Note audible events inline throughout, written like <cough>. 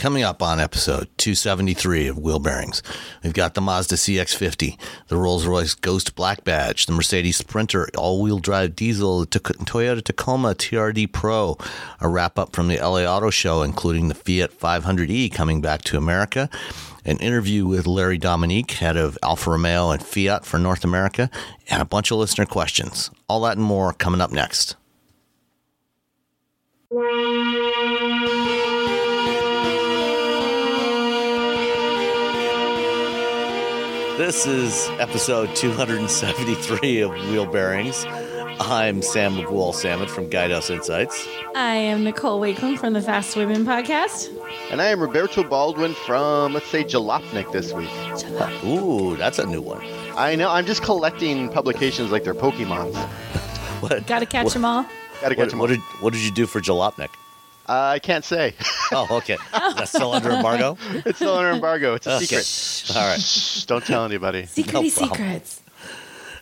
Coming up on episode 273 of Wheel Bearings, we've got the Mazda CX50, the Rolls Royce Ghost Black Badge, the Mercedes Sprinter all wheel drive diesel, the Toyota Tacoma TRD Pro, a wrap up from the LA Auto Show, including the Fiat 500e coming back to America, an interview with Larry Dominique, head of Alfa Romeo and Fiat for North America, and a bunch of listener questions. All that and more coming up next. This is episode 273 of Wheel Bearings. I'm Sam Abuelsamid from Guidehouse Insights. I am Nicole Wakelin from the Fast Women podcast. And I am Roberto Baldwin from, let's say, Jalopnik this week. Ooh, that's a new one. I know. I'm just collecting publications like they're Pokemons. <laughs> What? Got to catch what, them all. Gotta What, catch them what all. did what did you do for Jalopnik? Uh, I can't say. Oh, okay. That's still under embargo. <laughs> it's still under embargo. It's a Okay. secret. All right. Shh, don't tell anybody. Secrety No secrets.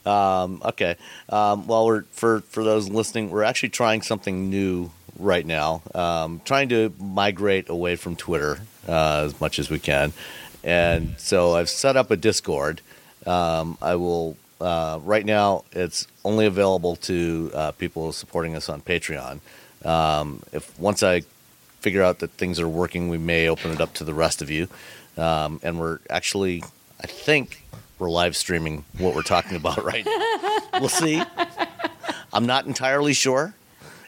Um, okay. Um, well, we're for for those listening, we're actually trying something new right now. Um, trying to migrate away from Twitter uh, as much as we can, and so I've set up a Discord. Um, I will. Uh, right now, it's only available to uh, people supporting us on Patreon. Um, if once I figure out that things are working, we may open it up to the rest of you. Um, and we're actually, I think, we're live streaming what we're talking about right now. we'll see. I'm not entirely sure.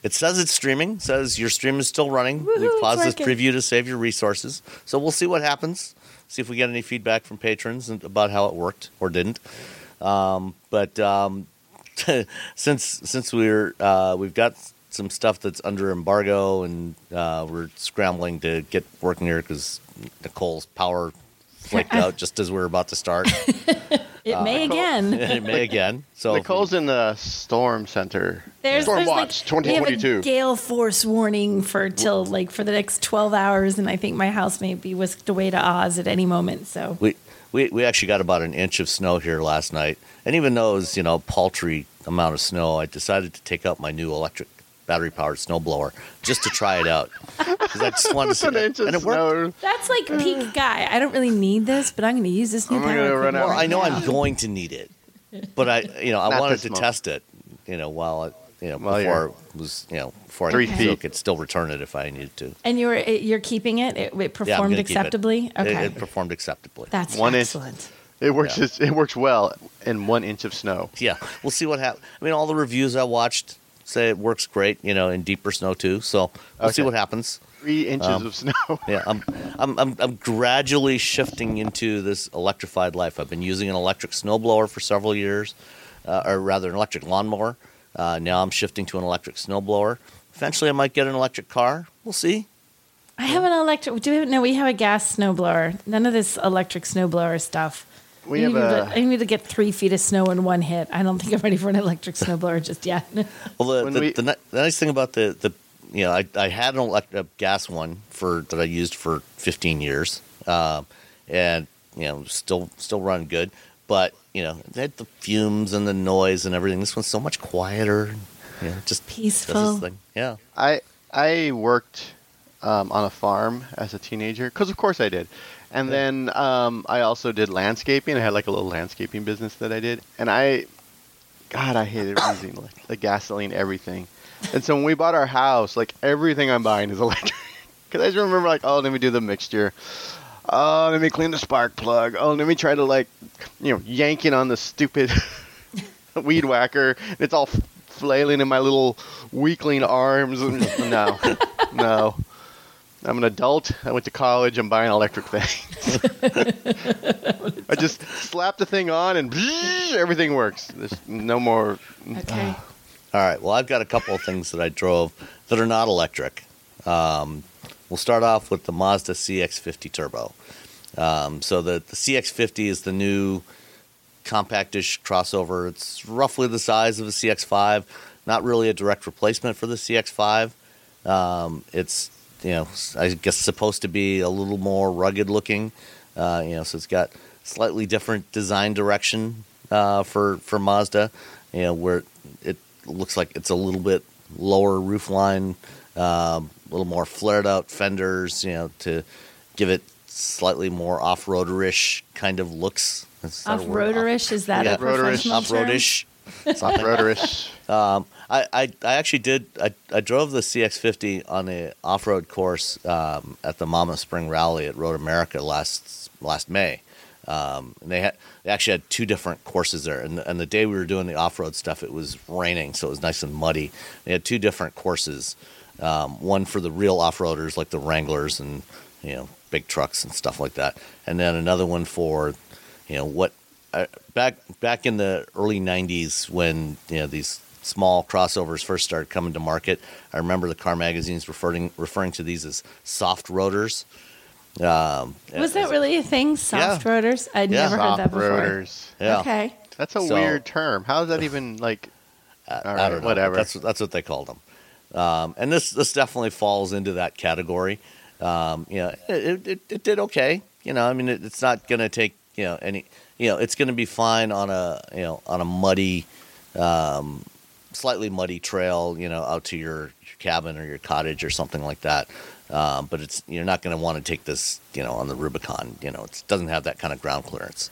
It says it's streaming. It says your stream is still running. Woohoo, We've paused this preview to save your resources. So we'll see what happens. See if we get any feedback from patrons about how it worked or didn't. Um, but um, <laughs> since since we're uh, we've got some stuff that's under embargo and uh, we're scrambling to get working here because Nicole's power flaked <laughs> out just as we are about to start. <laughs> It Uh, may again. <laughs> it may again. So Nicole's in the storm center. There's, storm there's watch like, we have a 2022. gale force warning for till like for the next 12 hours, and I think my house may be whisked away to Oz at any moment. So we, we we actually got about an inch of snow here last night, and even though it was you know paltry amount of snow, I decided to take out my new electric battery powered snowblower just to try it out because I just wanted to see <laughs> An inch and it worked. that's like uh. peak guy. I don't really need this, but I'm going to use this new I'm power. gonna run out. Well, I know. I'm going to need it, but I you know I Not wanted this to month. test it, you know while it you know While before you're it was you know before three I feet. could still return it if I needed to. And you're you're keeping it. It, it Yeah, I'm performed gonna keep it. acceptably. It- Okay, it performed acceptably. that's One inch. excellent. It works. Yeah. It works well in one inch of snow. yeah, we'll see what happens. I mean, all the reviews I watched say it works great, you know, in deeper snow too. So we'll see what happens. Three inches Um, of snow. <laughs> Yeah, I'm, I'm, I'm, I'm gradually shifting into this electrified life. I've been using an electric snowblower for several years, uh, or rather, an electric lawnmower. Uh, now I'm shifting to an electric snowblower. Eventually, I might get an electric car. We'll see. I have an electric. Do we have, no? We have a gas snowblower. None of this electric snowblower stuff. We I have need to- a- I need to get three feet of snow in one hit. I don't think I'm ready for an electric snowblower just yet. <laughs> Well, the, the, we- the, ni- the nice thing about the, the you know, I, I had an electric gas one for that I used for 15 years, um, and you know, still still run good. But you know, it had the fumes and the noise and everything. This one's so much quieter. You know, just does Peaceful. this thing. Yeah. I I worked um, on a farm as a teenager because of course I did, and then um, I also did landscaping. I had like a little landscaping business that I did, and I, God, I hated using like, the gasoline everything. And so when we bought our house, like everything I'm buying is electric. <laughs> Because I just remember like, oh, let me do the mixture. Oh, let me clean the spark plug. Oh, let me try to like, you know, yanking on the stupid <laughs> weed whacker. And it's all flailing in my little weakling arms. And no, <laughs> no. I'm an adult. I went to college. I'm buying electric things. <laughs> I just slap the thing on and <laughs> everything works. There's no more. Okay. All right. Well, I've got a couple of things that I drove that are not electric. Um, we'll start off with the Mazda CX-50 Turbo. Um, so the, the CX-50 is the new compactish crossover. It's roughly the size of a CX-5. Not really a direct replacement for the CX-5. Um, it's you know I guess supposed to be a little more rugged looking. Uh, you know, so it's got slightly different design direction uh, for for Mazda. You know, where it looks like it's a little bit lower roof line, um, a little more flared out fenders. You know, to give it slightly more off-roaderish kind of looks. Is that a Off word? roaderish is that Yeah. a professional Off- Off-roadish. Off-roaderish. <laughs> Um, I, I, I actually did. I, I drove the CX50 on the off-road course um, at the Mama Spring Rally at Road America last last May. Um, and they had they actually had two different courses there. And, and the day we were doing the off-road stuff, it was raining, so it was nice and muddy. They had two different courses. Um, one for the real off-roaders, like the Wranglers and you know big trucks and stuff like that, and then another one for you know what uh, back back in the early 90s when you know these small crossovers first started coming to market i remember the car magazines referring referring to these as soft roaders um, Was that as- really a thing? Soft Yeah. roaders? I'd Yeah. never heard that Soft before. roaders. yeah Okay. That's a So- weird term. How is that even like? I, I right, don't know. whatever. That's that's what they called them. Um, and this this definitely falls into that category. Um, you know, it, it, it did okay. You know, I mean, it, it's not going to take you know any. You know, it's going to be fine on a you know on a muddy, um, slightly muddy trail. You know, out to your, your cabin or your cottage or something like that. Um, but it's you're not going to want to take this you know on the Rubicon. You know, it doesn't have that kind of ground clearance.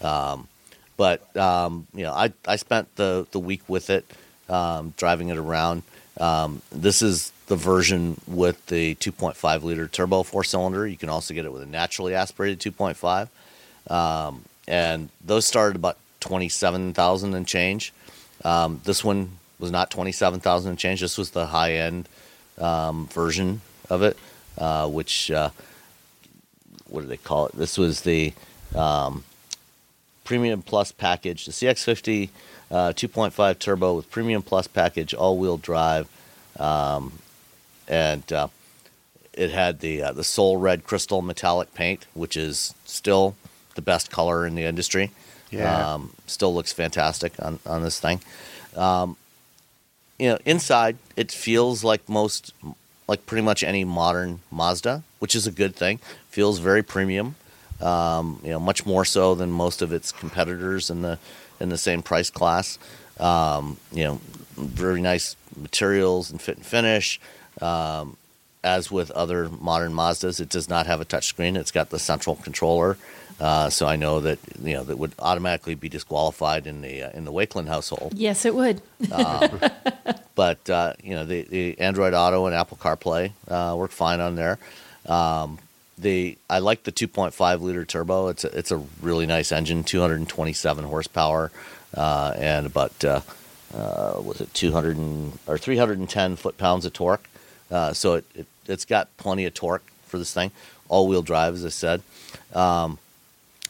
Um, but um, you know, I I spent the the week with it, um, driving it around. Um, this is the version with the 2.5 liter turbo four cylinder. You can also get it with a naturally aspirated 2.5, um, and those started about 27,000 and change. Um, this one was not 27,000 and change. This was the high end um, version of it, uh, which uh, what do they call it? This was the um, Premium Plus package, the CX50 uh, 2.5 turbo with Premium Plus package, all-wheel drive, um, and uh, it had the uh, the Soul Red Crystal metallic paint, which is still the best color in the industry. Yeah. Um, still looks fantastic on on this thing. Um, you know, inside it feels like most, like pretty much any modern Mazda, which is a good thing. Feels very premium um, you know, much more so than most of its competitors in the in the same price class. Um, you know, very nice materials and fit and finish. Um, as with other modern Mazdas, it does not have a touchscreen. It's got the central controller, uh, so I know that you know that would automatically be disqualified in the uh, in the Wakelin household. Yes, it would. <laughs> But uh, you know, the, the Android Auto and Apple CarPlay uh, work fine on there. Um, the I like the 2.5 liter turbo. It's a, it's a really nice engine, 227 horsepower, uh, and about uh, uh, was it 200 and, or 310 foot pounds of torque. Uh, so it, it it's got plenty of torque for this thing. All wheel drive, as I said. Um,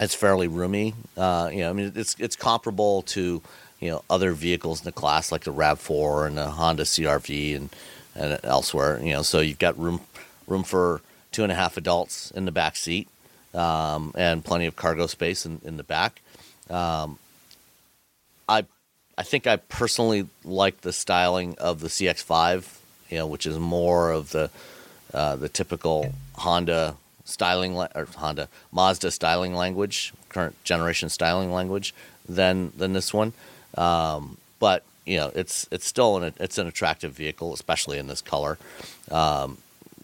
it's fairly roomy. Uh, you know, I mean, it's it's comparable to you know other vehicles in the class like the Rav Four and the Honda CRV and and elsewhere. You know, so you've got room room for two and a half adults in the back seat um, and plenty of cargo space in, in the back. Um, I I think I personally like the styling of the CX5. You know, which is more of the uh, the typical Honda styling la- or Honda Mazda styling language, current generation styling language than than this one. Um, but you know, it's it's still an it's an attractive vehicle, especially in this color. Um,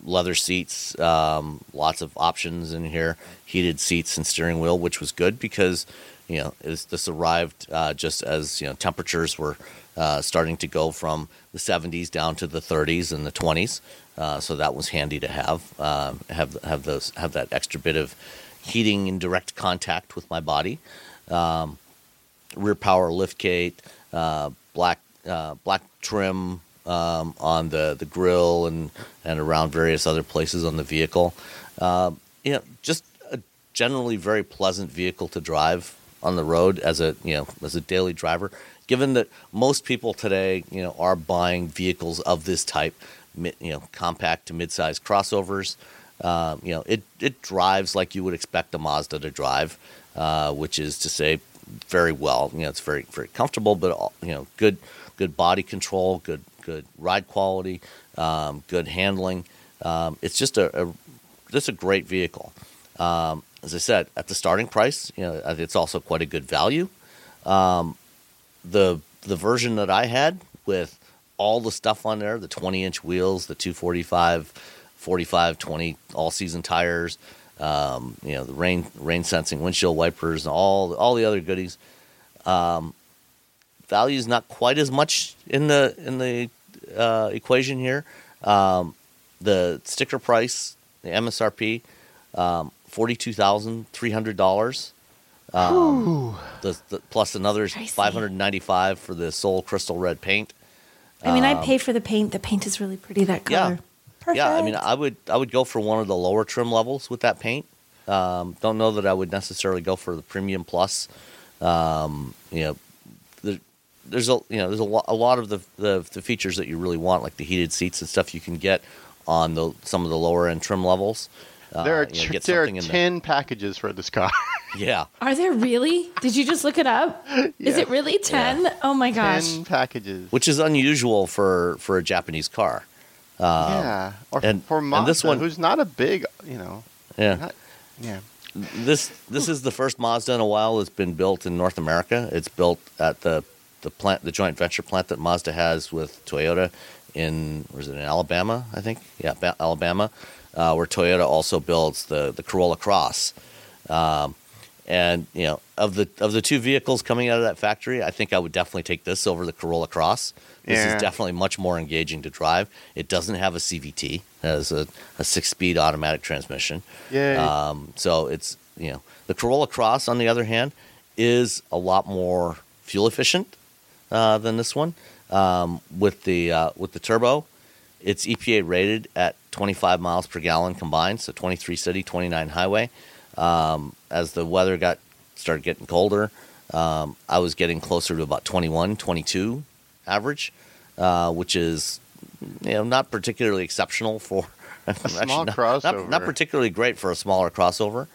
leather seats, um, lots of options in here, heated seats and steering wheel, which was good because you know is this arrived uh, just as you know temperatures were uh, starting to go from the 70s down to the 30s and the 20s. Uh, so that was handy to have um, have have those have that extra bit of heating in direct contact with my body. Um, rear power liftgate, uh, black uh, black trim um, on the the grill and and around various other places on the vehicle. Uh, you know, just a generally very pleasant vehicle to drive on the road as a you know as a daily driver. Given that most people today you know are buying vehicles of this type, you know compact to mid-sized crossovers. Um, you know, it it drives like you would expect a Mazda to drive, uh, which is to say, very well. You know, it's very very comfortable, but you know, good good body control, good good ride quality, um, good handling. Um, it's just a, a just a great vehicle. Um, as I said, at the starting price, you know, it's also quite a good value. Um, the the version that I had with all the stuff on there, the 20 inch wheels, the 245 45, 20 all season tires. Um, you know the rain rain sensing windshield wipers and all all the other goodies. Um, value is not quite as much in the in the uh, equation here. Um, the sticker price, the MSRP, um, forty two thousand three hundred dollars. Um, the, the, plus another Pricey. five hundred ninety five for the Soul Crystal Red paint. I mean, I pay for the paint. The paint is really pretty. That Um, Yeah. color. Perfect. Yeah, I mean, I would I would go for one of the lower trim levels with that paint. Um, don't know that I would necessarily go for the premium plus. Um, you know, there, there's a you know there's a, lo- a lot of the, the the features that you really want, like the heated seats and stuff you can get on the some of the lower end trim levels. Uh, there are, you know, get there are something in there. 10 packages for this car. <laughs> Yeah, Are there really? Did you just look it up? Is it really 10? Oh my gosh. 10 packages. which is unusual for for a Japanese car. yeah. Or and- for and Mazda, this one- who's not a big, you know, Yeah. not, yeah. this this is the first Mazda in a while that's been built in North America. It's built at the the plant, the joint venture plant that Mazda has with Toyota in was it in Alabama? I think yeah, Ba- Alabama, uh, where Toyota also builds the the Corolla Cross. Um, and you know, of the of the two vehicles coming out of that factory, I think I would definitely take this over the Corolla Cross. This Yeah. is definitely much more engaging to drive. It doesn't have a CVT; it has a, a six-speed automatic transmission. Yay. Um, so it's you know the Corolla Cross, on the other hand, is a lot more fuel efficient uh, than this one. Um, with the uh, with the turbo, it's EPA rated at 25 miles per gallon combined, so 23 city, 29 highway. Um, as the weather got started getting colder, um, I was getting closer to about 21, 22 average, uh, which is you know not particularly exceptional for <laughs> a small not, crossover. Not, particularly great for a smaller crossover,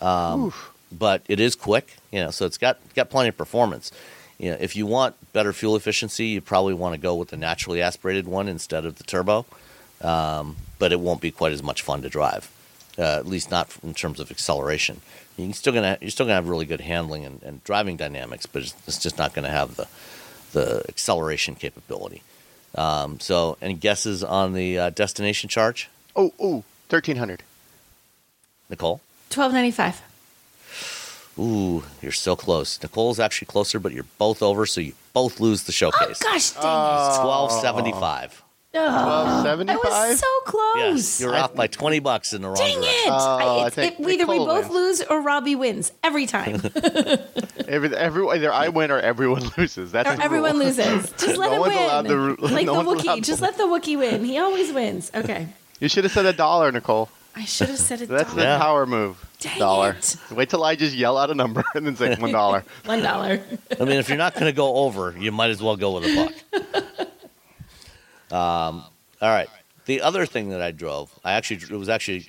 um, but it is quick. You know, so it's got got plenty of performance. You know, if you want better fuel efficiency, you probably want to go with the naturally aspirated one instead of the turbo. Um, but it won't be quite as much fun to drive, uh, at least not in terms of acceleration. You're still gonna you're still gonna have really good handling and, and driving dynamics, but it's, it's just not gonna have the the acceleration capability. Um, so, any guesses on the uh, destination charge, Oh, oh, 1300. Nicole? 12.95. Ooh, you're so close. Nicole's actually closer, but you're both over, so you both lose the showcase. Oh showcase. gosh, dang Uh, Twelve seventy five. it. Oh, 12.75? I was so close. Yes, you're off by twenty bucks in the wrong Dang direction. it! Oh, I it's- think it- either we Nicole both wins. lose or Robbie wins every time. <laughs> Every, every, either I win or everyone <laughs> loses. That's or the everyone rule. loses. <laughs> Just let No him one's win. allowed to ru- like no the one's allowed Wookiee. to Just let the Wookiee win. He always wins. Okay. You should have said a dollar, Nicole. I should have said it. That's the Yeah. power move. Dang dollar. it. Wait till I just yell out a number <laughs> and then say one dollar. <laughs> One dollar. I mean, if you're not going to go over, you might as well go with a buck. <laughs> Um, all right. The other thing that I drove, I actually it was actually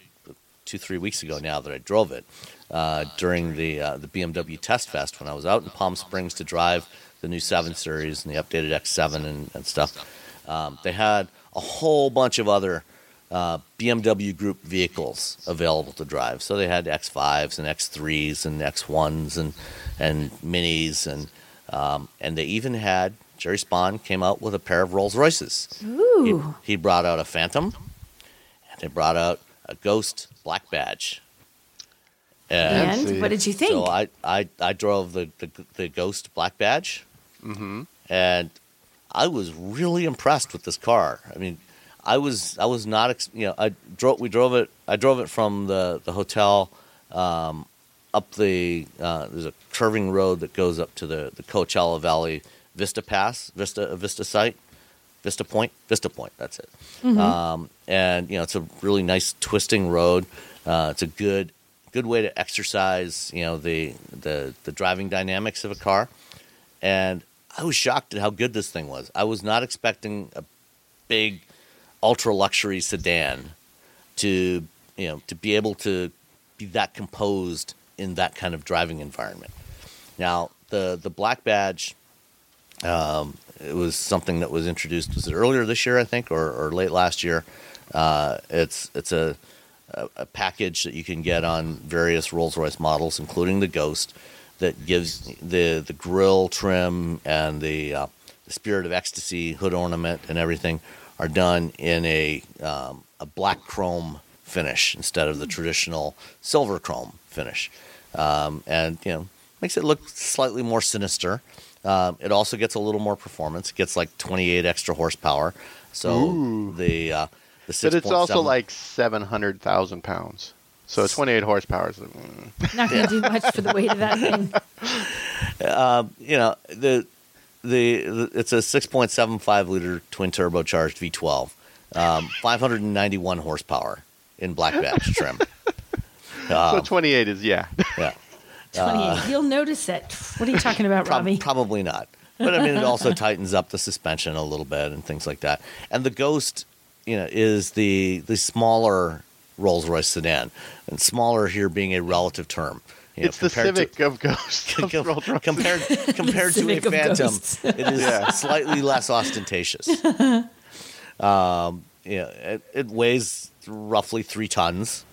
two three weeks ago now that I drove it uh, during the uh, the BMW Test Fest when I was out in Palm Springs to drive the new Seven Series and the updated X7 and, and stuff. Um, they had a whole bunch of other uh, BMW Group vehicles available to drive. So they had X5s and X3s and X1s and and Minis and um, and they even had Gerry Spahn came out with a pair of Rolls Royces. He, Ooh. he brought out a Phantom, and they brought out a Ghost Black Badge. And And what did you think? so I, I, I drove the, the, the Ghost Black Badge, Mm-hmm. and I was really impressed with this car. I mean, I was I was not you know I drove we drove it I drove it from the the hotel um, up the uh, there's a curving road that goes up to the the Coachella Valley Vista Pass Vista Vista site Vista Point Vista Point that's it. Um, and you know it's a really nice twisting road. Uh, it's a good good way to exercise you know the the the driving dynamics of a car. And I was shocked at how good this thing was. I was not expecting a big ultra luxury sedan to you know to be able to be that composed in that kind of driving environment. Now the the black badge, um, it was something that was introduced was it earlier this year I think or, or late last year. Uh, it's it's a, a package that you can get on various Rolls Royce models, including the Ghost, that gives the the grill trim and the uh, the Spirit of Ecstasy hood ornament and everything are done in a um, a black chrome finish instead of the traditional silver chrome finish, um, and you know makes it look slightly more sinister. Um, it also gets a little more performance. It gets like 28 extra horsepower. So Ooh. the uh, the But it's also 6.7 like 700,000 pounds. So 28 horsepower is. mm. Not going to do <laughs> much for the weight of that thing. <laughs> you know the, the the it's a 6.75 liter twin turbocharged V12, um, 591 horsepower in black badge <laughs> trim. so 28 is, yeah. Yeah, <laughs> 28. You'll notice it. What are you talking about, Prob- Robbie? probably not. But I mean, it also tightens up the suspension a little bit and things like that. And the Ghost, you know, is the the smaller Rolls Royce sedan, and smaller here being a relative term. You know, it's the compared to- Civic of Ghosts. <laughs> of Com- Rolls-Royce. compared compared to <laughs> a Phantom, <laughs> it is Yeah. slightly less ostentatious. um, you know, it, it weighs roughly three tons.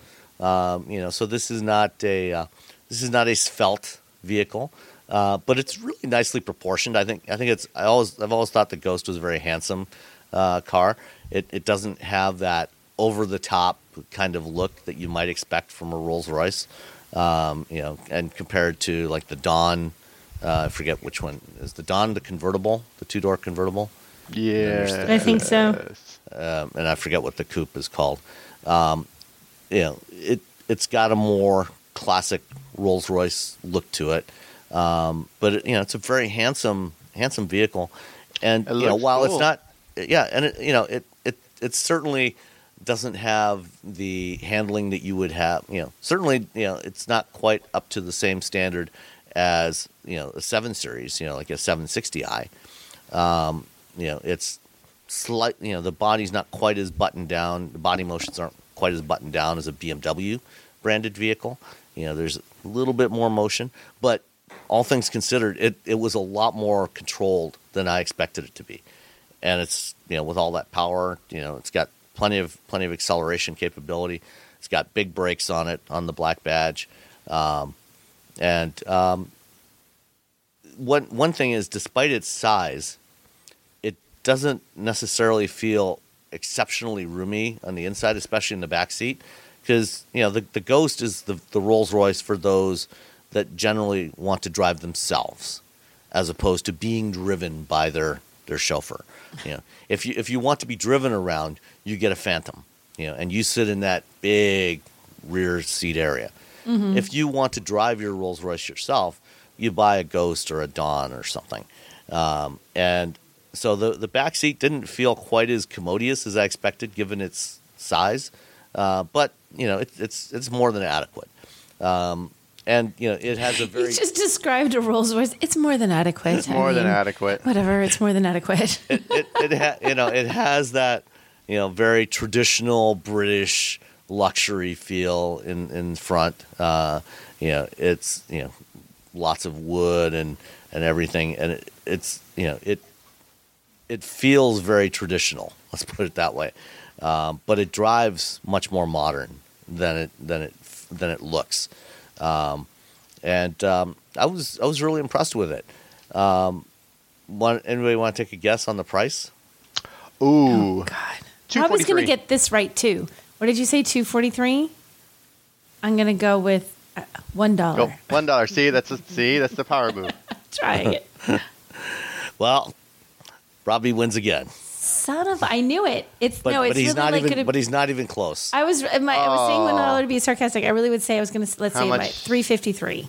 Um, you know, so this is not a uh, this is not a svelte vehicle, uh, but it's really nicely proportioned. I think I think it's I always I've always thought the Ghost was a very handsome uh, car. It it doesn't have that over the top kind of look that you might expect from a Rolls Royce. Um, you know, and compared to like the Dawn, uh, I forget which one is the Dawn, the convertible, the two door convertible Yeah. I think so. um, and I forget what the coupe is called. Um, you know, it it's got a more classic Rolls Royce look to it, um, but it, you know, it's a very handsome handsome vehicle, and It you know, while cool. it's not, yeah, and it, you know, it it it certainly doesn't have the handling that you would have. You know, certainly, you know, it's not quite up to the same standard as you know a seven series. You know, like a 760i. Um, you know, it's slight. You know, the body's not quite as buttoned down. The body motions aren't quite as buttoned down as a BMW branded vehicle. You know, there's a little bit more motion, but all things considered, it it was a lot more controlled than I expected it to be. And it's you know with all that power, you know, it's got plenty of plenty of acceleration capability. It's got big brakes on it on the black badge, um, and um, one one thing is, despite its size, it doesn't necessarily feel exceptionally roomy on the inside, especially in the back seat, because you know the the Ghost is the the Rolls Royce for those that generally want to drive themselves, as opposed to being driven by their their chauffeur. You know, if you if you want to be driven around, you get a Phantom, you know, and you sit in that big rear seat area. If you want to drive your Rolls Royce yourself, you buy a Ghost or a Dawn or something. Um, and so the the back seat didn't feel quite as commodious as I expected, given its size. Uh, but you know, it, it's it's more than adequate. Um, and you know, it has a <laughs> You very just described a Rolls Royce. It's more than adequate. It's more I than mean, adequate. Whatever. It's more than adequate. <laughs> it, it ha- you know it has that you know very traditional British luxury feel in in front. Uh, you know, it's you know lots of wood and and everything, and it, it's you know it it feels very traditional. Let's put it that way. Um, but it drives much more modern than it than it than it looks. Um, and um, I was I was really impressed with it. Um, want, anybody want to take a guess on the price? Ooh. Oh, God. I was going to get this right too. What did you say? Two forty three. I'm going to go with uh, one Go dollar. one dollar. See, that's a, see, that's the power move. <laughs> Trying it. <laughs> Well, Robbie wins again, Son of I knew it. It's but, no. It's but he's really not like even. gonna- But he's not even close. I was my, I was saying one Oh. dollar to be sarcastic. I really would say I was going to let's How say much? right three fifty three.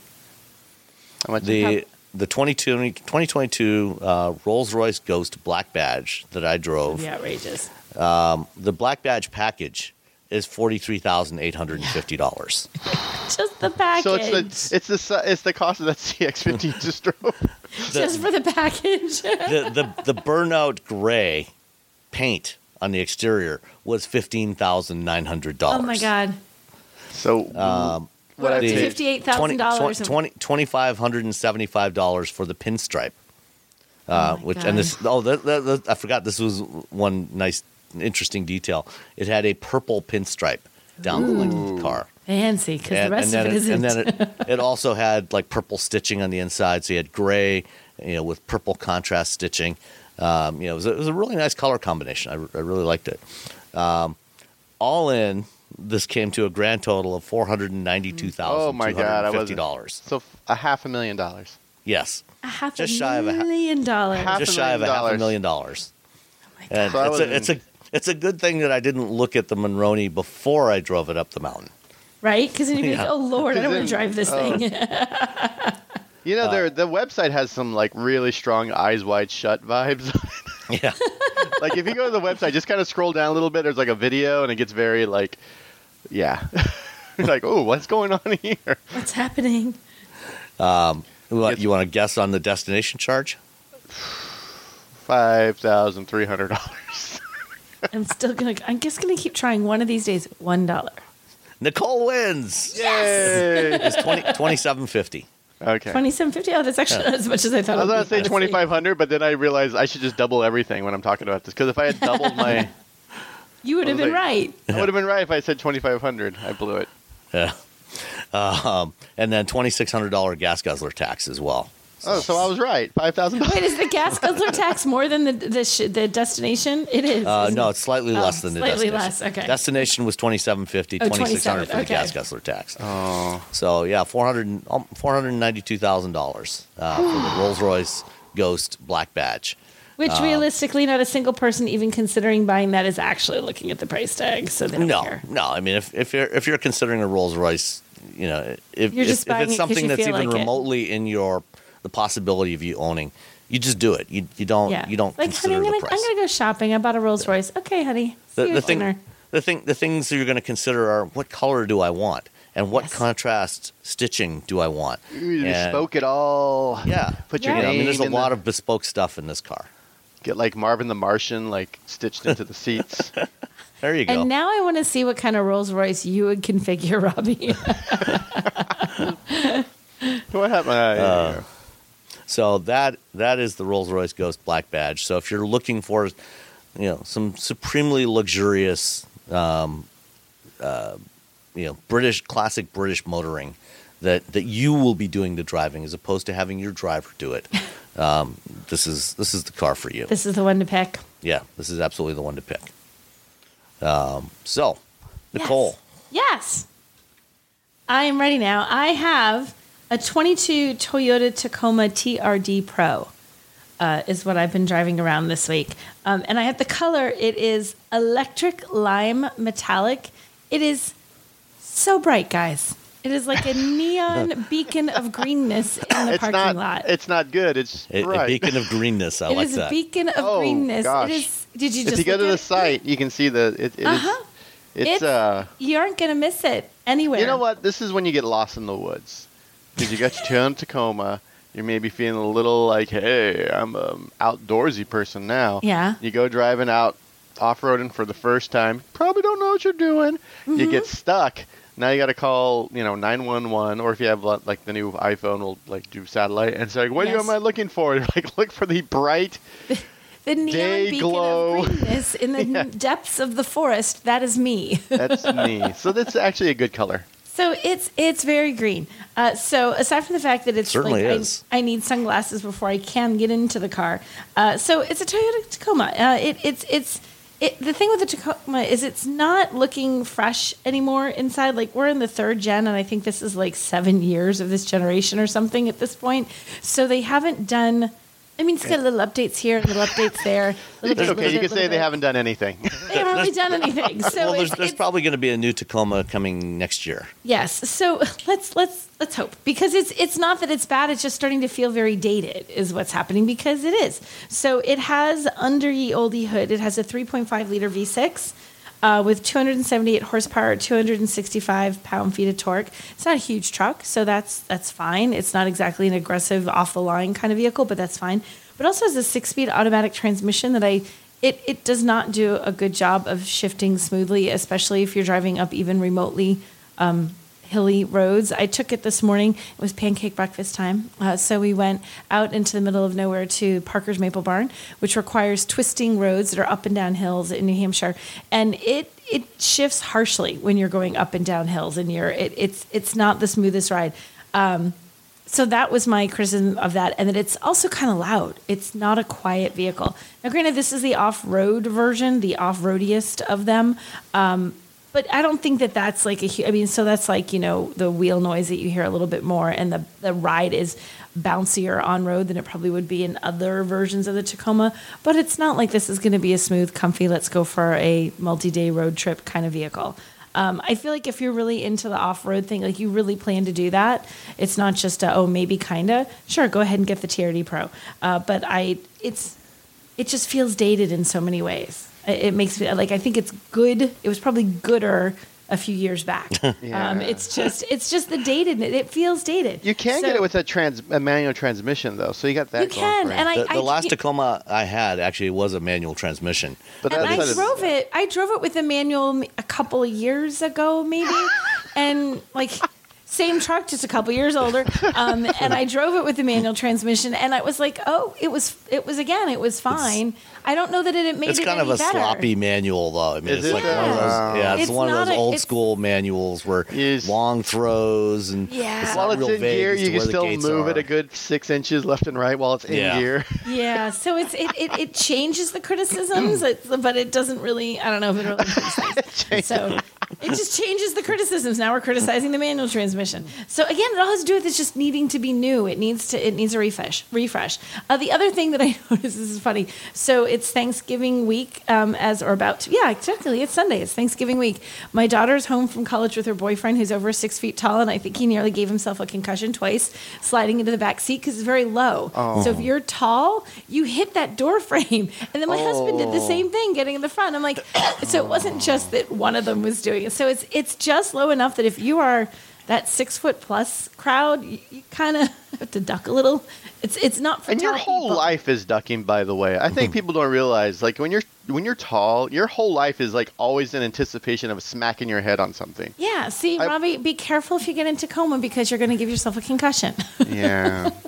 How much? the the 2020, 2022 uh, Rolls Royce Ghost Black Badge that I drove, Yeah, outrageous. the Black Badge package is forty three thousand eight hundred and fifty dollars. <laughs> Just the package. so it's the it's the si- it's the cost of that CX-50 you <laughs> just drove. just for the package. the, the the burnout gray paint on the exterior was fifteen thousand nine hundred dollars. oh my god. So Um, what I $58,000 of- 20, $2,575 for the pinstripe. Uh, Oh my which God. and this oh that, that, that- I forgot this was one nice interesting detail. It had a purple pinstripe down the length of the car. Fancy, because the rest then of it isn't. and then it, it also had like purple stitching on the inside. So you had gray, you know, with purple contrast stitching. Um, you know, it was, a, it was a really nice color combination. I, I really liked it. Um, all in, this came to a grand total of four hundred and ninety-two Oh thousand my two hundred god, I and was fifty dollars. So a half a million dollars. Yes, A half Just a shy of a ha- million dollars. Half just a shy of a million half a million dollars. Oh my God. So it's a, it's a it's a good thing that I didn't look at the Monroney before I drove it up the mountain. right? Because then you'd be <laughs> Yeah. like, oh Lord, I don't want to <laughs> drive this oh. thing. <laughs> You know, uh, their the website has some like really strong eyes wide shut vibes. <laughs> Yeah, <laughs> like if you go to the website, just kind of scroll down a little bit. There's like a video, and it gets very like, yeah, <laughs> like oh, what's going on here? What's happening? Um, uh, you want, you want to guess on the destination charge? Five thousand three hundred dollars. I'm still gonna. I'm just gonna keep trying. One of these days, one dollar. Nicole wins. Yay! It's 20, 2750. Okay. Twenty-seven fifty. Oh, that's actually not as much as I thought. I was gonna say twenty five hundred, but then I realized I should just double everything when I'm talking about this. Because if I had doubled my, <laughs> You would have been like- right. I would have been right if I said twenty five hundred. I blew it. Yeah. <laughs> Um, and then $2,600 gas guzzler tax as well. Oh, so I was right. Five thousand Wait, dollars. is the gas guzzler tax more than the the, sh- the destination? It is. Uh, no, it's slightly Oh, less than the slightly destination. less, okay. Destination was 2750 Oh, 2600 for the 27, gas okay. guzzler tax. Oh, So, yeah, 400, and- um, $492,000 uh, for the <gasps> Rolls Royce Ghost Black Badge. Which uh, realistically, not a single person even considering buying that is actually looking at the price tag, so they don't No, care. no. I mean, if, if you're if you're considering a Rolls Royce, you know, if, You're if, just if buying it something you that's even like it. remotely in your the possibility of you owning, you just do it. You you don't Yeah, you don't like, consider honey, I'm the gonna, price. I'm gonna go shopping. I bought a Rolls Royce. Okay, honey. See the, you the thing dinner. the thing the things that you're going to consider are what color do I want and what Yes. contrast stitching do I want. you And- bespoke it all. Yeah, Put your Yeah. You know, I name. mean, there's a lot the, of bespoke stuff in this car. get like Marvin the Martian like stitched into the seats. <laughs> There you go. And now I want to see what kind of Rolls Royce you would configure, <laughs> Robbie. <laughs> what happened? Uh, Uh, So that that is the Rolls Royce Ghost Black Badge. So if you're looking for, you know, some supremely luxurious, um, uh, you know, British classic British motoring that that you will be doing the driving as opposed to having your driver do it. <laughs> Um, this is this is the car for you. this is the one to pick. Yeah, this is absolutely the one to pick. Um, so, Nicole, Yes. I am ready now. I have a 22 Toyota Tacoma TRD Pro. Uh, is what I've been driving around this week, um, and I have the color. It is electric lime metallic. It is so bright, guys. It is like a <laughs> neon beacon of greenness in the it's parking not. lot. It's not good. It's a, a beacon of greenness. I It like is a beacon of Oh, greenness. gosh. It is. Did you if just you go to at the it? site, you can see the. It, it is- Uh-huh. It's, It's- uh. You aren't gonna miss it anywhere. You know what? This is when you get lost in the woods. Because you got your Toyota Tacoma. You're maybe feeling a little like, hey, I'm an outdoorsy person now. Yeah. You go driving out off roading for the first time. Probably don't know what you're doing. Mm-hmm. You get stuck. Now you got to call, you know, 911, or if you have like the new iPhone, will like do satellite and say, "What Yes. am I looking for?" <laughs> You're like, look for the bright. <laughs> the neon Day beacon glow. of <laughs> greenness in the Yeah. depths of the forest. That is me. That's me. So that's actually a good color. So it's it's very green. Uh, so aside from the fact that it's Certainly like is. I, I need sunglasses before I can get into the car. Uh, so it's a Toyota Tacoma. Uh, it, it's it's it, the thing with the Tacoma is it's not looking fresh anymore inside. Like we're in the third gen, and I think this is like seven years of this generation or something at this point. So they haven't done. I mean, it's got little updates here, little updates there. <laughs> Little bit, okay. little You bit, can say little they haven't done anything. They haven't really done anything. <laughs> So well, there's, it's- there's it's- probably going to be a new Tacoma coming next year. Yes. So <laughs> let's let's let's hope because it's it's not that it's bad. It's just starting to feel very dated, is what's happening because it is. So it has under ye oldie hood. It has a 3.5 liter V6 uh, with 278 horsepower, 265 pound feet of torque. It's not a huge truck, so that's that's fine. It's not exactly an aggressive off the line kind of vehicle, but that's fine. But also has a six speed automatic transmission that I. It, it does not do a good job of shifting smoothly, especially if you're driving up even remotely um, hilly roads. I took it this morning. It was pancake breakfast time. Uh, so we went out into the middle of nowhere to Parker's Maple Barn, which requires twisting roads that are up and down hills in New Hampshire. And it it shifts harshly when you're going up and down hills and you're it, it's it's not the smoothest ride. Um, so that was my criticism of that, and that it's also kind of loud. It's not a quiet vehicle. Now, granted, this is the off-road version, the off-roadiest of them. Um, but I don't think that that's like a. hu- I mean, so that's like you know the wheel noise that you hear a little bit more, and the the ride is bouncier on road than it probably would be in other versions of the Tacoma. But it's not like this is going to be a smooth, comfy. Let's go for a multi-day road trip kind of vehicle. Um, I feel like if you're really into the off-road thing, like you really plan to do that, it's not just a, oh maybe kinda. Sure, go ahead and get the TRD Pro. Uh, but I, it's it just feels dated in so many ways. It it makes me like I think it's good. It was probably gooder a few years back. <laughs> <laughs> Yeah. um, it's just it's just the dated. It feels dated. You can So- get it with a trans a manual transmission though, so you got that. You going can, for and I- The, the last you- Tacoma I had actually was a manual transmission. But and that's I not as- drove it. I drove it with a manual a couple of years ago, maybe, <laughs> and like same truck, just a couple years older. Um, and I drove it with the manual transmission, and I was like, oh, it was, it was again, it was fine. I don't know that it, it made It's it kind of a better. sloppy manual, though. I mean, Is it's it like one of those. Yeah, it's, It's one of those old it's- school manuals where Yes. long throws and Yeah. it's While it's real in vague gear, you can still gates move it a good six inches left and right while it's in Yeah. gear. Yeah, so it's it, it, it changes the criticisms, it's, but it doesn't really. I don't know if it really. <laughs> criticizes. so it just changes the criticisms. Now we're criticizing the manual transmission. So again, it all has to do with it's just needing to be new. It needs to it needs a refresh. Refresh. Uh, the other thing that I <laughs> noticed this is funny. So it's Thanksgiving week, um, as or about to, yeah, technically it's Sunday. It's Thanksgiving week. My daughter's home from college with her boyfriend, who's over six feet tall, and I think he nearly gave himself a concussion twice sliding into the back seat because it's very low. Oh. So if you're tall, you hit that door <laughs> frame. And then my husband did the Oh. same thing, getting in the front. I'm like, <coughs> so it wasn't just that one of them was doing it. So it's it's just low enough that if you are that six foot plus crowd, you, you kind of have to duck a little. It's it's not for And your whole people. life is ducking, by the way. I think mm-hmm. people don't realize, like when you're when you're tall, your whole life is like always in anticipation of smacking your head on something. Yeah, see, I- Robbie, be careful if you get into coma because you're going to give yourself a concussion. Yeah. <laughs>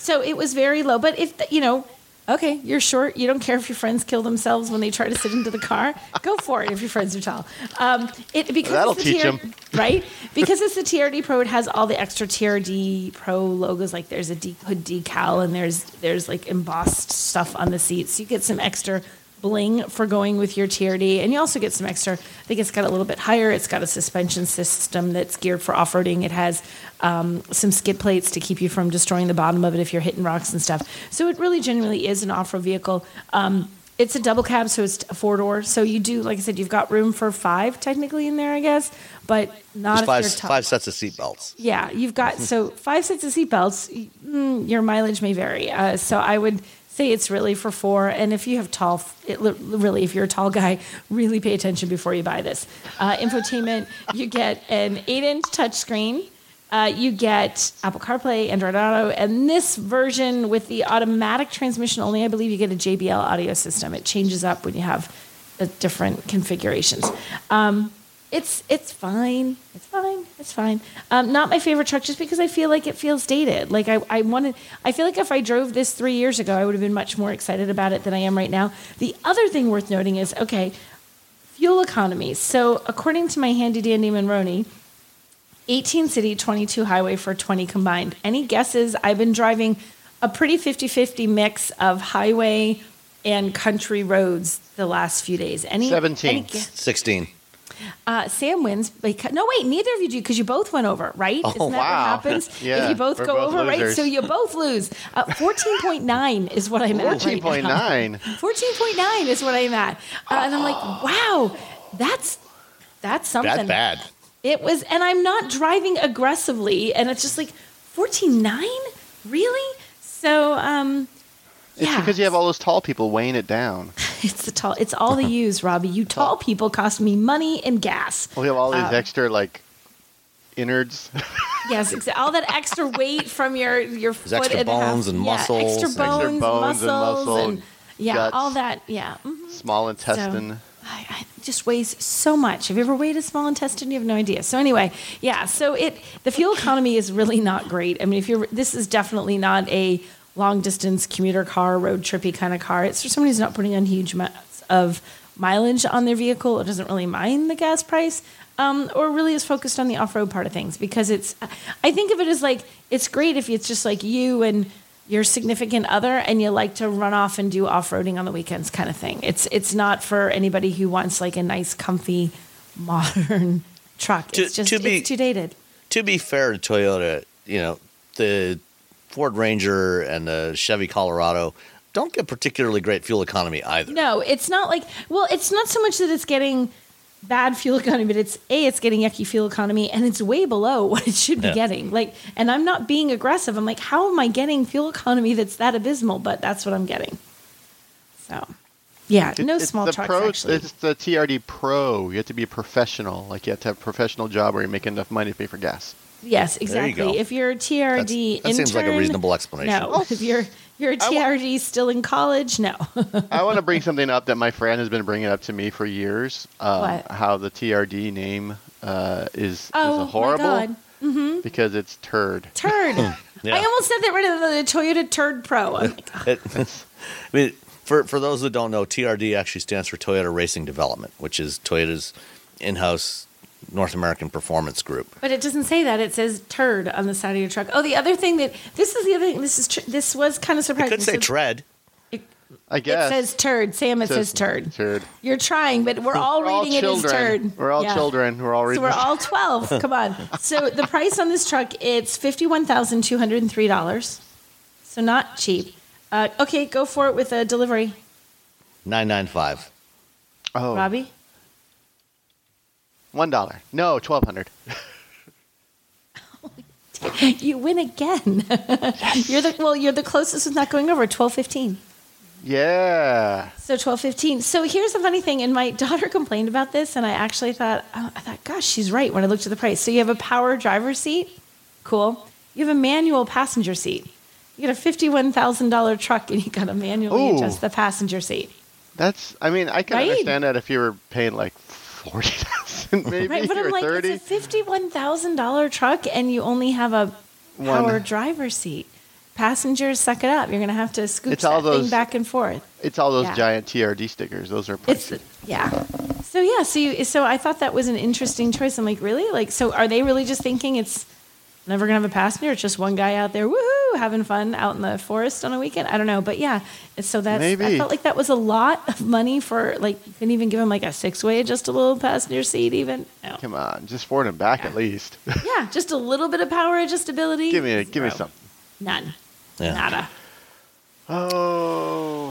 So it was very low. But if, the, you know, okay, you're short, you don't care if your friends kill themselves when they try to sit into the car, go for it if your friends are tall. Um, it, because That'll it's the teach TR 'em. <laughs> Right? Because it's the TRD Pro, it has all the extra TRD Pro logos. Like there's a de- hood decal and there's, there's like embossed stuff on the seats. So You get some extra bling for going with your TRD. And you also get some extra, I think it's got a little bit higher. It's got a suspension system that's geared for off roading. It has um, some skid plates to keep you from destroying the bottom of it if you're hitting rocks and stuff. So it really genuinely is an off road vehicle. Um, it's a double cab, so it's a four door. So you do, like I said, you've got room for five technically in there, I guess, but not five, five sets of seatbelts. Yeah, you've got so <laughs> five sets of seatbelts. Mm, your mileage may vary. Uh, so I would say it's really for four. And if you have tall, it, really, if you're a tall guy, really pay attention before you buy this. Uh, infotainment, you get an eight-inch touchscreen. Uh, you get Apple CarPlay, Android Auto, and this version with the automatic transmission only, I believe you get a JBL audio system. It changes up when you have uh, different configurations. Um, it's it's fine. It's fine. It's fine. Um, not my favorite truck, just because I feel like it feels dated. Like I, I wanted. I feel like if I drove this three years ago, I would have been much more excited about it than I am right now. The other thing worth noting is okay, fuel economy. So according to my handy dandy Monroney, 18 city, 22 highway for 20 combined. Any guesses? I've been driving a pretty 50-50 mix of highway and country roads the last few days. Any 17. any 16. Uh, Sam wins because no, wait, neither of you do because you both went over, right? Oh, Isn't that wow. what happens? Yeah, <laughs> if you both go both over, right? So you both lose. Uh, Fourteen point nine is what I'm at. Fourteen point nine. Fourteen point nine is what I'm at, uh, and I'm like, wow, that's that's something. That's bad. It was, and I'm not driving aggressively, and it's just like fourteen nine, really? So, um, It's because you have all those tall people weighing it down. <laughs> it's the tall. It's all the use, Robbie. You tall people cost me money and gas. We have all these Um, extra like innards. <laughs> Yes, exa- all that extra weight from your your foot extra and a half- bones and yeah, muscles. extra Extra bones, bones and muscles, muscle, and yeah, guts. all that. Yeah, mhm. Small intestine. So, I, I just weighs so much. Have you ever weighed a small intestine? You have no idea. So anyway, yeah. So it the fuel economy is really not great. I mean, if you're this is definitely not a long distance commuter car, road trippy kind of car. It's for somebody who's not putting on huge amounts of mileage on their vehicle or doesn't really mind the gas price. Um, or really is focused on the off-road part of things because it's i think of it as like it's great if it's just like you and your significant other and you like to run off and do off-roading on the weekends kind of thing it's it's not for anybody who wants like a nice comfy <laughs> modern truck. To- it's just to be- it's too dated. to be fair to Toyota, you know, the Ford Ranger and the Chevy Colorado don't get particularly great fuel economy either. No, it's not like well, it's not so much that it's getting bad fuel economy, but it's a it's getting yucky fuel economy and it's way below <laughs> what it should be Yeah. getting. Like and I'm not being aggressive. I'm like, how am I getting fuel economy that's that abysmal? But that's what I'm getting. So yeah, It- no it's small the trucks pro, actually. It's the TRD Pro. You have to be a professional. Like you have to have a professional job where you make enough money to pay for gas. Yes, There you exactly. If you're a TRD That's- that seems like a reasonable explanation. No, if you're you're a I wa- TRD still in college, no. <laughs> I want to bring something up that my friend has been bringing up to me for years. Um, What? How the TRD name uh, is, Oh, is a horrible my God. because it's turd. Turd. <laughs> <laughs> Yeah. I almost said that rid of the Toyota Turd Pro. I'm like, It- I mean, for for those that don't know, TRD actually stands for Toyota Racing Development, which is Toyota's in-house North American performance group. But it doesn't say that. It says turd on the side of your truck. Oh, the other thing that this is the other thing. This is tr- this was kind of surprising. It surprising. could say So tread. I guess it says turd. Sam, it says, turd. Turd. You're trying, but we're all We're all reading it as turd. We're all Yeah. children. We're all reading. So we're all twelve. <laughs> Come on. So the price on this truck it's fifty one thousand two hundred and three dollars. So not cheap. Uh, okay, go for it with a delivery, Nine nine five. oh, Robbie. One dollar. No, twelve hundred. <laughs> You win again. you're the well. You're the closest with not going over twelve fifteen. Yeah. So twelve fifteen. So here's the funny thing, and my <laughs> daughter complained about this, and I actually thought, oh, I thought, gosh, she's right when I looked at the price. So you have a power driver seat, cool. You have a manual passenger seat. You got a fifty-one thousand dollar truck, and you got to manually Ooh. adjust the passenger seat. That's. I mean, I can Right? understand that if you were paying like forty thousand, maybe Right, but or I'm like, thirty. it's a fifty-one thousand dollar truck, and you only have a One. power driver seat. Passengers, suck it up. You're going to have to scoop It's that thing back and forth. It's all those Yeah. giant TRD stickers. Those are It's pricey. yeah. So yeah, so you, so I thought that was an interesting choice. I'm like, really? Like, so are they really just thinking it's never gonna have a passenger? It's just one guy out there, woohoo, having fun out in the forest on a weekend. I don't know, but yeah. So that's I felt like that was a lot of money for like you couldn't even give him like a six way adjustable passenger seat even. No. Come on, just forward and back at least. <laughs> Yeah, just a little bit of power adjustability. give me, a, give me Zero. some. None. Yeah. Nada. Oh,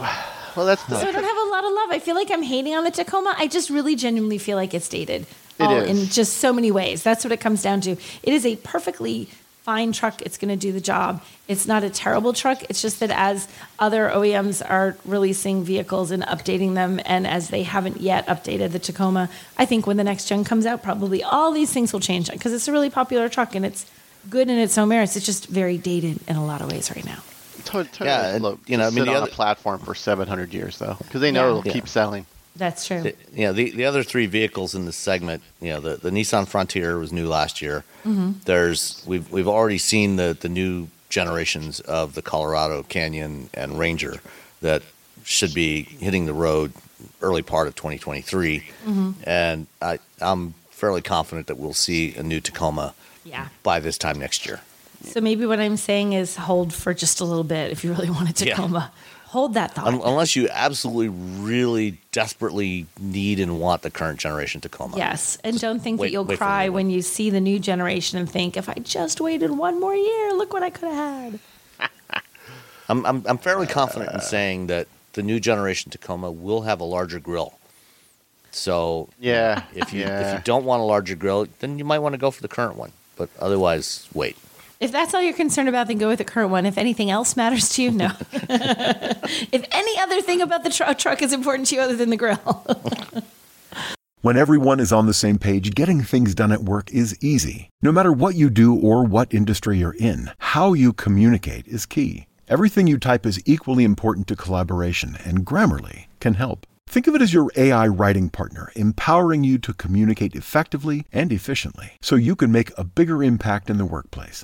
well, that's So I don't have a lot of love. I feel like I'm hating on the Tacoma. I just really genuinely feel like it's dated. It all in just so many ways. That's what it comes down to. It is a perfectly fine truck. It's going to do the job. It's not a terrible truck. It's just that as other OEMs are releasing vehicles and updating them, and as they haven't yet updated the Tacoma, I think when the next gen comes out, probably all these things will change because it's a really popular truck and it's good in its own merits. It's just very dated in a lot of ways right now. Totally, to- Yeah, and, look, you know, I mean, sit the other- a platform for 700 years though, because they know Yeah. it'll Yeah. keep selling. That's true. The- you know, the, the other three vehicles in this segment, you know, the, the Nissan Frontier was new last year. Mm-hmm. There's we've we've already seen the the new generations of the Colorado Canyon and Ranger that should be hitting the road early part of 2023, mm-hmm. and I I'm fairly confident that we'll see a new Tacoma yeah. by this time next year. So maybe what I'm saying is hold for just a little bit if you really want a Yeah. Tacoma. Hold that thought. Un- unless you absolutely, really, desperately need and want the current generation Tacoma. yes, and don't think wait- that you'll wait for the cry when you see the new generation and think, if I just waited one more year, look what I could have had. <laughs> I'm, I'm, I'm fairly confident in saying that the new generation Tacoma will have a larger grill. So Yeah. if you yeah. if you don't want a larger grill, then you might want to go for the current one. But otherwise, wait. If that's all you're concerned about, then go with the current one. If anything else matters to you, no. <laughs> if any other thing about the tr- truck is important to you other than the grill, <laughs> When everyone is on the same page, getting things done at work is easy. No matter what you do or what industry you're in, how you communicate is key. Everything you type is equally important to collaboration, and Grammarly can help. Think of it as your AI writing partner, empowering you to communicate effectively and efficiently so you can make a bigger impact in the workplace.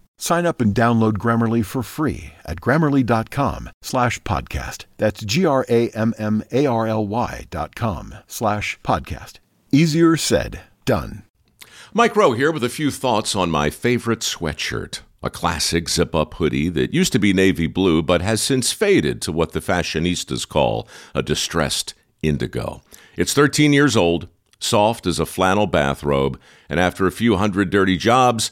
Sign up and download Grammarly for free at grammarly.com slash podcast. That's G-R-A-M-M-A-R-L-Y dot com slash podcast. Easier said, done. Mike Rowe here with a few thoughts on my favorite sweatshirt. A classic zip up hoodie that used to be navy blue but has since faded to what the fashionistas call a distressed indigo. It's 13 years old, soft as a flannel bathrobe, and after a few hundred dirty jobs,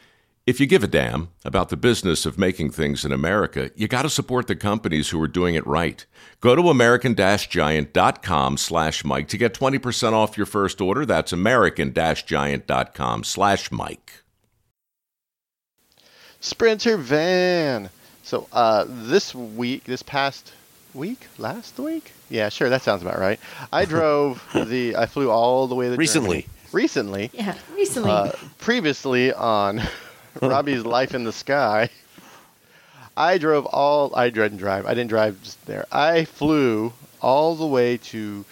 if you give a damn about the business of making things in America, you got to support the companies who are doing it right. Go to american-giant.com slash Mike to get 20% off your first order. That's american-giant.com slash Mike. Sprinter van. So uh, this week, this past week, last week, yeah, sure, that sounds about right. I <laughs> drove the, I flew all the way to Recently. Germany. Recently. Yeah, recently. Uh, previously on <laughs> Robbie's Life in the Sky, I drove all. I didn't drive. I didn't drive just there. I flew all the way to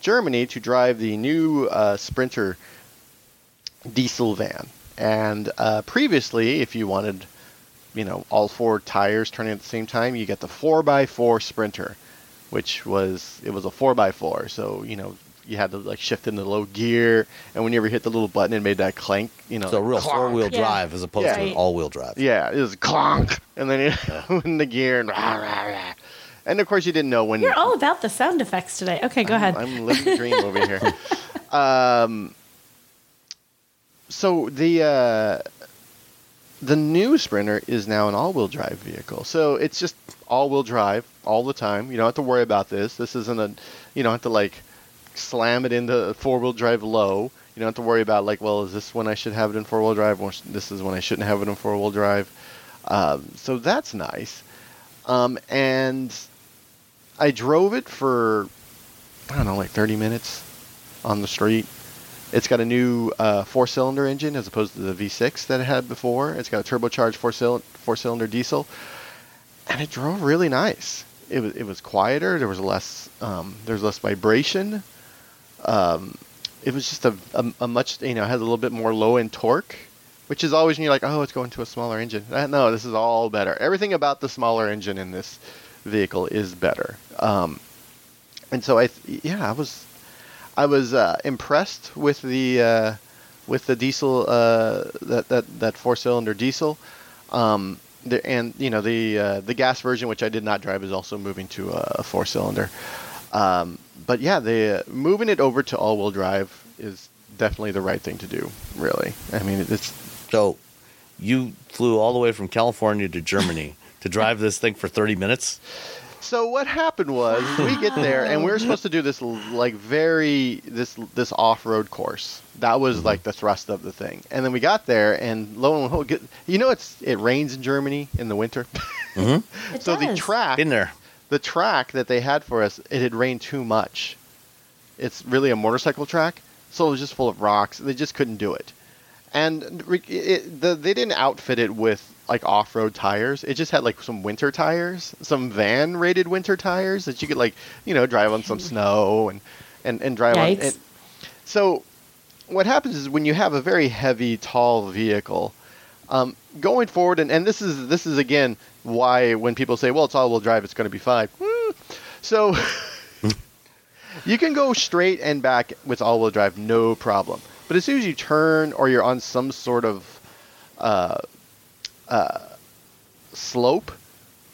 Germany to drive the new uh, Sprinter diesel van. And uh, previously, if you wanted, you know, all four tires turning at the same time, you get the 4x4 Sprinter, which was it was a 4x4. So you know you had to like shift into low gear, and whenever you hit the little button, it made that clank. You know, So a real four wheel Yeah. drive as opposed to an all wheel drive. Yeah, it was clonk, and then it in the gear and rah, rah, rah. and of course you didn't know when. You're all about the sound effects today. Okay, go ahead. I'm living the dream over here. <laughs> Um, so the uh, the new Sprinter is now an all-wheel drive vehicle. So it's just all-wheel drive all the time. You don't have to worry about this. This isn't a, you don't have to like slam it into four-wheel drive low. You don't have to worry about like, well, is this when I should have it in four-wheel drive, or this is when I shouldn't have it in four-wheel drive. Um, so that's nice. Um, and I drove it for I don't know, like 30 minutes on the street. It's got a new uh, four-cylinder engine as opposed to the V6 that it had before. It's got a turbocharged four-cylinder, four-cylinder diesel, and it drove really nice. It was it was quieter. There was less um, there was less vibration. Um, it was just a, a, a much you know has a little bit more low-end torque, which is always when you're like oh it's going to a smaller engine. Uh, no, this is all better. Everything about the smaller engine in this vehicle is better. Um, and so I th- yeah I was I was uh, impressed with the uh, with the diesel uh, that that that four cylinder diesel. Um, the, and you know the uh, the gas version, which I did not drive, is also moving to a four cylinder. Um, but yeah, the moving it over to all wheel drive is definitely the right thing to do. Really, I mean it's So you flew all the way from California to Germany <laughs> to drive this thing for 30 minutes? So what happened was we get there and we are supposed to do this like very this this off-road course. That was mm-hmm. like the thrust of the thing. And then we got there and lo and behold, you know it's it rains in Germany in the winter. It mm-hmm. <laughs> so the does. track Been there. The track that they had for us, it had rained too much. It's really a motorcycle track, so it was just full of rocks. They just couldn't do it. And it, the, they didn't outfit it with like off-road tires. It just had like some winter tires, some van-rated winter tires that you could like, you know, drive on some snow and and and drive on. Yikes. And so what happens is when you have a very heavy, tall vehicle, um, going forward, and, and this is this is again why when people say, "Well, it's all-wheel drive, it's going to be fine." Hmm. So <laughs> you can go straight and back with all-wheel drive, no problem. But as soon as you turn or you're on some sort of uh, uh, slope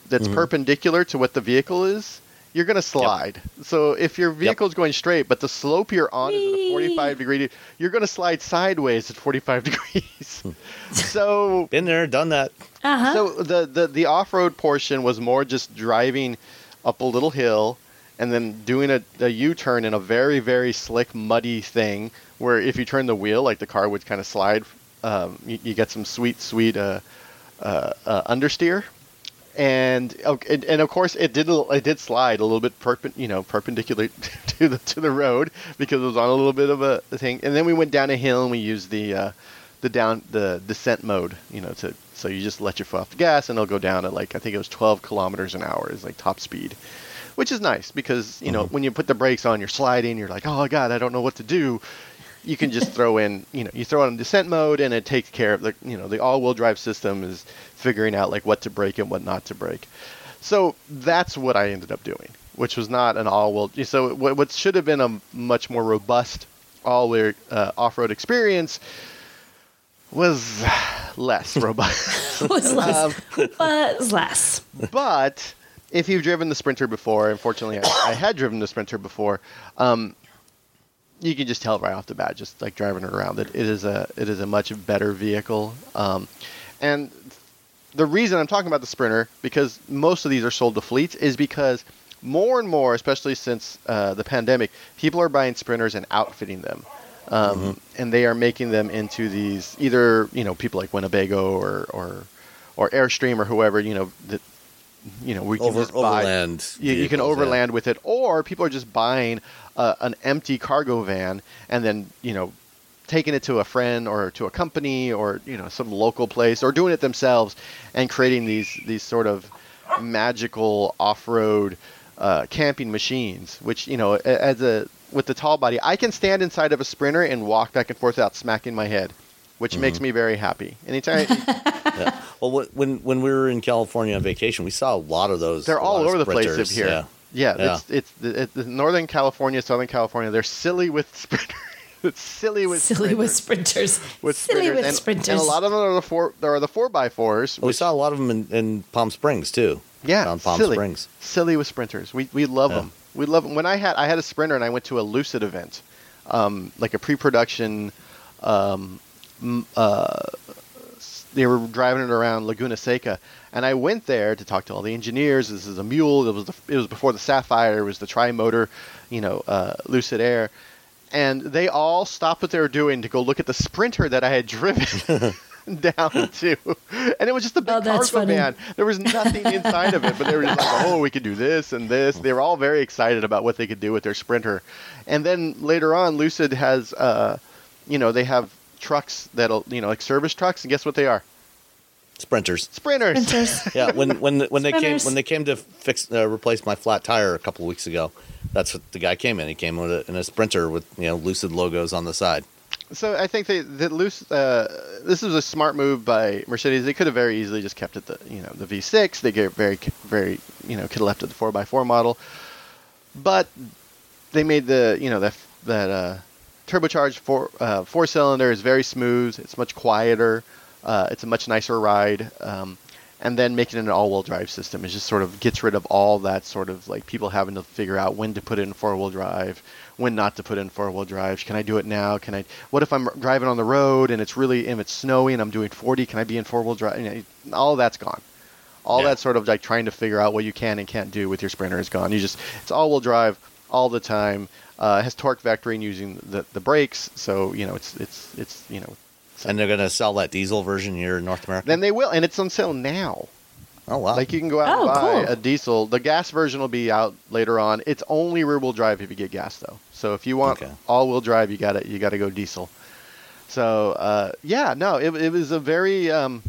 that's perpendicular to what the vehicle is, you're going to slide. So if your vehicle is going straight, but the slope you're on is at a 45 degree, you're going to slide sideways at 45 <laughs> degrees. so <laughs> Been there, done that. Uh-huh. so the, the, the off-road portion was more just driving up a little hill and then doing a, a U-turn in a very very slick muddy thing where if you turn the wheel like the car would kind of slide um, you, you get some sweet sweet uh, uh, uh, understeer and, and of course it did it did slide a little bit perpen, you know perpendicular <laughs> to the to the road because it was on a little bit of a thing and then we went down a hill and we used the uh, the down the descent mode you know to so you just let your foot off the gas and it'll go down at like I think it was 12 kilometers an hour is like top speed which is nice because you know Mhm. when you put the brakes on you're sliding you're like oh god I don't know what to do you can just throw in, you know, you throw in descent mode and it takes care of the, you know, the all-wheel drive system is figuring out like what to brake and what not to brake. So that's what I ended up doing, which was not an all-wheel. So what, what should have been a much more robust all-wheel uh, off-road experience was less robust. <laughs> was less. Um, was less. but if you've driven the Sprinter before, unfortunately, I, I had driven the Sprinter before. Um, you can just tell right off the bat, just like driving it around. It, it is a it is a much better vehicle. Um, and the reason I'm talking about the Sprinter because most of these are sold to fleets is because more and more, especially since uh, the pandemic, people are buying Sprinters and outfitting them. Um, And they are making them into these either you know people like Winnebago or or or Airstream or whoever you know that you know we can Over, just buy overland. you, you can vehicles, yeah. overland with it, or people are just buying uh, an empty cargo van and then you know taking it to a friend or to a company or you know some local place or doing it themselves and creating these these sort of magical off-road uh, camping machines. Which you know, as a with the tall body, I can stand inside of a sprinter and walk back and forth without smacking my head, which makes Mm-hmm. me very happy. Anytime Yeah. <laughs> Well, when when we were in California on vacation, we saw a lot of those. They're all over the place up here. Yeah. Yeah, Yeah. it's it's the, it's the Northern California, Southern California. They're silly with <laughs> sprinters. it's silly with Silly with sprinters. sprinters. <laughs> with Silly sprinters. with and, sprinters. And a lot of them are the four. There are the four by fours. Well, we saw a lot of them in, in Palm Springs too. Yeah, on Palm silly. Springs. Silly with sprinters. We we love Yeah. them. We love them. When I had I had a sprinter and I went to a Lucid event, um, like a pre-production. Um, uh, s- they were driving it around Laguna Seca, and I went there to talk to all the engineers. This is a mule. It was the, it was before the Sapphire. It was the tri-motor, you know, uh, Lucid Air, and they all stopped what they were doing to go look at the Sprinter that I had driven. <laughs> <laughs> down to, and it was just a big Oh, that's cargo funny. van. There was nothing inside of it, but they were just like, "Oh, we could do this and this." They were all very excited about what they could do with their Sprinter. And then later on, Lucid has, uh, you know, they have trucks that'll, you know, like service trucks, and guess what they are? Sprinters. Sprinters. Sprinters. <laughs> Yeah, when when when they came when they came to fix uh, replace my flat tire a couple of weeks ago, that's what the guy came in. He came with a, in a Sprinter with you know Lucid logos on the side. So I think they that loose. Uh, this was a smart move by Mercedes. They could have very easily just kept it the you know the V6. They get very very you know could have left it the 4x4 model, but they made the you know that that uh, turbocharged four uh, four cylinder is very smooth. It's much quieter. Uh, it's a much nicer ride. Um, and then making it an all-wheel drive system is just sort of gets rid of all that sort of like people having to figure out when to put it in four-wheel drive, when not to put it in four-wheel drive. Can I do it now? Can I? What if I'm driving on the road and it's really if it's snowy and I'm doing 40? Can I be in four-wheel drive? You know, all that's gone. All Yeah. that sort of like trying to figure out what you can and can't do with your Sprinter is gone. You just it's all-wheel drive all the time. Uh, has torque vectoring using the the brakes, so you know it's it's it's you know. And they're gonna sell that diesel version here in North America. Then they will, and it's on sale now. oh wow! Like you can go out Oh, and buy cool. a diesel. The gas version will be out later on. It's only rear-wheel drive if you get gas though. So if you want Okay. all-wheel drive, you got to you got to go diesel. So uh, yeah, no, it, it was a very. Um,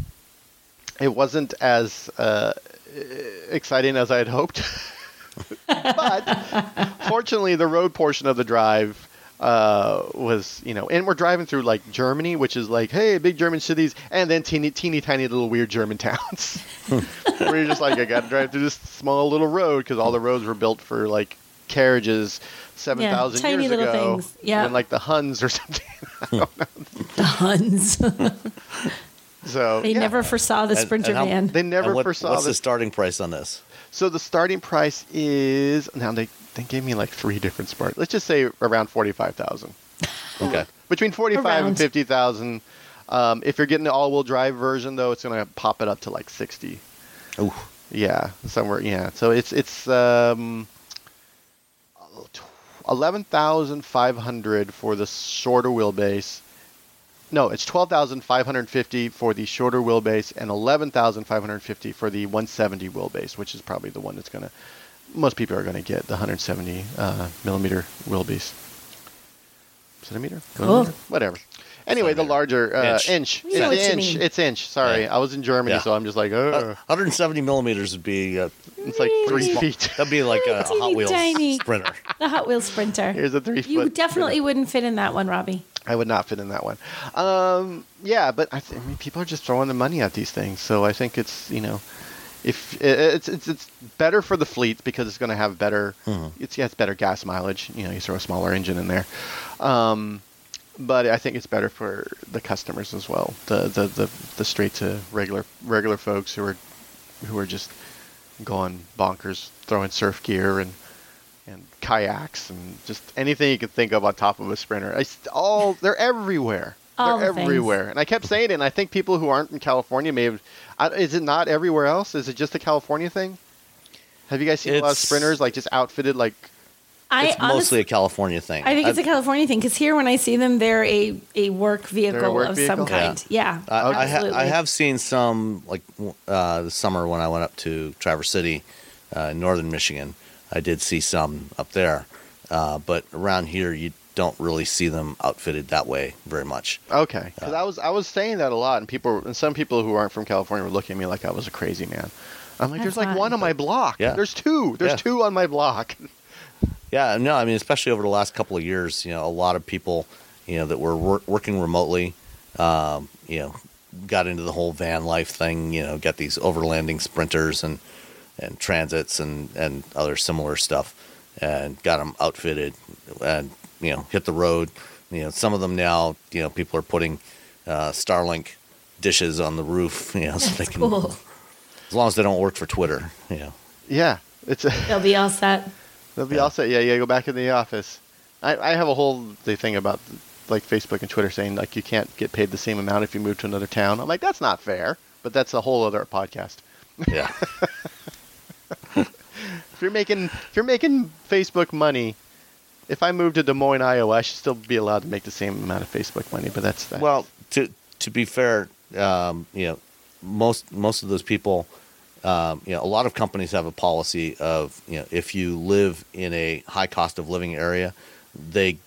it wasn't as uh, exciting as I had hoped, <laughs> <laughs> but fortunately, the road portion of the drive uh, was you know, and we're driving through like Germany, which is like, hey, big German cities, and then teeny, teeny, tiny little weird German towns. <laughs> where you're just like, I got to drive through this small little road because all the roads were built for like carriages seven thousand tiny years little ago, things. Yeah. and like the Huns or <laughs> something. The Huns. So they yeah. never foresaw the Sprinter and how- van. they never And what- foresaw What's the this. starting price on this? So the starting price is now they they gave me like three different smart. Let's just say around forty five thousand. Okay. Between forty five and fifty thousand. Um, if you're getting the all wheel drive version though, it's gonna pop it up to like sixty. Ooh. Yeah, somewhere. Yeah. So it's it's um, eleven thousand five hundred for the shorter wheelbase. No, it's twelve thousand five hundred fifty for the shorter wheelbase and eleven thousand five hundred fifty for the one seventy wheelbase, which is probably the one that's gonna most people are gonna get the hundred seventy uh, millimeter wheelbase. Centimeter, Cool. Millimeter? whatever. Anyway, the larger uh, Inch. inch. We It's know inch. It's inch. Sorry, Yeah. I was in Germany, Yeah. so I'm just like, Uh, oh, 170 millimeters would be uh, it's like three Really? feet. that'd be like a, <laughs> a Hot Wheels tiny. sprinter. The Hot Wheels Sprinter. Here's a three You foot definitely wouldn't fit in that one, Robbie. I would not fit in that one. Um, yeah, but I, th- I mean, people are just throwing the money at these things, so I think it's you know, if it's it's it's better for the fleets because it's going to have better, it's yeah, it's better gas mileage. You know, you throw a smaller engine in there, um, but I think it's better for the customers as well. The the the, the straight to regular regular folks who are who are just going bonkers, throwing surf gear and and kayaks and just anything you can think of on top of a sprinter. I st- all they're everywhere. All they're the things. everywhere. And I kept saying it, and I think people who aren't in California may have. I, is it not everywhere else? Is it just a California thing? Have you guys seen a lot of sprinters like just outfitted like? I It's honestly, mostly a California thing. I think it's a a California thing because here, when I see them, they're a, a work vehicle work of vehicle? some kind. Yeah, I, I, ha- I have seen some like w- uh, this summer when I went up to Traverse City, uh, in northern Michigan. I did see some up there, uh, but around here you don't really see them outfitted that way very much. Okay, because I was I was saying that a lot, and people and some people who aren't from California were looking at me like I was a crazy man. I'm like, That's there's like one on my block. Yeah. There's two. There's Yeah. two on my block. <laughs> Yeah, no, I mean, especially over the last couple of years, you know, a lot of people, you know, that were wor- working remotely, um, you know, got into the whole van life thing. You know, got these overlanding sprinters and and transits and and other similar stuff, and got them outfitted and you know hit the road. You know, some of them now, you know, people are putting uh, Starlink dishes on the roof. <laughs> You know, so they can, cool. as long as they don't work for Twitter. You know. Yeah, it's a. <laughs> They'll be all set. They'll be Yeah. all set. Yeah, yeah. Go back in the office. I, I have a whole thing about like Facebook and Twitter saying like you can't get paid the same amount if you move to another town. I'm like that's not fair, but that's a whole other podcast. Yeah. <laughs> You're making if you're making Facebook money, if I move to Des Moines, Iowa, I should still be allowed to make the same amount of Facebook money. But that's that. Well, to to be fair, um, you know, most most of those people, um, you know, a lot of companies have a policy of you know if you live in a high cost of living area, they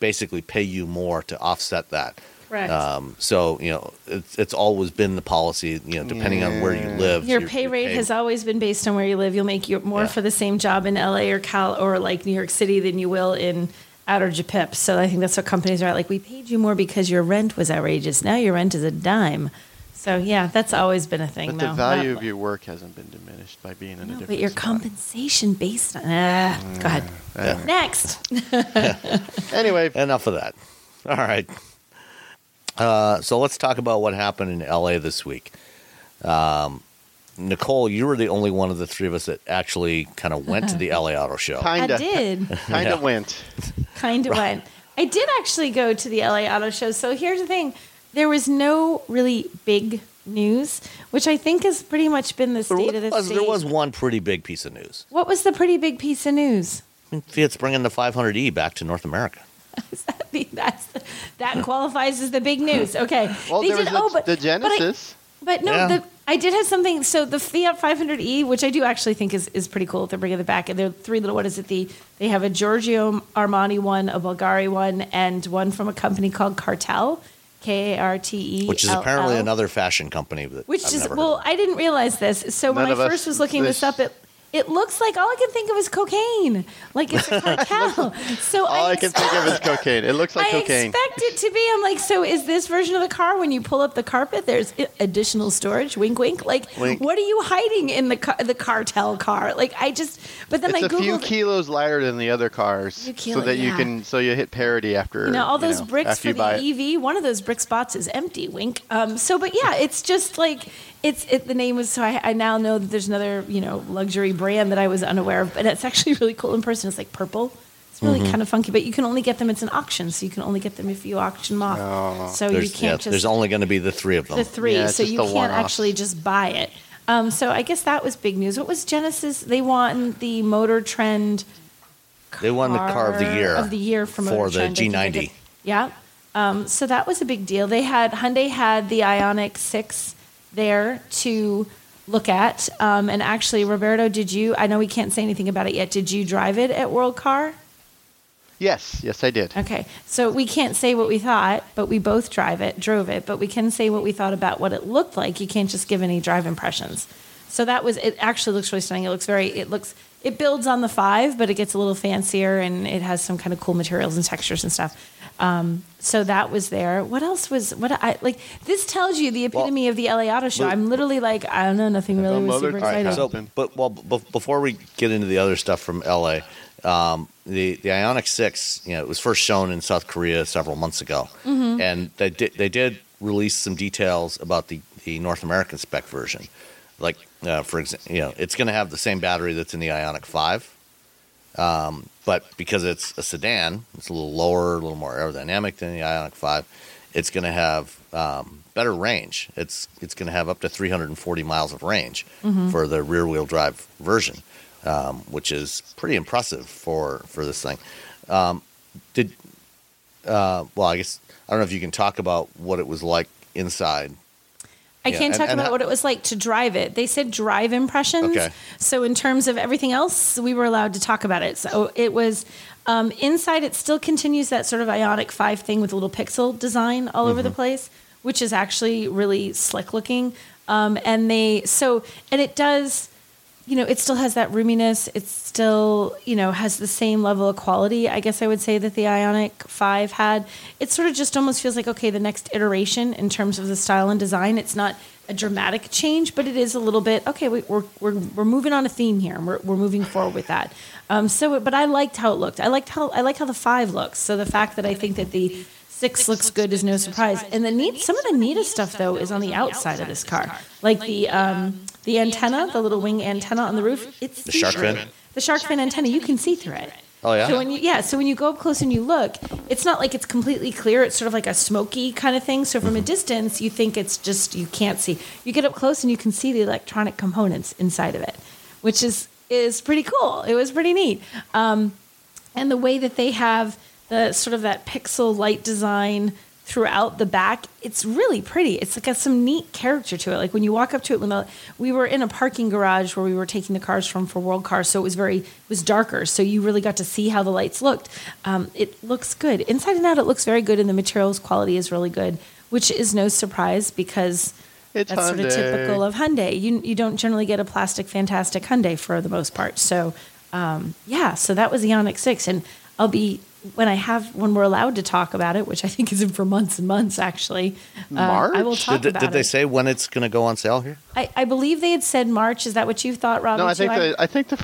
basically pay you more to offset that. Correct. Um, so you know, it's it's always been the policy. You know, depending on where you live, Your you're- pay you're rate paid- has always been based on where you live. You'll make your, more Yeah. for the same job in LA or Cal or like New York City than you will in outer Japip. So I think that's what companies are at. Like we paid you more because your rent was outrageous. Now your rent is a dime. So yeah, that's always been a thing. but though. the value Not- of your work hasn't been diminished by being in a different. but your spot. compensation based on. Ah, go ahead. Yeah. Next. <laughs> Anyway, Enough of that. All right. Uh, so let's talk about what happened in LA this week. Um, Nicole, you were the only one of the three of us that actually kind of went to the LA Auto Show. kinda, I did. <laughs> kinda went. kind of went. I did actually go to the LA Auto Show. So here's the thing there was no really big news, which I think has pretty much been the state of the was, state. there was one pretty big piece of news. What was the pretty big piece of news? I mean, Fiat's bringing the 500e back to North America. <laughs> That's the, that qualifies as the big news. Okay. <laughs> Well, They there was did- the, oh, but- the but I- Genesis. But no, Yeah. the, I did have something. So the Fiat 500e, which I do actually think is, is pretty cool. They're bringing it back, and they're three little. What is it? The they have a Giorgio Armani one, a Bulgari one, and one from a company called Kartell, K A R T E, which is apparently another fashion company. That Which I've is never heard well, of. I didn't realize this. So when I of us- first was looking this, this- up, it it looks like all I can think of is cocaine. Like it's a <laughs> cartel. so All I, I can think of is cocaine. It looks like I cocaine. expect it to be. I'm like, so is this version of the car when you pull up the carpet? There's additional storage. Wink, wink. Like, Wink. what are you hiding in the car, the cartel car? Like, I just. But then it's I a few kilos lighter than the other cars, Few so kilo- that you can so you hit parity after. you know, all you those know, bricks for the buy it. EV. One of those brick spots is empty. Wink. Um. So, but yeah, it's just like it's it. The name was so I, I now know that there's another you know luxury brand that I was unaware of, but it's actually <laughs> really cool in person. It's like purple. It's really Mm-hmm. kind of funky, but you can only get them. It's an auction, so you can only get them if you auction them off. Oh. So you can't yeah, just there's only going to be the three of them. the three, Yeah, so you can't one-offs. actually just buy it. Um, so I guess that was big news. What was Genesis? They won the Motor Trend They won the car of the year of the year from for Motor the Trend, I think I G90. did. Yeah. Um, so that was a big deal. They had Hyundai had the Ioniq Six there to look at, um, and actually, Roberto, did you? I know we can't say anything about it yet. Did you drive it at World Car? Yes, yes, I did. Okay, so we can't say what we thought, but we both drive it, drove it, but we can say what we thought about what it looked like. You can't just give any drive impressions. So that was it. Actually, looks really stunning. It looks very. It looks. It builds on the five, but it gets a little fancier and it has some kind of cool materials and textures and stuff. Um, so that was there. What else was? What I like? This tells you the epitome of the LA Auto Show. Well- I'm literally like, I don't know, nothing really No was super All right, exciting. So, Happened. but well, b- before we get into the other stuff from LA, um, the the Ioniq Six, you know, it was first shown in South Korea several months ago, Mm-hmm. and they did they did release some details about the the North American spec version. Like, uh, for example, you know, it's going to have the same battery that's in the Ioniq Five, um, but because it's a sedan, it's a little lower, a little more aerodynamic than the Ioniq Five. It's going to have um, better range. It's it's going to have up to 340 miles of range for the rear wheel drive version, um, which is pretty impressive for for this thing. Um, did uh, well, I guess I don't know if you can talk about what it was like inside. I Yeah, can't and- talk and about how- what it was like to drive it. They said drive impressions. Okay. So in terms of everything else, we were allowed to talk about it. So it was um, inside. It still continues that sort of Ioniq Five thing with a little pixel design all over the place, which is actually really slick looking. Um, and they so and it does you know, it still has that roominess. It still, you know, has the same level of quality. I guess I would say that the Ioniq 5 had. It sort of just almost feels like, okay, the next iteration in terms of the style and design. It's not a dramatic change, but it is a little bit, okay, we, we're, we're, we're moving on a theme here we're, we're moving forward with that. Um, so, but I liked how it looked. I liked how, I like how the 5 looks. So the fact that I think that the Six looks good is no surprise. And the neat, some of the neatest stuff though is on the outside of this car, like the um, the antenna, the little wing antenna on the roof. It's The shark fin? The shark fin antenna, you can see through it. Oh, yeah? So when you yeah, so when you go up close and you look, it's not like it's completely clear. It's sort of like a smoky kind of thing. So from Mm-hmm. a distance, you think it's just you can't see. You get up close and you can see the electronic components inside of it, which is is pretty cool. It was pretty neat. Um, and the way that they have the sort of that pixel light design throughout the back it's really pretty. It's like got some neat character to it. Like when you walk up to it when the, we were in a parking garage where we were taking the cars from for world cars so it was very it was darker. So you really got to see how the lights looked. Um, it looks good. Inside and out it looks very good and the materials quality is really good which is no surprise because It's that's sort of typical of Hyundai. You you don't generally get a plastic fantastic Hyundai for the most part. So um, yeah, so that was the Ioniq Six, and I'll be when I have when we're allowed to talk about it, which I think isn't for months and months actually. uh, I will March? talk Did, about did they say when it's going to go on sale here? I, I believe they had said March. Is that what you thought, Rob? No, I think the I think the,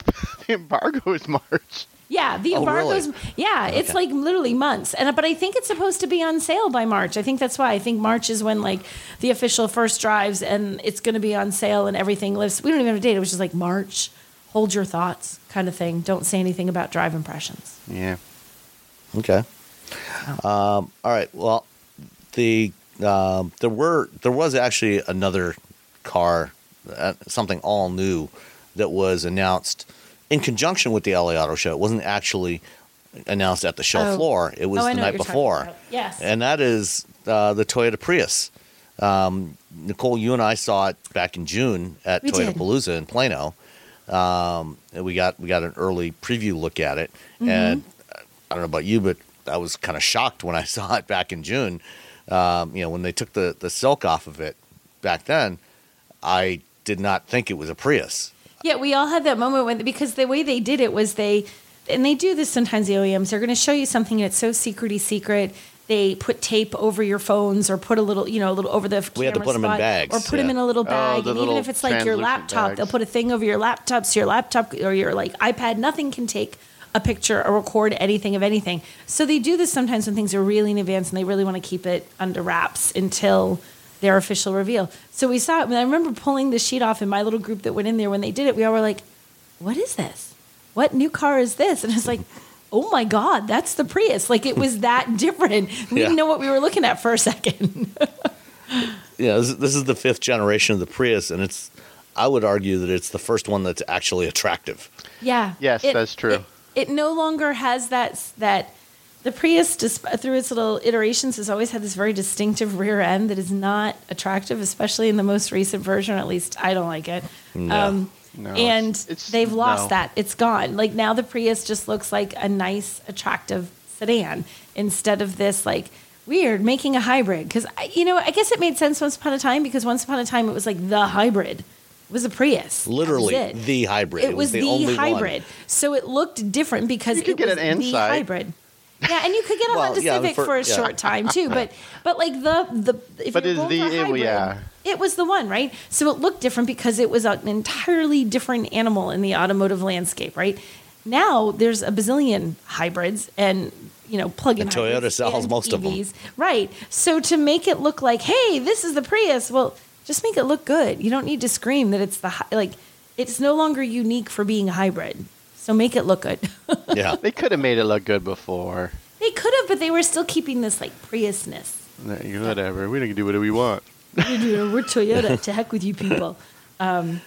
the embargo is March. Yeah, the Oh, embargo's really? yeah, it's Okay. like literally months. And but I think it's supposed to be on sale by March. I think that's why. I think March is when like the official first drives and it's going to be on sale and everything lives. We don't even have a date. It was just like March. Hold your thoughts, kind of thing. Don't say anything about drive impressions. Yeah. Okay. Um, all right. Well, the um, there were there was actually another car, uh, something all new, that was announced in conjunction with the LA Auto Show. It wasn't actually announced at the show Oh. floor. It was Oh, the night what you're talking before. Yes. And that is uh, the Toyota Prius. Um, Nicole, you and I saw it back in June at We Toyota did. Palooza in Plano. Um, and we got we got an early preview look at it, Mm-hmm. and uh, I don't know about you, but I was kind of shocked when I <laughs> saw it back in June. Um, you know, when they took the the silk off of it back then, I did not think it was a Prius. Yeah, we all had that moment when because the way they did it was they, and they do this sometimes. The OEMs they're going to show you something and it's so secrety secret. They put tape over your phones or put a little, you know, a little over the We had to camera put 'em in bags, or put them in a little Oh, bag. the and even if it's like your laptop, bags. they'll put a thing over your laptop so your laptop or your like iPad, nothing can take a picture or record anything of anything. So they do this sometimes when things are really in advance and they really want to keep it under wraps until their official reveal. So we saw it. And I remember pulling the sheet off in my little group that went in there when they did it. We all were like, what is this? What new car is this? And I was like, oh my God, that's the Prius. Like it was that <laughs> different. We Yeah. didn't know what we were looking at for a second. <laughs> Yeah, this, is- this is the fifth generation of the Prius, and it's. I would argue that it's the first one that's actually attractive. yeah. Yes, It- that's true. It, it no longer has that that the Prius through its little iterations has always had this very distinctive rear end that is not attractive, especially in the most recent version. At least I don't like it. No. Um, No, and it's- it's- they've lost no. that. It's gone. Like now the Prius just looks like a nice, attractive sedan instead of this like weird making a hybrid. Because you know, I guess it made sense once upon a time because once upon a time it was like the hybrid it was a Prius. Literally it. the hybrid. It, was, the, only one. hybrid. So it looked different because You could it get was an the Insight. hybrid. Yeah, and you could get a Well, Honda yeah, Civic for- for, a yeah. short time too, but but like the the if But you're going the- for a it- hybrid, yeah. it was the one, right? So it looked different because it was an entirely different animal in the automotive landscape, right? Now there's a bazillion hybrids and you know plug-in And Toyota sells and most of them. Right? So to make it look like, hey, this is the Prius, well, just make it look good. You don't need to scream that it's the hy- like. It's no longer unique for being a hybrid, so make it look good. <laughs> Yeah. They could have made it look good before. they could have, but they were still keeping this like Priusness. Whatever. We can do whatever we want. We're Toyota. <laughs> to heck with you people. I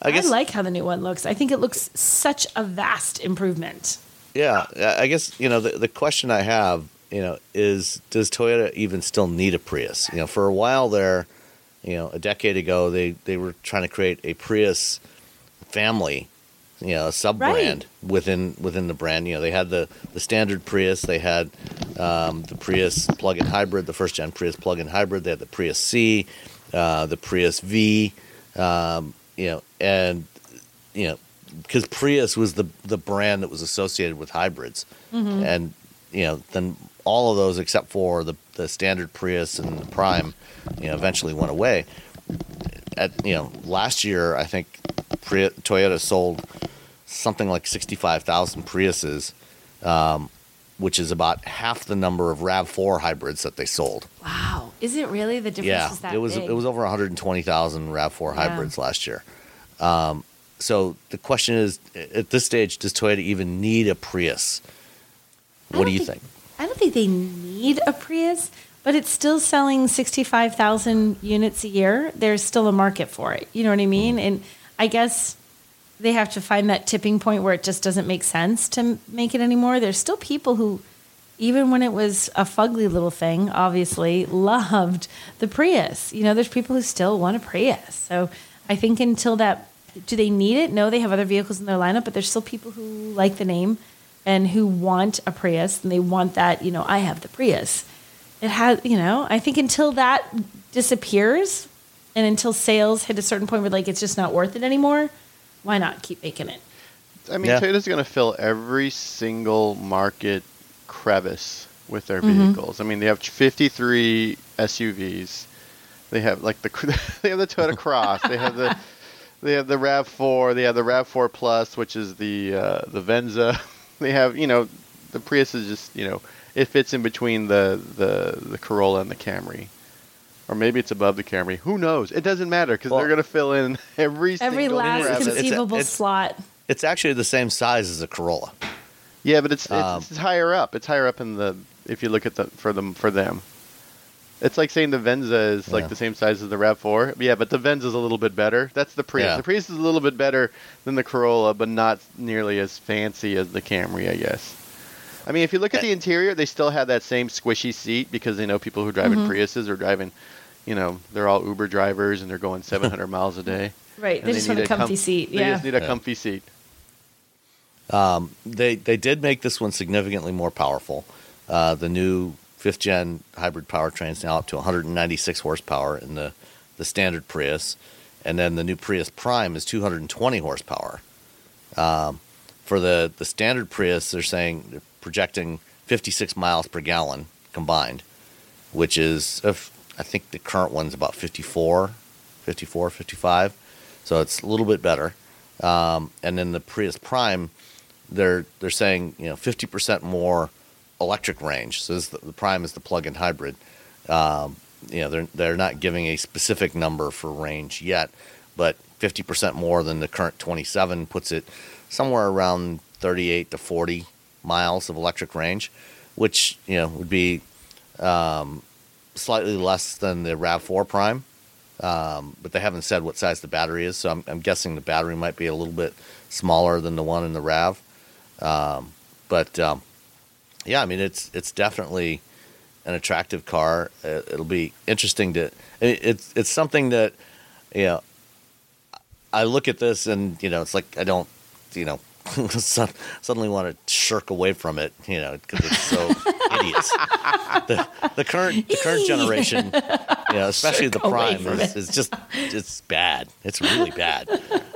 I, guess. like how the new one looks. I think it looks such a vast improvement. Yeah, I I guess you know the the question I have, you know, is does Toyota even still need a Prius? You know, for a while there, you know, a decade ago, they they were trying to create a Prius family, you know, a sub brand within within the brand. You know, they had the the standard Prius, they had um, the Prius plug-in hybrid, the first gen Prius plug-in hybrid. They had the Prius C, uh, the Prius V, um, you know, and you know, because Prius was the the brand that was associated with hybrids, and you know, then all of those except for the the standard Prius and the Prime, you know, eventually went away. At you know, last year I think Pri- Toyota sold something like sixty five thousand Priuses, um, which is about half the number of Rav Four hybrids that they sold. Wow. Is it really the difference Yeah, is that it was big? it was over 120,000 Rav4 Yeah. hybrids last year. Um, so the question is, at this stage, does Toyota even need a Prius? What do you think? I don't think they need a Prius, but it's still selling 65,000 units a year. There's still a market for it. You know what I mean? And I guess they have to find that tipping point where it just doesn't make sense to make it anymore. There's still people who, even when it was a fugly little thing, obviously loved the Prius. You know, there's people who still want a Prius. So I think until that, do they need it? No, they have other vehicles in their lineup, but there's still people who like the name and who want a Prius and they want that, you know, I have the Prius. It has, you know, I think until that disappears and until sales hit a certain point where like it's just not worth it anymore, why not keep making it? I mean, Yeah. Toyota's going to fill every single market crevice with their Mm-hmm. vehicles. I mean, they have 53 SUVs. They have like the <laughs> they have the Toyota Cross. they have the <laughs> they have the Rav Four. They have the Rav Four Plus, which is the uh, the Venza. They have you know the Prius is just you know it fits in between the the the Corolla and the Camry. Or maybe it's above the Camry. Who knows? It doesn't matter because Well- they're going to fill in <laughs> every Every single last It's- crevice. it's- conceivable it's- slot. It's actually the same size as a Corolla. Yeah, but it's, it's, Um, it's higher up. It's higher up in the if you look at the for them for them. It's like saying the Venza is like the same size as the Rav4. Yeah, but the Venza is a little bit better. That's the Prius. Yeah. The Prius is a little bit better than the Corolla, but not nearly as fancy as the Camry, I guess. I mean, if you look at the interior, they still have that same squishy seat because they know people who drive Mm-hmm. in Priuses are driving, you know, they're all Uber drivers and they're going 700 <laughs> miles a day. Right. And They just need want a comfy com- seat. They just need a Yeah. comfy seat. Um, They they did make this one significantly more powerful. Uh, the new fifth gen hybrid powertrain is now up to 196 horsepower in the the standard Prius, and then the new Prius Prime is 220 horsepower. Um, for the the standard Prius, they're saying they're projecting 56 miles per gallon combined, which is if I think the current one's about 54, 54, 55. So it's a little bit better. Um, and then the Prius Prime, they're they're saying you know 50% more electric range. So the, the Prime is the plug-in hybrid. Um, you know they're they're not giving a specific number for range yet, but 50% more than the current 27 puts it somewhere around 38 to 40 miles of electric range, which you know would be um, slightly less than the Rav4 Prime. Um, but they haven't said what size the battery is, so I'm, I'm guessing the battery might be a little bit smaller than the one in the Rav. Um, but um, yeah, I mean it's it's definitely an attractive car. Uh, it'll be interesting to. it- It's it's something that you know. I look at this and you know it's like I don't you know <laughs> sud- suddenly want to shirk away from it you know because it's so <laughs> hideous. The, the current the current generation, you know, <laughs> especially the Shirk away prime from is, just it's bad. It's really bad.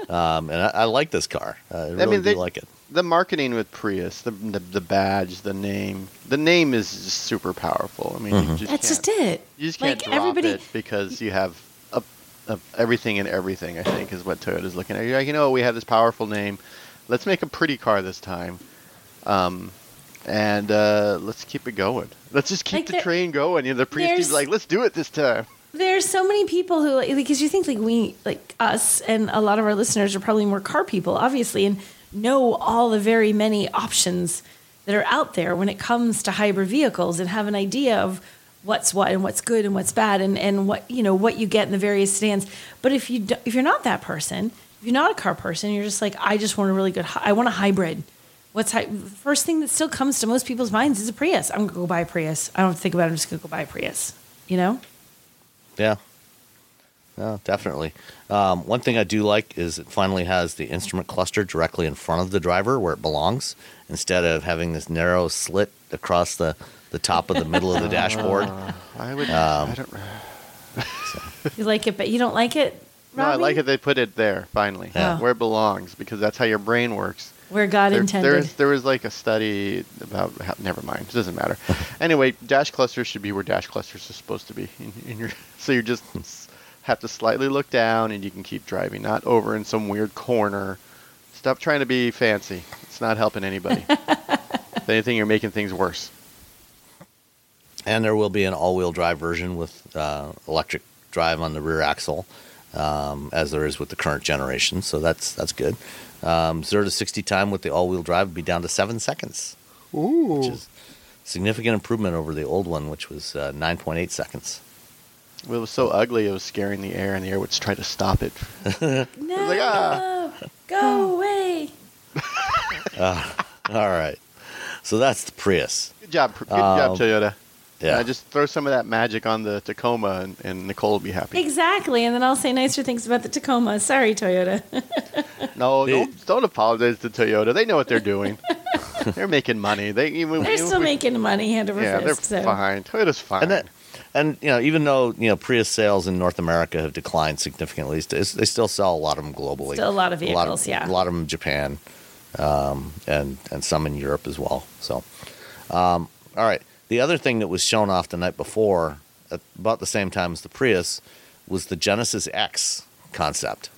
Um, and I, I like this car. I really mean, do they- like it. the marketing with Prius, the, the the badge, the name, the name is just super powerful. I mean, Mm-hmm. you just That's just it. You just can't Like, drop everybody- it because you have a, a, everything and everything. I think is what Toyota's looking at. You're like, you know, we have this powerful name. Let's make a pretty car this time, um, and uh, let's keep it going. Let's just keep Like the there- train going. You know, the Prius team's there's- like, let's do it this time. There's so many people who like because you think like we like us and a lot of our listeners are probably more car people, obviously, and know all the very many options that are out there when it comes to hybrid vehicles and have an idea of what's what and what's good and what's bad and, and what you know what you get in the various stands. But if you do, if you're not that person, if you're not a car person, you're just like I just want a really good I want a hybrid. What's the first thing that still comes to most people's minds is a Prius. I'm gonna go buy a Prius. I don't think about it. I'm just gonna go buy a Prius. You know. Yeah. No, definitely. Um, one thing I do like is it finally has the instrument cluster directly in front of the driver where it belongs, instead of having this narrow slit across the, the top of the middle of the <laughs> dashboard. I would. Um, I don't. You like it, but you don't like it. No, I like it. They put it there finally, Yeah. where it belongs, because that's how your brain works. Where God There, intended. there's, there was like a study about how, never mind, it doesn't matter. <laughs> anyway, dash clusters should be where dash clusters are supposed to be. In, in your, <laughs> so you just have to slightly look down and you can keep driving, not over in some weird corner. Stop trying to be fancy. It's not helping anybody. <laughs> if anything, you're making things worse. And there will be an all wheel drive version with uh, electric drive on the rear axle, um, as there is with the current generation. So that's that's good. Um, zero to 60 time with the all wheel drive would be down to seven seconds, Ooh. which is significant improvement over the old one, which was uh, 9.8 seconds. Well, it was so ugly, it was scaring the air, and the air would try to stop it. <laughs> no, like, ah. go away. <laughs> All right. So that's the Prius. Good job, Good job, Um, Toyota. Yeah. Uh, just throw some of that magic on the Tacoma, and, and Nicole will be happy. Exactly, and then I'll say nicer things about the Tacoma. Sorry, Toyota. <laughs> No, They- don't, don't apologize to Toyota. They know what they're doing. <laughs> they're making money. They even They're even still we- making money hand over Yeah, they're so. fine. Toyota's fine. And that, and you know, even though you know Prius sales in North America have declined significantly, they still sell a lot of them globally. Still a lot of A lot vehicles, of, yeah. a lot of them in Japan, um, and and some in Europe as well. So, um, all right. The other thing that was shown off the night before, at about the same time as the Prius, was the Genesis X concept.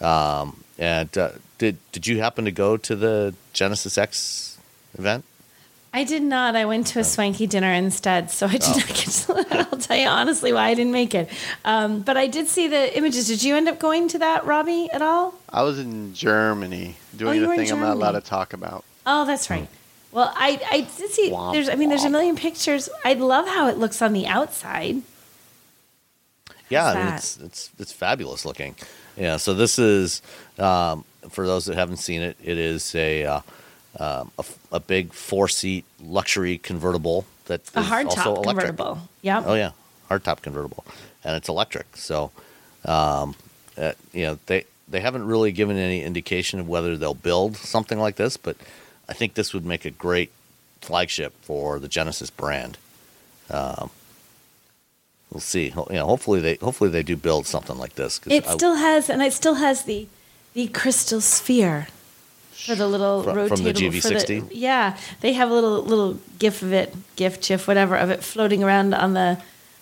Um, and uh, did did you happen to go to the Genesis X event? I did not. I went to a swanky dinner instead, so I did Oh. not get to. I'll tell you honestly why I didn't make it. Um, but I did see the images. Did you end up going to that, Robbie, at all? I was in Germany doing you a were in thing I'm not allowed to talk about. Oh, that's right. Well, I, I did see. Womp There's, I mean, there's a million pictures. I love how it looks on the outside. Yeah, How's I mean, that? it's it's it's fabulous looking. Yeah, so this is um, for those that haven't seen it. It is a uh, um, a, a big four seat luxury convertible that A hardtop also electric. convertible. Yep. Oh yeah, hardtop convertible, and it's electric. So, um, uh, you know, they they haven't really given any indication of whether they'll build something like this, but I think this would make a great flagship for the Genesis brand. Um, we'll see. You know, hopefully they hopefully they do build something like this. It I- still has, and it still has the the crystal sphere for the little From- rotatable. from the for GV60? yeah, they have a little little gif of it, gif, gif, whatever of it floating around on the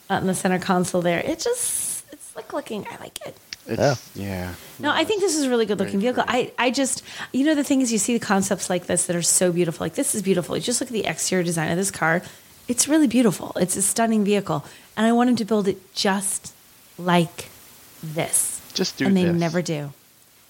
on the center console there. It just it's slick looking. I like it. It's, yeah. No, I think this is a really good looking vehicle. I, I just, you know, the thing is, you see the concepts like this that are so beautiful. Like this is beautiful. You just look at the exterior design of this car. It's really beautiful. It's a stunning vehicle, and I want him to build it just like this. Just do and they this. never do.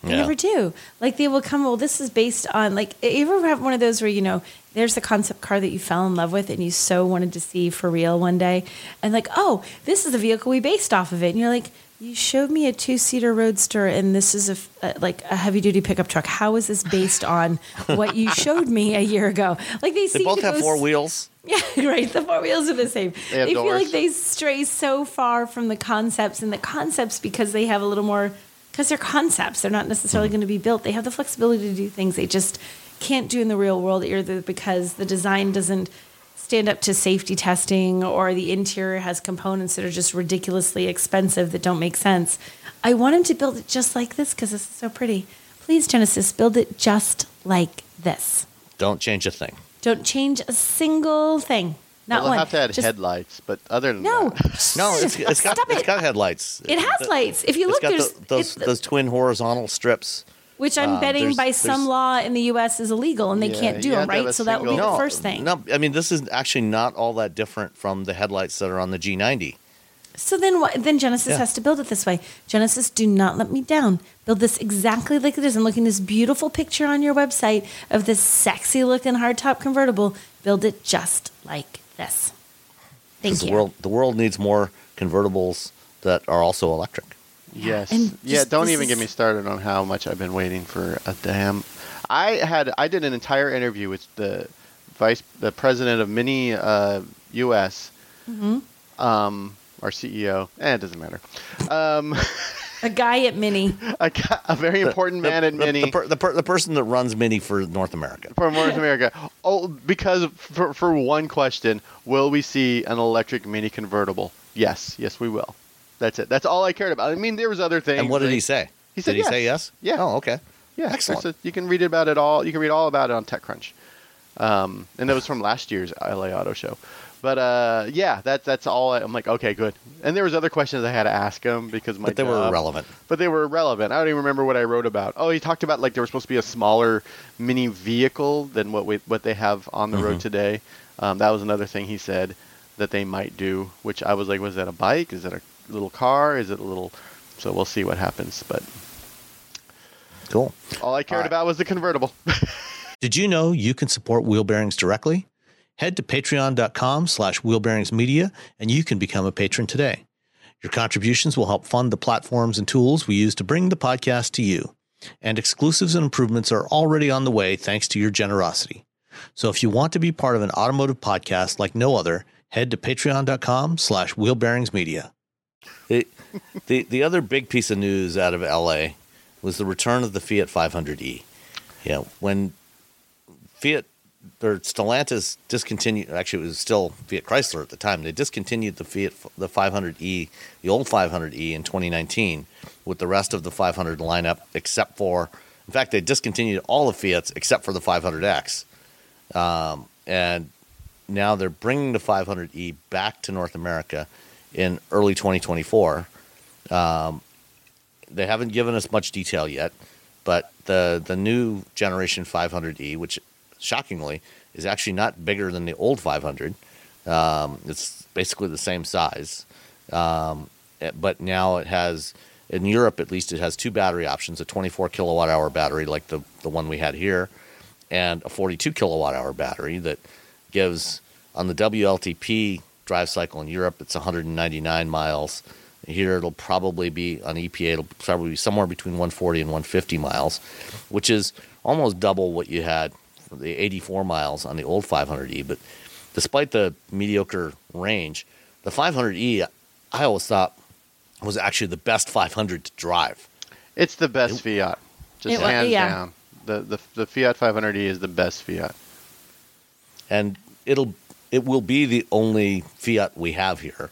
They Yeah. never do. Like they will come. Well, this is based on like. You ever have one of those where you know there's the concept car that you fell in love with and you so wanted to see for real one day, and like, oh, this is the vehicle we based off of it, and you're like, You showed me a two-seater roadster, and this is a, uh, like a heavy-duty pickup truck. How is this based on what you showed me a year ago? Like they, They both have four wheels. <laughs> Yeah, right. The four wheels are the same. They have feel like they stray so far from the concepts, and the concepts because they have a little more because they're concepts. They're not necessarily Hmm. going to be built. They have the flexibility to do things they just can't do in the real world, either because the design doesn't stand up to safety testing or the interior has components that are just ridiculously expensive that don't make sense. I want him to build it just like this because this is so pretty. Please, Genesis, build it just like this. Don't change a thing. Don't change a single thing. Not Well, one. they'll have to add Just- headlights, but other than No, that, <laughs> No, it's, it's got Stop it's it. got headlights. It has lights. If you It's look, got there's the, those it- those twin horizontal strips. Which I'm um, betting there's- by some law in the U.S. is illegal and they Yeah, can't do you them, have to have right? So that would be single- the first thing. No, I mean this is actually not all that different from the headlights that are on the G90. So then, what, then Genesis Yeah. has to build it this way. Genesis, do not let me down. Build this exactly like it is. I'm looking at this beautiful picture on your website of this sexy looking hardtop convertible. Build it just like this. Thank you. The world the world needs more convertibles that are also electric. Yes. And yeah, just- don't this even get me started on how much I've been waiting for a damn. I had I did an entire interview with the vice the president of Mini uh, US, Mm-hmm. um, our CEO. Eh, it doesn't matter. Um, a guy at Mini. <laughs> a, a very important man the, at the- Mini. The, per, the, per, the person that runs Mini for North America. for North America. Oh, because for, for one question, will we see an electric mini convertible? Yes, yes, we will. That's it. That's all I cared about. I mean, there was other things. And what did he say? He said did he say yes? Yeah. Oh, okay. Yeah, Excellent. a- you can read about it all. You can read all about it on TechCrunch, um, and that was from last year's LA Auto Show. But uh, yeah, that's that's all. I, I'm like, okay, good. And there was other questions I had to ask him because my But they were irrelevant. But they were irrelevant. I don't even remember what I wrote about. Oh, he talked about like there was supposed to be a smaller mini vehicle than what we what they have on the Mm-hmm. road today. Um, that was another thing he said that they might do. Which I was like, was that a bike? Is it a little car? Is it a little? So we'll see what happens. But Cool. all I cared All right. about was the convertible. <laughs> Did you know you can support Wheel Bearings directly? Head to patreon.com slash wheelbearingsmedia and you can become a patron today. Your contributions will help fund the platforms and tools we use to bring the podcast to you. And exclusives and improvements are already on the way thanks to your generosity. So if you want to be part of an automotive podcast like no other, head to patreon.com slash wheelbearingsmedia. The, the, the other big piece of news out of LA was the return of the Fiat 500e. You know, when Fiat or Stellantis discontinued. Actually, it was still Fiat Chrysler at the time. They discontinued the Fiat the 500e, the old 500e in 2019, with the rest of the 500 lineup except for. In fact, they discontinued all the Fiats except for the 500X, um, and now they're bringing the 500e back to North America in early 2024. Um, they haven't given us much detail yet, but the the new generation 500e, which shockingly is actually not bigger than the old 500, um, it's basically the same size, um, eh, but now it has in Europe at least it has two battery options: a 24 kilowatt hour battery like the the one we had here, and a 42 kilowatt hour battery that gives on the WLTP drive cycle in Europe it's 199 miles. Here it'll probably be on EPA it'll probably be somewhere between 140 and 150 miles, which is almost double what you had for the 84 miles on the old 500e. But despite the mediocre range, the 500e I always thought was actually the best 500 to drive. It's the best Fiat, just It hands yeah. down. The, the the Fiat 500e is the best Fiat. and it'll it will be the only Fiat we have here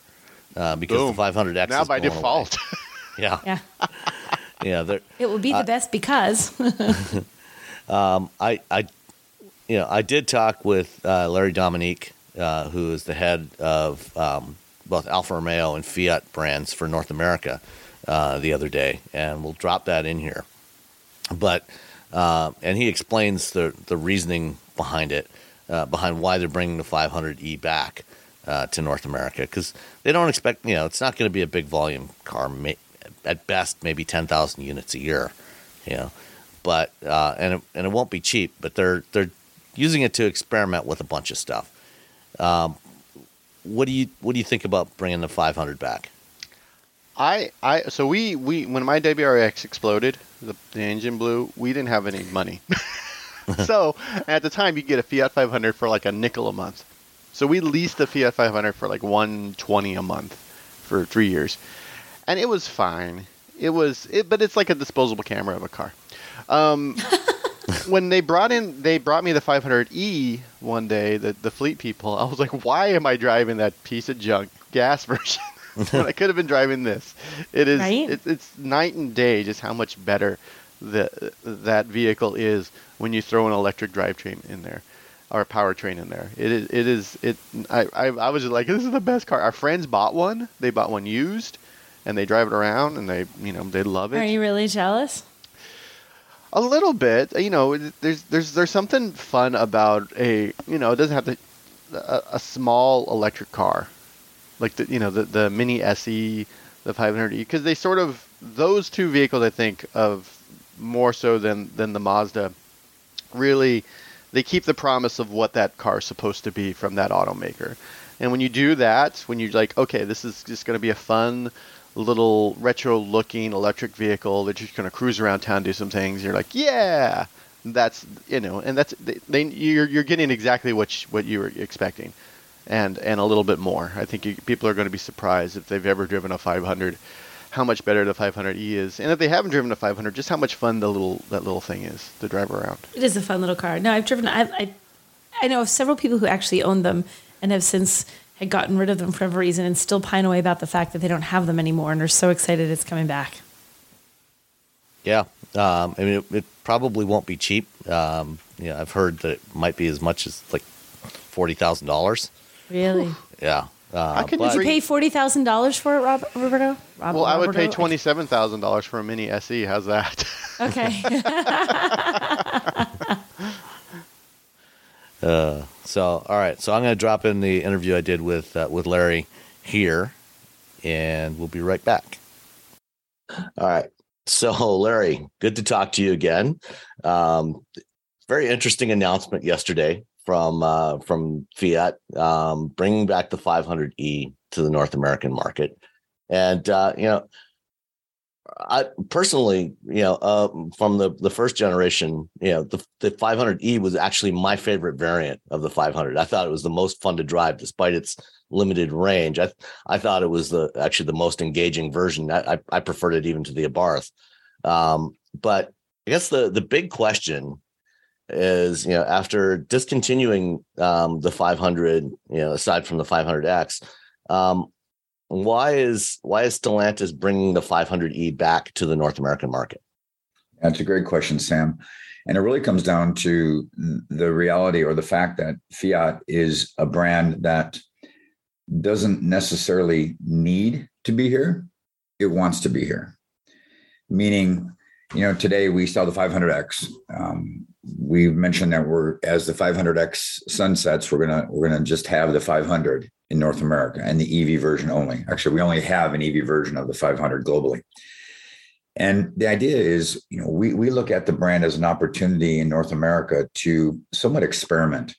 uh, because Boom. the 500X now is by going away. default. <laughs> <laughs> Yeah, Yeah. <laughs> yeah. It will be the best because I, I, you know, I did talk with uh, Larry Dominique, uh, who is the head of um, both Alfa Romeo and Fiat brands for North America, uh, the other day, and we'll drop that in here. But uh, and he explains the the reasoning behind it, uh, behind why they're bringing the 500e back uh, to North America, because they don't expect, you know, it's not going to be a big volume car. May, at best, maybe 10,000 units a year, you know but uh, and it, and it won't be cheap. But they're they're using it to experiment with a bunch of stuff. Um, what do you what do you think about bringing the 500 back? I, I, so we, we, when my WRX exploded, the, the engine blew. We didn't have any money, <laughs> <laughs> so at the time you get a Fiat 500 for like a nickel a month. So we leased the Fiat 500 for like 120 a month for three years, and it was fine. It was, it, but it's like a disposable camera of a car. Um, <laughs> when they brought in, they brought me the 500e one day. The the fleet people. I was like, why am I driving that piece of junk gas <laughs> version? I could have been driving this. It is Right? it, it's night and day just how much better the that vehicle is when you throw an electric drivetrain in there or a powertrain in there. It is it is it I, I I was just like this is the best car. Our friends bought one. They bought one used and they drive it around and they you know they love it. Are you really jealous? A little bit, you know. There's there's there's something fun about a you know it doesn't have to a, a small electric car, like the you know the the Mini SE, the 500e, because they sort of those two vehicles I think of more so than than the Mazda, really, they keep the promise of what that car is supposed to be from that automaker, and when you do that, when you're like, okay, this is just going to be a fun little retro looking electric vehicle that you're just going to cruise around town do some things you're like yeah that's you know and that's they, they you're you're getting exactly what you, what you were expecting. And and a little bit more. I think you, people are going to be surprised if they've ever driven a 500 how much better the 500e is and if they haven't driven a 500 just how much fun the little that little thing is to drive around It is a fun little car. No, I've driven. I, I, I know of several people who actually own them and have since had gotten rid of them for whatever reason and still pine away about the fact that they don't have them anymore and are so excited it's coming back. Yeah, um, I mean, it, it probably won't be cheap. Um, yeah, I've heard that it might be as much as like forty thousand dollars. Really? Yeah, uh, How can you but- Did you pay forty thousand dollars for it, Rob, Roberto? Rob, well i would pay Roberto? $27000 for a mini se how's that <laughs> Okay. <laughs> Uh, so, all right. So I'm going to drop in the interview I did with uh, with Larry here, and we'll be right back. All right. So, Larry, good to talk to you again. Um, very interesting announcement yesterday from uh, from Fiat um, bringing back the 500e to the North American market, and uh, you know. I personally, you know, uh, from the the first generation, you know, the the 500e was actually my favorite variant of the 500. I thought it was the most fun to drive, despite its limited range. I I thought it was the actually the most engaging version. I I, I preferred it even to the Abarth. Um, but I guess the the big question is, you know, after discontinuing um, the 500, you know, aside from the 500X, um, why is why is Stellantis bringing the 500e back to the North American market? That's a great question, Sam. And it really comes down to the reality or the fact that Fiat is a brand that doesn't necessarily need to be here. It wants to be here. Meaning, you know, today we saw the 500X. Um, we mentioned that we're as the 500X sunsets, we're gonna we're gonna just have the 500 in North America and the EV version only. Actually, we only have an EV version of the 500 globally. And the idea is, you know, we we look at the brand as an opportunity in North America to somewhat experiment.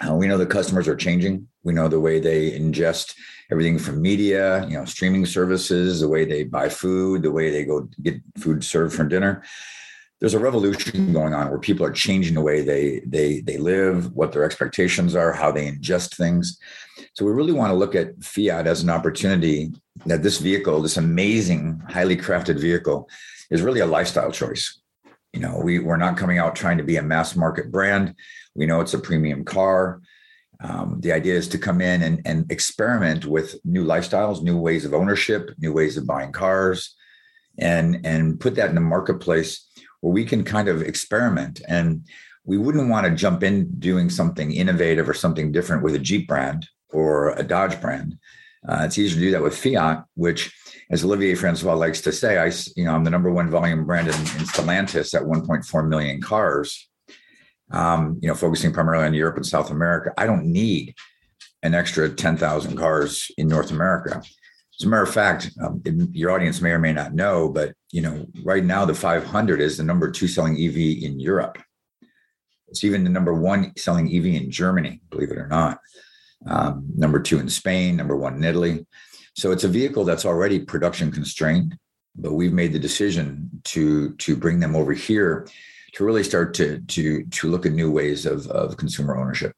Uh, we know the customers are changing. We know the way they ingest everything from media, you know, streaming services, the way they buy food, the way they go get food served for dinner. There's a revolution going on where people are changing the way they they they live, what their expectations are, how they ingest things. So we really want to look at Fiat as an opportunity that this vehicle, this amazing, highly crafted vehicle, is really a lifestyle choice. You know, we, we're not coming out trying to be a mass market brand. We know it's a premium car. Um, the idea is to come in and, and experiment with new lifestyles, new ways of ownership, new ways of buying cars, and, and put that in the marketplace where we can kind of experiment. And we wouldn't want to jump in doing something innovative or something different with a Jeep brand or a Dodge brand. Uh, it's easier to do that with Fiat, which, as Olivier Francois likes to say, I, you know, I'm the number one volume brand in, in Stellantis at 1.4 million cars. Um, you know, focusing primarily on Europe and South America. I don't need an extra 10,000 cars in North America. As a matter of fact, um, your audience may or may not know, but you know, right now the 500 is the number two selling EV in Europe. It's even the number one selling EV in Germany, believe it or not. Um, number two in Spain, number one in Italy. So it's a vehicle that's already production constrained, but we've made the decision to to bring them over here to really start to to to look at new ways of of consumer ownership.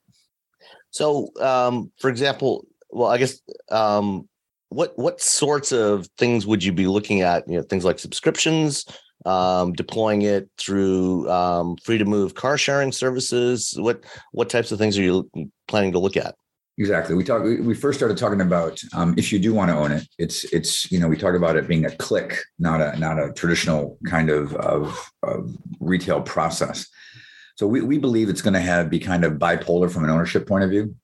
So, um, for example, well, I guess um, what what sorts of things would you be looking at? You know, things like subscriptions, um, deploying it through um, move car sharing services. What what types of things are you planning to look at? Exactly. We talked. We first started talking about um, if you do want to own it, it's it's you know we talked about it being a click, not a not a traditional kind of of, of retail process. So we, we believe it's going to have be kind of bipolar from an ownership point of view.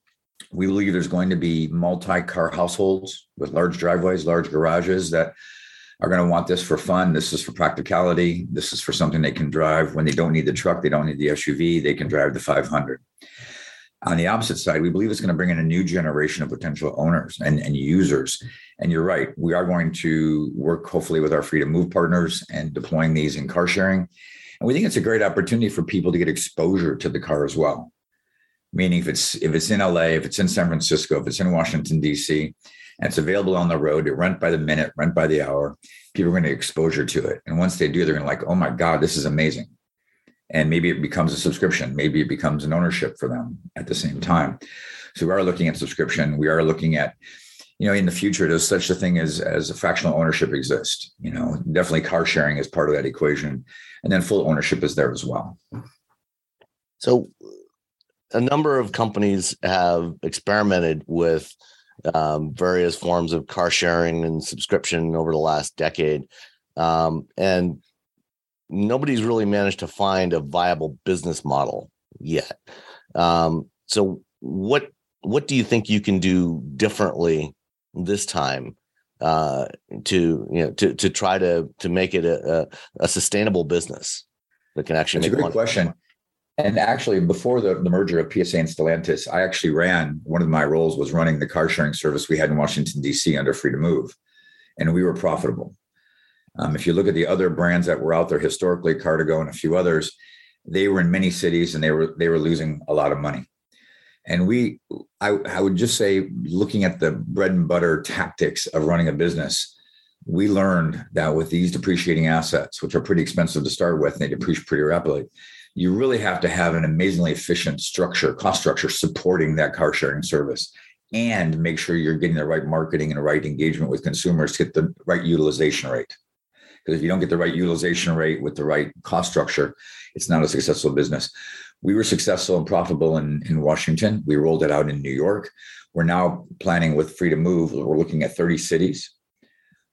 We believe there's going to be multi-car households with large driveways, large garages that are going to want this for fun. This is for practicality. This is for something they can drive when they don't need the truck, they don't need the SUV, they can drive the 500. On the opposite side, we believe it's going to bring in a new generation of potential owners and, and users. And you're right, we are going to work hopefully with our free to Free2Move partners and deploying these in car sharing. And we think it's a great opportunity for people to get exposure to the car as well. Meaning if it's if it's in LA, if it's in San Francisco, if it's in Washington, DC, and it's available on the road rent by the minute, rent by the hour, people are going to get exposure to it. And once they do, they're going to like, oh my God, this is amazing. And maybe it becomes a subscription maybe it becomes an ownership for them at the same time. So we are looking at subscription we are looking at you know in the future does such a thing as as a fractional ownership exist you know definitely car sharing is part of that equation and then full ownership is there as well. So a number of companies have experimented with um, various forms of car sharing and subscription over the last decade um, and nobody's really managed to find a viable business model yet. Um, so what what do you think you can do differently this time uh, to you know to to try to to make it a, a, a sustainable business that can actually That's make a great money? question. And actually, before the, the merger of PSA and Stellantis, I actually ran one of my roles was running the car sharing service we had in Washington D.C. under Free to Move. and we were profitable. Um, if you look at the other brands that were out there historically, Car2Go and a few others, they were in many cities and they were they were losing a lot of money. And we, I, I would just say, looking at the bread and butter tactics of running a business, we learned that with these depreciating assets, which are pretty expensive to start with, and they depreciate pretty rapidly, you really have to have an amazingly efficient structure, cost structure supporting that car sharing service and make sure you're getting the right marketing and the right engagement with consumers to get the right utilization rate. Because if you don't get the right utilization rate with the right cost structure, it's not a successful business. We were successful and profitable in, in Washington. We rolled it out in New York. We're now planning with Free to Move, We're looking at 30 cities.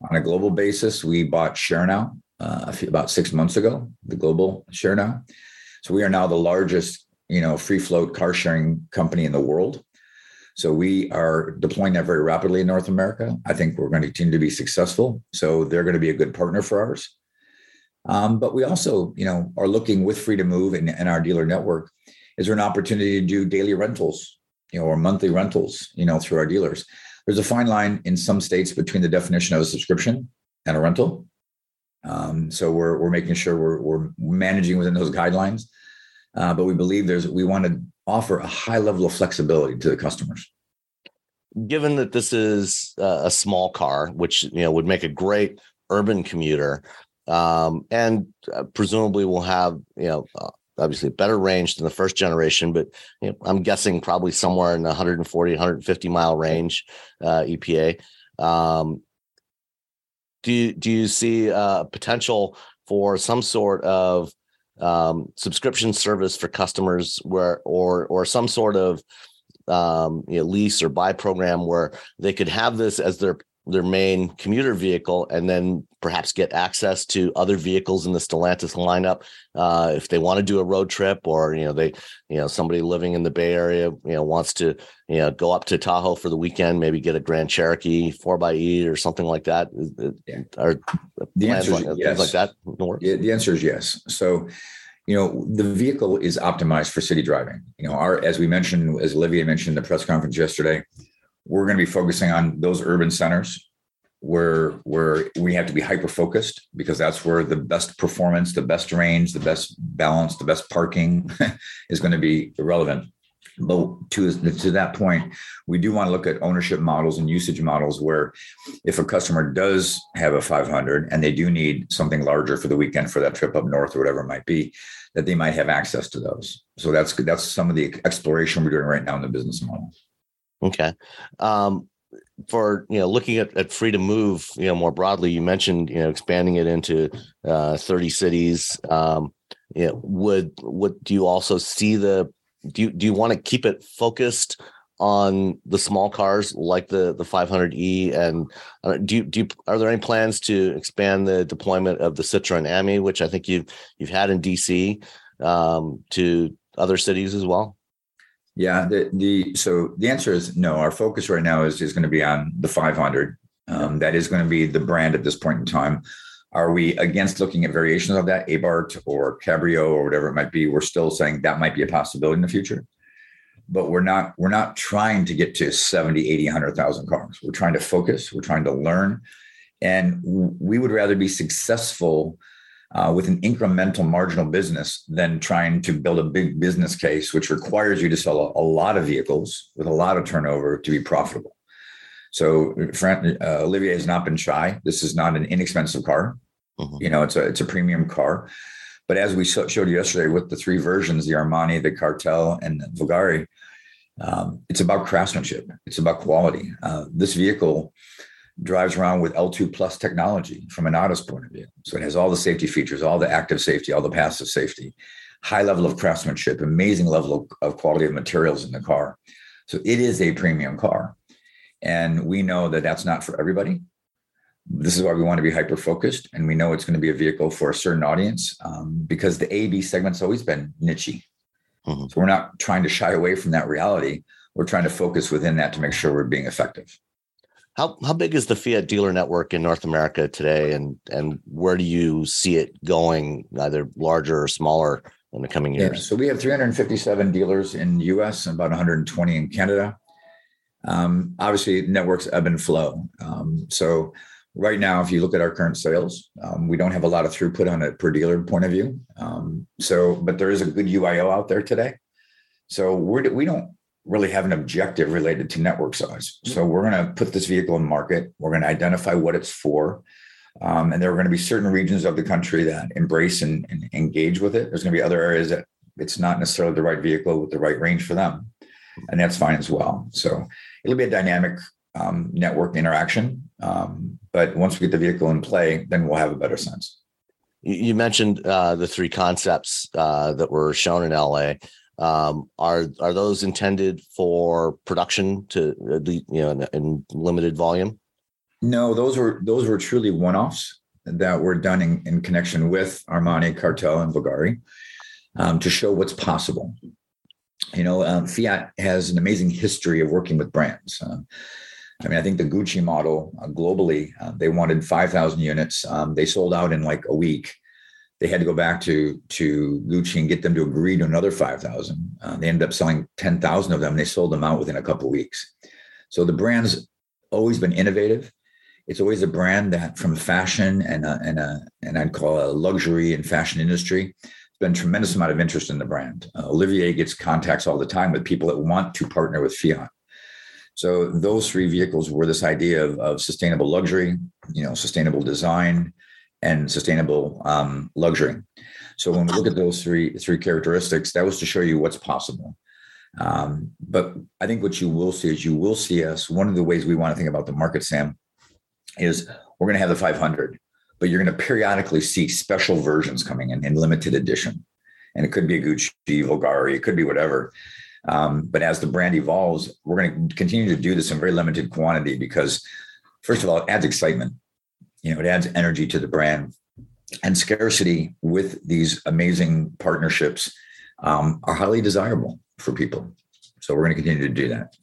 On a global basis, we bought ShareNow uh, about six months ago, the global ShareNow. So we are now the largest, you know, free float car sharing company in the world. So we are deploying that very rapidly in North America. I think we're going to continue to be successful. So they're going to be a good partner for ours. Um, but we also, you know, are looking with Free2Move and, and our dealer network. Is there an opportunity to do daily rentals, you know, or monthly rentals, you know, through our dealers? There's a fine line in some states between the definition of a subscription and a rental. Um, so we're we're making sure we're we're managing within those guidelines. Uh, but we believe there's we want to offer a high level of flexibility to the customers. Given that this is uh, a small car, which you know would make a great urban commuter, um, and uh, presumably will have you know uh, obviously better range than the first generation, but you know, I'm guessing probably somewhere in the 140 150 mile range uh, EPA. Um, do you, do you see uh, potential for some sort of um, subscription service for customers where or or some sort of um, you know, lease or buy program where they could have this as their their main commuter vehicle and then perhaps get access to other vehicles in the Stellantis lineup uh, if they want to do a road trip or you know they you know somebody living in the Bay Area you know wants to you know go up to Tahoe for the weekend maybe get a Grand Cherokee 4xe or something like that Yeah. or The plans answer is like, yes. things like that? Yeah, the answer is yes. So, you know, the vehicle is optimized for city driving. You know, our as we mentioned, as Olivier mentioned in the press conference yesterday, we're going to be focusing on those urban centers where where we have to be hyper focused because that's where the best performance, the best range, the best balance, the best parking <laughs> is going to be relevant. But to to that point, we do want to look at ownership models and usage models where if a customer does have a 500 and they do need something larger for the weekend for that trip up north or whatever it might be, that they might have access to those. So that's that's some of the exploration we're doing right now in the business model. Okay. Um, for you know looking at, at free to move you know more broadly you mentioned you know expanding it into uh, 30 cities um, you know, would would do you also see the do you do you want to keep it focused on the small cars like the the 500e and uh, do you, do you, are there any plans to expand the deployment of the Citroen Ami which I think you've you've had in DC um, to other cities as well yeah the the so the answer is no our focus right now is is going to be on the 500 um, that is going to be the brand at this point in time are we against looking at variations of that, Abarth or Cabrio or whatever it might be? We're still saying that might be a possibility in the future. But we're not we're not trying to get to 70, 80, 100,000 cars. We're trying to focus, we're trying to learn. And we would rather be successful uh, with an incremental marginal business than trying to build a big business case, which requires you to sell a, a lot of vehicles with a lot of turnover to be profitable. So uh, Olivier has not been shy. This is not an inexpensive car. Mm-hmm. You know, it's a it's a premium car. But as we showed you yesterday with the three versions, the Armani, the Kartell, and the Bvlgari, um, it's about craftsmanship. It's about quality. Uh, this vehicle drives around with L2 plus technology from an ADAS point of view. So it has all the safety features, all the active safety, all the passive safety, high level of craftsmanship, amazing level of, quality of materials in the car. So it is a premium car. And we know that that's not for everybody. This is why we want to be hyper focused. And we know it's going to be a vehicle for a certain audience um, because the A B segment's always been niche. Mm-hmm. So we're not trying to shy away from that reality. We're trying to focus within that to make sure we're being effective. How, how big is the Fiat dealer network in North America today, and and where do you see it going, either larger or smaller in the coming years? Yeah, so we have 357 dealers in the U.S. and about 120 in Canada. Um, obviously, networks ebb and flow. Um, so right now, if you look at our current sales, um, we don't have a lot of throughput on a per dealer point of view. Um, so, but there is a good UIO out there today. So we're, we don't really have an objective related to network size. So we're going to put this vehicle in market. We're going to identify what it's for. Um, and there are going to be certain regions of the country that embrace and, and engage with it. There's going to be other areas that it's not necessarily the right vehicle with the right range for them. And that's fine as well. So it'll be a dynamic um, network interaction. Um, but once we get the vehicle in play, then we'll have a better sense. You mentioned uh, the three concepts uh, that were shown in LA. Um, are are those intended for production to you know in, in limited volume? No, those were those were truly one offs that were done in, in connection with Armani, Kartell, and Bvlgari um, to show what's possible you know, um, Fiat has an amazing history of working with brands. Uh, I mean, I think the Gucci model uh, globally, uh, they wanted 5,000 units. Um, they sold out in like a week. They had to go back to to Gucci and get them to agree to another 5,000. Uh, they ended up selling 10,000 of them. They sold them out within a couple weeks. So the brand's always been innovative. It's always a brand that, from fashion and a, and a, and I'd call a luxury and fashion industry, been tremendous amount of interest in the brand. Uh, Olivier gets contacts all the time with people that want to partner with Fiat. So those three vehicles were this idea of, of sustainable luxury, you know, sustainable design, and sustainable um, luxury. So when we look at those three three characteristics, that was to show you what's possible. Um, but I think what you will see is you will see us. One of the ways we want to think about the market, Sam, is we're going to have the 500 but you're going to periodically see special versions coming in in limited edition. And it could be a Gucci, Bvlgari, it could be whatever. Um, but as the brand evolves, we're going to continue to do this in very limited quantity because, first of all, it adds excitement. You know, it adds energy to the brand, and scarcity with these amazing partnerships um, are highly desirable for people. So we're going to continue to do that.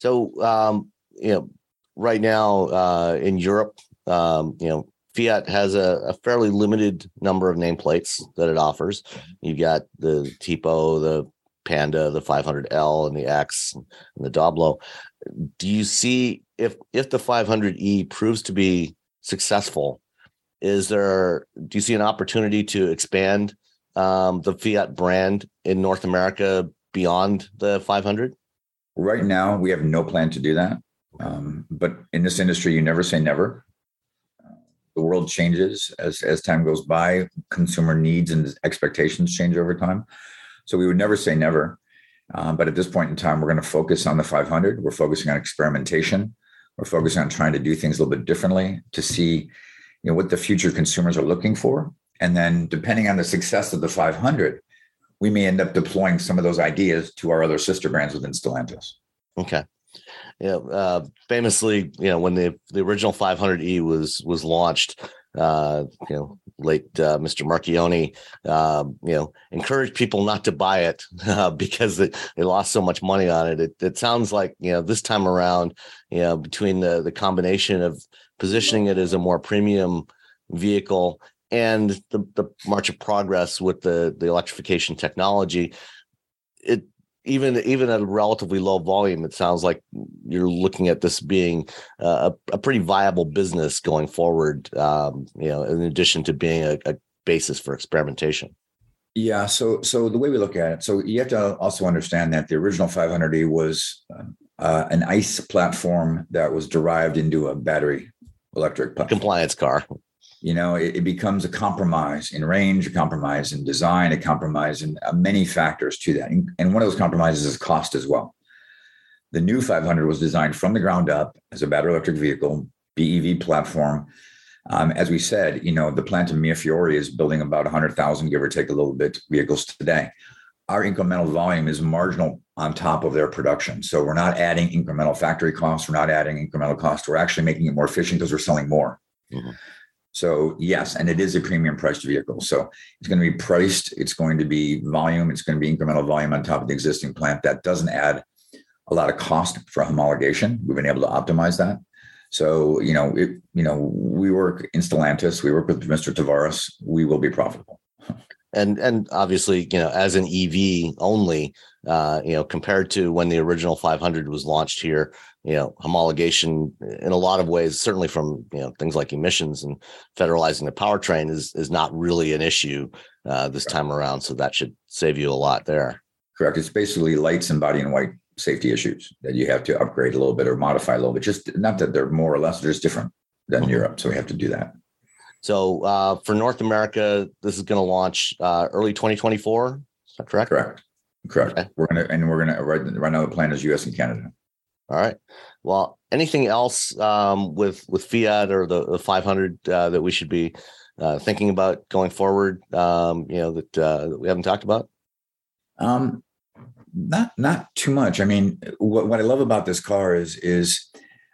So, um, you know, right now uh, in Europe, um, you know, Fiat has a, a, fairly limited number of nameplates that it offers. You've got the Tipo, the Panda, the 500L, and the X, and the Doblo. Do you see if if the 500e proves to be successful? Is there do you see an opportunity to expand um, the Fiat brand in North America beyond the 500? Right now, we have no plan to do that. Um, but in this industry, you never say never. The world changes as as time goes by. Consumer needs and expectations change over time. So we would never say never. Um, but at this point in time, we're going to focus on the 500. We're focusing on experimentation. We're focusing on trying to do things a little bit differently to see, you know, what the future consumers are looking for. And then, depending on the success of the 500, we may end up deploying some of those ideas to our other sister brands within Stellantis. Okay. Yeah. Uh, famously, you know, when the the original 500e was was launched, uh, you know, late uh, Mr. Marchionne, uh, you know, encouraged people not to buy it <laughs> uh, because they, they lost so much money on it. it. It sounds like you know this time around, you know, between the the combination of positioning it as a more premium vehicle and the the march of progress with the the electrification technology, it even even at a relatively low volume, it sounds like you're looking at this being a, a pretty viable business going forward. Um, you know, in addition to being a, a, basis for experimentation. Yeah. So so the way we look at it, so you have to also understand that the original 500e was uh, an ICE platform that was derived into a battery electric platform. compliance car you know it, it, becomes a compromise in range a compromise in design a compromise in uh, many factors to that. And, one of those compromises is cost as well. The new 500 was designed from the ground up as a battery electric vehicle bev platform. Um, as we said you know the plant in Mirafiori is building about 100000 give or take a little bit vehicles today. Our incremental volume is marginal on top of their production. So we're not adding incremental factory costs we're not adding incremental costs. We're actually making it more efficient because we're selling more. Mm-hmm. So yes, and it is a premium priced vehicle. So it's going to be priced. It's going to be volume. It's going to be incremental volume on top of the existing plant. That doesn't add a lot of cost for homologation. We've been able to optimize that. So you know, it, you know, we work in Stellantis. We work with Mr. Tavares. We will be profitable. And and obviously, you know, as an EV only, uh, you know, compared to when the original 500 was launched here, you know homologation in a lot of ways certainly from you know things like emissions and federalizing the powertrain is is not really an issue uh, this time around so that should save you a lot there. Correct. It's basically lights and body and white safety issues that you have to upgrade a little bit or modify a little bit just not that they're more or less they're just different than mm-hmm. europe so we have to do that. So uh, for north america this is going to launch uh, early 2024 is that correct? Correct. Correct. Okay. we're going to and we're going to right, right now the plan is us and canada all right. Well, anything else um, with with Fiat or the, the 500 uh, that we should be uh, thinking about going forward? Um, you know that, uh, that we haven't talked about. Um, not not too much. I mean, what, what I love about this car is is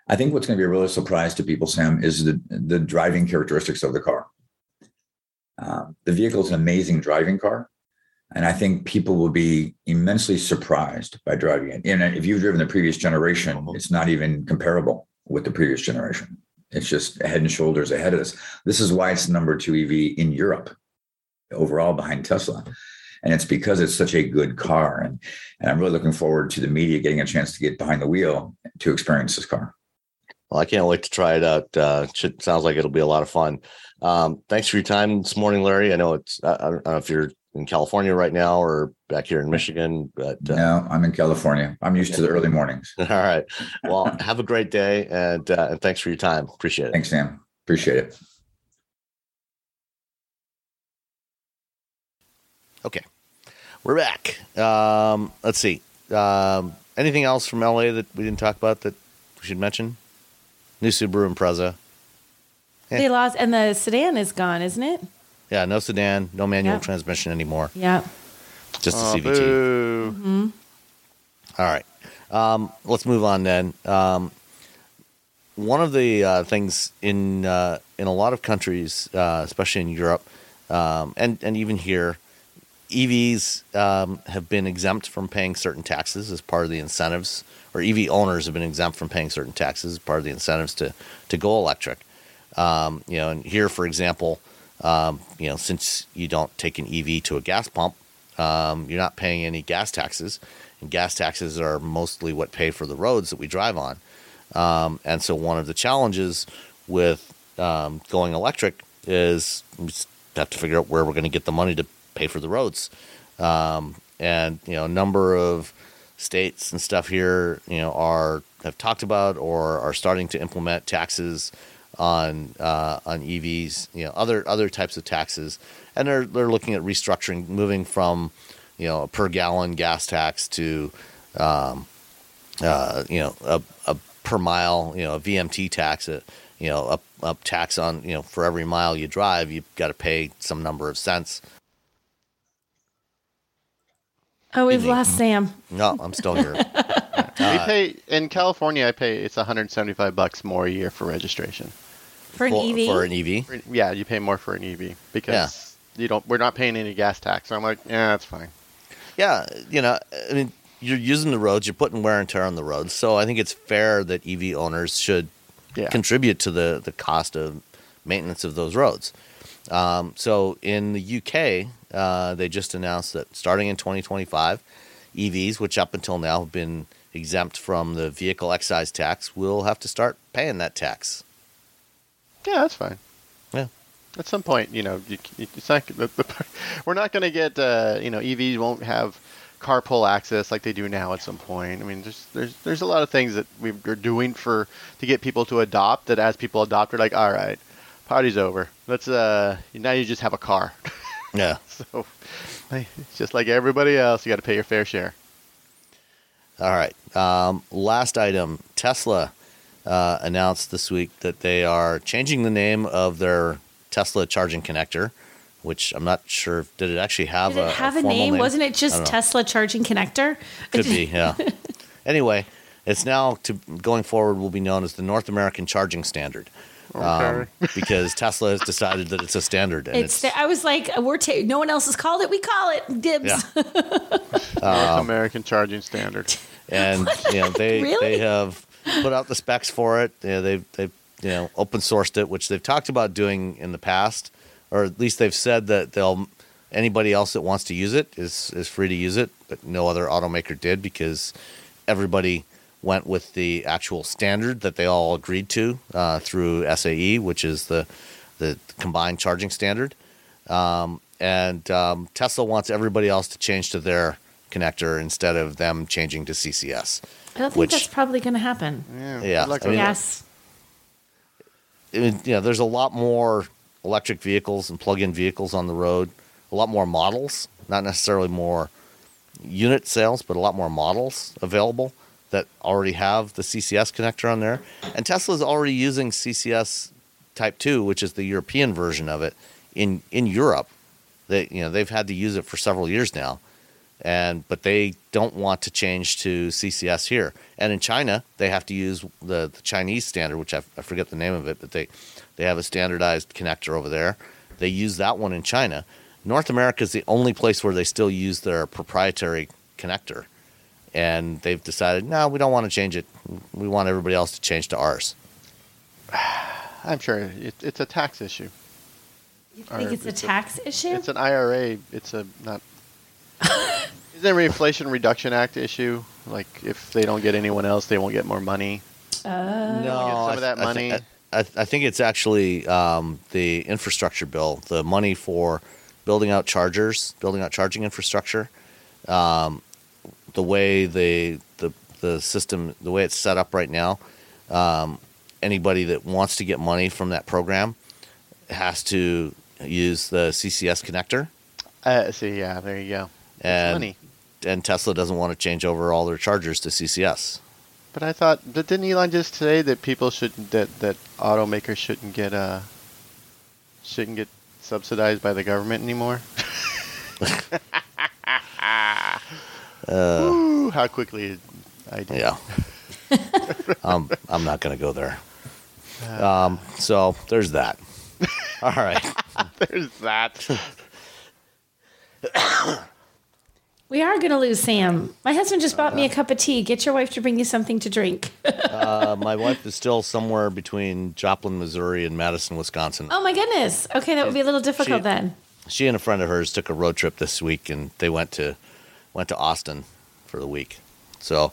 I think what's going to be a real surprise to people, Sam, is the the driving characteristics of the car. Uh, the vehicle is an amazing driving car. And I think people will be immensely surprised by driving it. And if you've driven the previous generation, uh-huh. it's not even comparable with the previous generation. It's just head and shoulders ahead of us. This is why it's number two EV in Europe overall behind Tesla. And it's because it's such a good car. And, and I'm really looking forward to the media getting a chance to get behind the wheel to experience this car. Well, I can't wait to try it out. Uh, it sounds like it'll be a lot of fun. Um, thanks for your time this morning, Larry. I know it's, I don't know if you're in California right now or back here in Michigan. But uh, no, I'm in California. I'm used to the early mornings. <laughs> All right. Well, have a great day and uh, and thanks for your time. Appreciate it. Thanks, Sam. Appreciate it. Okay, we're back. Um, let's see. Um, anything else from LA that we didn't talk about that we should mention? New Subaru Impreza. Yeah. They lost, and the sedan is gone, isn't it? Yeah, no sedan, no manual yep. transmission anymore. Yeah. Just a oh, CVT. Mm-hmm. All right. Um, let's move on then. Um, one of the uh, things in uh, in a lot of countries, uh, especially in Europe, um, and and even here, EVs um, have been exempt from paying certain taxes as part of the incentives, or EV owners have been exempt from paying certain taxes as part of the incentives to to go electric. Um, you know, and here, for example, um, you know, since you don't take an EV to a gas pump, um, you're not paying any gas taxes, and gas taxes are mostly what pay for the roads that we drive on. Um, and so, one of the challenges with um, going electric is we have to figure out where we're going to get the money to pay for the roads. Um, and you know a number of states and stuff here you know are have talked about or are starting to implement taxes on uh, on EVs, you know other other types of taxes, and they're they're looking at restructuring, moving from you know a per gallon gas tax to um, uh, you know a, a per mile you know a VMT tax, a, you know a, a tax on you know for every mile you drive, you've got to pay some number of cents. Oh, we've lost Sam. No, I'm still here. <laughs> we pay in California. I pay it's 175 bucks more a year for registration. For an for, EV? for an EV. For- Yeah, you pay more for an EV because you don't. We're not paying any gas tax. So I'm like, yeah, that's fine. Yeah, you know, I mean, you're using the roads, you're putting wear and tear on the roads, so I think it's fair that EV owners should Yeah. contribute to the the cost of maintenance of those roads. Um, so in the UK, uh, they just announced that starting in 2025, EVs, which up until now have been exempt from the vehicle excise tax, will have to start paying that tax. Yeah, that's fine. Yeah. At some point, you know, you, it's not. The, the, <laughs> we're not going to get. Uh, you know, EVs won't have carpool access like they do now. At some point, I mean, there's there's there's a lot of things that we- we're doing for to get people to adopt. That as people adopt, we're like, all right, party's over. Let's. Uh, now you just have a car. <laughs> Yeah. so, it's just like everybody else. You got to pay your fair share. All right. Um, last item Tesla uh, announced this week that they are changing the name of their Tesla charging connector, which I'm not sure. Did it actually have Did a it have a, formal name? Wasn't it just. Tesla charging connector? Could be, <laughs> yeah. anyway, it's now to going forward will be known as the North American Charging Standard. Um, <laughs> because Tesla has decided that it's a standard, and It's. it's, I was like, we're ta- no one else has called it. We call it dibs. yeah. <laughs> North American charging standard. and you know they Really? they have put out the specs for it. They've they've you know open sourced it, which they've talked about doing in the past, or at least they've said that they'll anybody else that wants to use it is is free to use it, but no other automaker did because everybody went with the actual standard that they all agreed to uh, through SAE, which is the the combined charging standard. Um, and um, Tesla wants everybody else to change to their connector instead of them changing to CCS. I don't think Which- that's probably going to happen. Yeah. Yeah, I mean- yes. I mean, you know, there's a lot more electric vehicles and plug-in vehicles on the road, a lot more models, not necessarily more unit sales, but a lot more models available that already have the CCS connector on there. And Tesla's already using CCS Type 2, which is the European version of it in in Europe. They you know, they've had to use it for several years now. And but they don't want to change to CCS here. And in China, they have to use the, the Chinese standard, which I, I forget the name of it, but they they have a standardized connector over there. They use that one in China. North America is the only place where they still use their proprietary connector. And they've decided, no, we don't want to change it. We want everybody else to change to ours. <sighs> I'm sure it, it's a tax issue. You think Or it's a it's a- tax issue? It's an IRA. It's a not. Is there an Inflation Reduction Act issue? Like if they don't get anyone else, they won't get more money. no, get some I of that th- I money. thi- I, I think it's actually um, the infrastructure bill, the money for building out chargers, building out charging infrastructure. Um, the way the the the system, the way it's set up right now, um, anybody that wants to get money from that program has to use the CCS connector, Uh, see, yeah, there you go. And and Tesla doesn't want to change over all their chargers to CCS. But I thought, but didn't Elon just say that people shouldn't, that that automakers shouldn't get uh shouldn't get subsidized by the government anymore? <laughs> Ooh, how quickly I did. Yeah. <laughs> um, I'm not going to go there. Um, so there's that. <laughs> All right. There's that. We are going to lose Sam. My husband just bought me a cup of tea. Get your wife to bring you something to drink. <laughs> Uh, my wife is still somewhere between Joplin, Missouri, and Madison, Wisconsin. oh my goodness. Okay, that would be a little difficult She- then. She and a friend of hers took a road trip this week, and they went to went to Austin for the week. So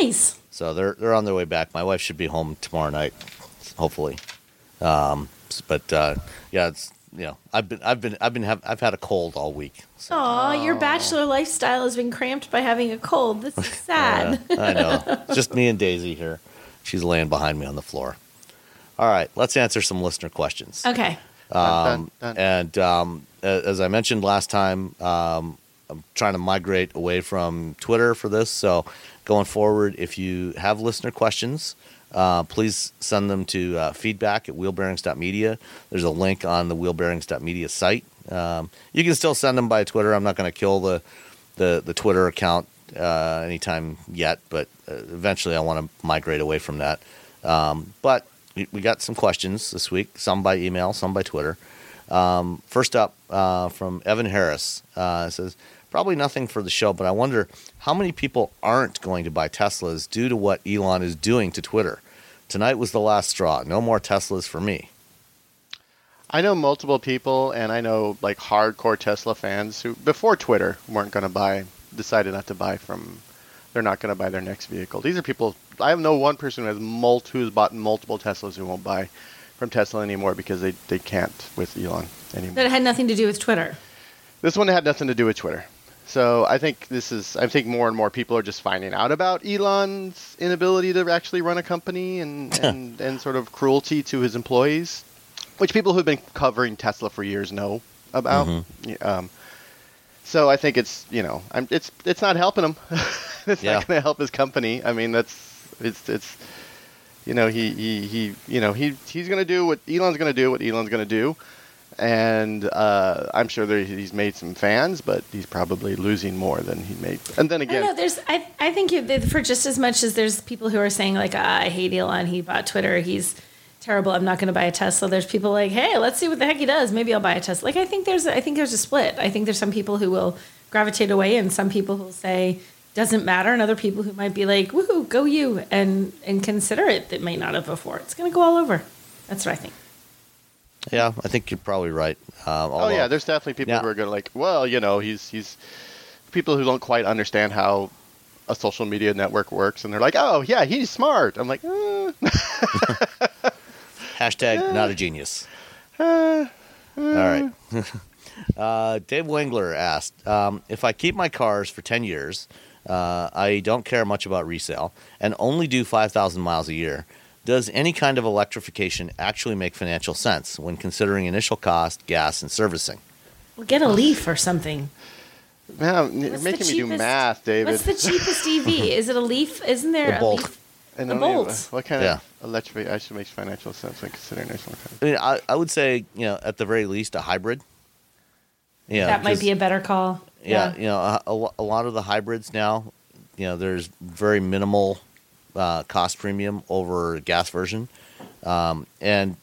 Nice. so they're they're on their way back. My wife should be home tomorrow night, hopefully. Um, but uh, yeah, it's you know, I've been, I've been, I've been, have, I've had a cold all week. So, Aw, your bachelor lifestyle has been cramped by having a cold. This is <laughs> sad. yeah, I know. Just me and Daisy here. She's laying behind me on the floor. All right, let's answer some listener questions. okay. Um, Dun, dun, dun. and um, as I mentioned last time, um, I'm trying to migrate away from Twitter for this. So going forward, if you have listener questions, uh, please send them to uh, feedback at wheelbearings.media. There's a link on the wheelbearings.media site. Um, you can still send them by Twitter. I'm not going to kill the, the, the Twitter account uh, anytime yet, but uh, eventually I want to migrate away from that. Um, but we, we got some questions this week, some by email, some by Twitter. Um, first up uh, from Evan Harris says, Probably nothing for the show, but I wonder how many people aren't going to buy Teslas due to what Elon is doing to Twitter. Tonight was the last straw. No more Teslas for me. I know multiple people, and I know like hardcore Tesla fans who before Twitter weren't going to buy, decided not to buy from. They're not going to buy their next vehicle. These are people. I have no one person who has mult who's bought multiple Teslas who won't buy from Tesla anymore because they, they can't with Elon anymore. That had nothing to do with Twitter. This one had nothing to do with Twitter. So I think this is. I think more and more people are just finding out about Elon's inability to actually run a company and <laughs> and, and sort of cruelty to his employees, which people who've been covering Tesla for years know about. Mm-hmm. Um, so I think it's you know I'm, it's it's not helping him. <laughs> it's Yeah. not going to help his company. I mean that's it's it's you know he he, he you know he he's going to do what Elon's going to do what Elon's going to do and uh, I'm sure that he's made some fans, but he's probably losing more than he made. And then I don't know. again, There's, I, I think you, for just as much as there's people who are saying like, ah, I hate Elon. He bought Twitter. He's terrible. I'm not going to buy a Tesla. There's people like, hey, let's see what the heck he does. Maybe I'll buy a Tesla. Like, I think there's, I think there's a split. I think there's some people who will gravitate away, and some people who will say doesn't matter, and other people who might be like, woohoo, go you, and and consider it that may not have before. It's going to go all over. That's what I think. Yeah, I think you're probably right. Um, oh yeah, there's definitely people Yeah. who are going to like, well, you know, he's he's people who don't quite understand how a social media network works, and they're like, oh yeah, he's smart. I'm like, uh, <laughs> hashtag not a genius. All right. <laughs> uh, Dave Wengler asked um, if I keep my cars for 10 years, uh, I don't care much about resale, and only do 5,000 miles a year. Does any kind of electrification actually make financial sense when considering initial cost, gas, and servicing? Well, get a Leaf or something. man, you're What's the making me do math, David. What's the cheapest EV? <laughs> Is it a Leaf? Isn't there A a, Bolt. Leaf? And the only- bolts. What kind Yeah. of electrification actually makes financial sense when considering initial cost? I mean, I, I would say, you know, at the very least, a hybrid. Yeah, that might be a better call. yeah, you know, a, a a lot of the hybrids now, you know, there's very minimal uh, cost premium over gas version, um, and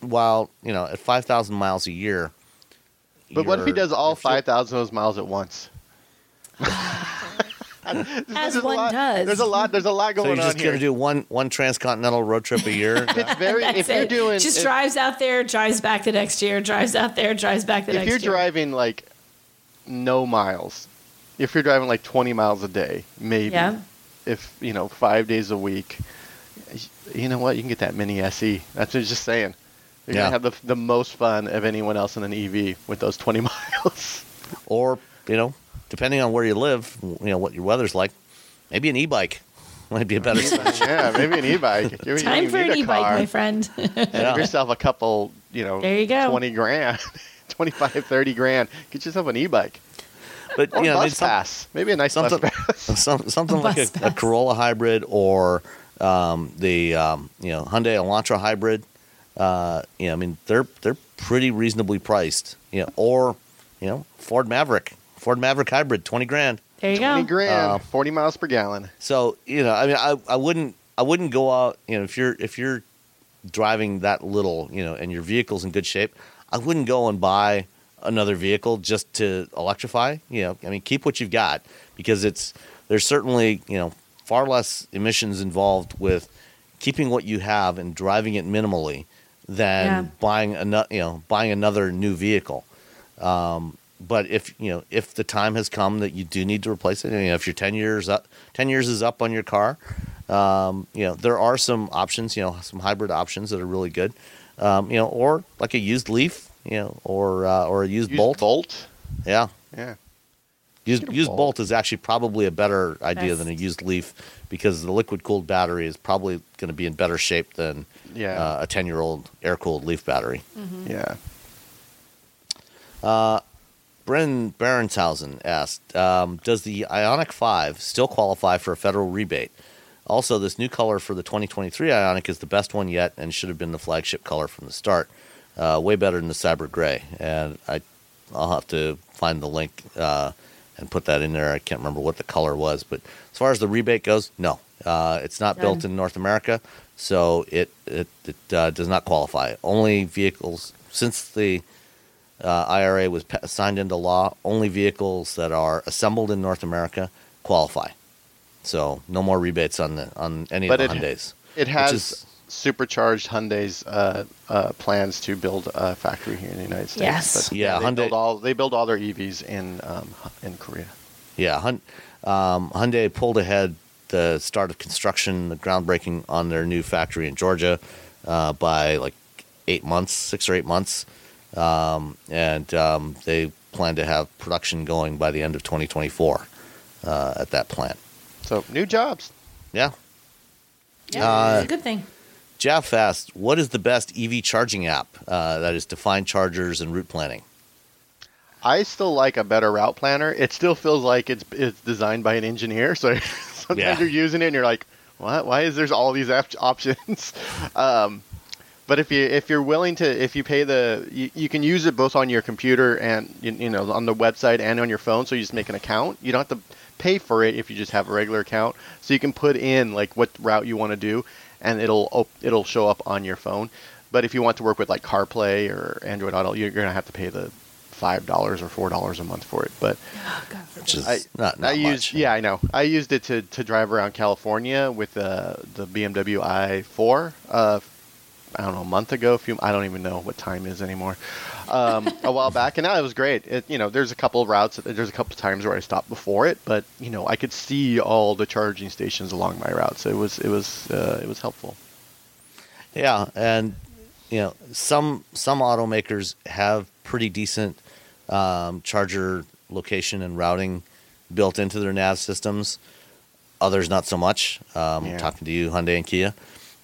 while you know at five thousand miles a year, But what if he does all five thousand of those miles at once? <laughs> As There's a one lot- does. There's a lot. There's a lot going on. So going you're on just here. gonna do one one transcontinental road trip a year? <laughs> it's very. That's if you're it. doing, just if, drives out there, drives back the next year, drives out there, drives back the next year. if you're driving like no miles, if you're driving like 20 miles a day, maybe. Yeah. If you know five days a week, you know what? You can get that mini SE. That's what I'm just saying. You're Yeah. gonna have the the most fun of anyone else in an EV with those 20 <laughs> miles. or you know, depending on where you live, you know what your weather's like, maybe an e-bike <laughs> might be a better switch. yeah, maybe an e-bike. <laughs> You- you Time don't for an e-bike, car. my friend. Give Yeah. yourself a couple, you know, There you go. 20 grand, 25, 30 grand. Get yourself an e-bike. But Or you know, I mean, bus some- pass. Maybe a nice something, bus pass. <laughs> some, something like a, Bus a. Corolla hybrid or um, the um, you know Hyundai Elantra hybrid. Uh, you know, I mean, they're they're pretty reasonably priced. You know, or you know, Ford Maverick, Ford Maverick hybrid, twenty grand. There you 20 go. grand, Uh, 40 miles per gallon. So you know, I mean, I, I wouldn't I wouldn't go out. You know, if you're if you're driving that little, you know, and your vehicle's in good shape, I wouldn't go and buy another vehicle just to electrify. You know, I mean, keep what you've got because it's there's certainly you know far less emissions involved with keeping what you have and driving it minimally than Yeah. buying another you know buying another new vehicle. Um, but if you know if the time has come that you do need to replace it, you know, if you're ten years up, ten years is up on your car, um, you know there are some options, you know, some hybrid options that are really good, um, you know, or like a used Leaf, you know, or uh, or a used Use bolt. Bolt. Yeah, Yeah. used get a used bolt. bolt is actually probably a better idea than a used leaf because the liquid cooled battery is probably going to be in better shape than Yeah. uh, a ten year old air cooled leaf battery. Yeah. Brennan Barenshausen asked, um, "Does the Ioniq Five still qualify for a federal rebate?" Also, this new color for the 2023 Ioniq is the best one yet, and should have been the flagship color from the start. Uh, way better than the Cyber Gray, and I, I'll have to find the link uh, and put that in there. I can't remember what the color was, but as far as the rebate goes, no, uh, it's not built in North America, so it it, it uh, does not qualify. Only vehicles since the uh, IRA was pa- signed into law, only vehicles that are assembled in North America qualify. So no more rebates on the on any But of it- the Hyundai's. It which has is- supercharged Hyundai's uh, uh, plans to build a factory here in the United States. Yes. But, Yeah, they Hyundai- build all they build all their EVs in um, in Korea. Yeah, Hun- um, Hyundai pulled ahead the start of construction, the groundbreaking on their new factory in Georgia uh, by like eight months, six or eight months, um, and um, they plan to have production going by the end of 2024 uh, at that plant. So new jobs. Yeah. Yeah, Uh, it's a good thing. Jeff asked, "What is the best EV charging app uh, that is to find chargers and route planning?" I still like a better route planner. It still feels like it's it's designed by an engineer. <laughs> So sometimes Yeah. you're using it and you're like, what? Why is there's all these op- <laughs> options? um, but if you if you're willing to if you pay the you, you can use it both on your computer and you, you know on the website and on your phone. So you just make an account. You don't have to pay for it if you just have a regular account. So you can put in like what route you want to do, and it'll op- it'll show up on your phone. But if you want to work with like CarPlay or Android Auto, you're gonna have to pay the five dollars or four dollars a month for it. But Oh, God Which is I, not, not I used much. yeah I know I used it to, to drive around California with uh, the BMW i4 uh, I don't know a month ago a few I don't even know what time is anymore um, <laughs> a while back and now it was great it, you know there's a couple of routes there's a couple of times where I stopped before it but you know I could see all the charging stations along my route so it was it was uh, it was helpful Yeah, and you know some some automakers have pretty decent um, charger location and routing built into their nav systems. Others not so much. Um, Yeah. Talking to you, Hyundai and Kia.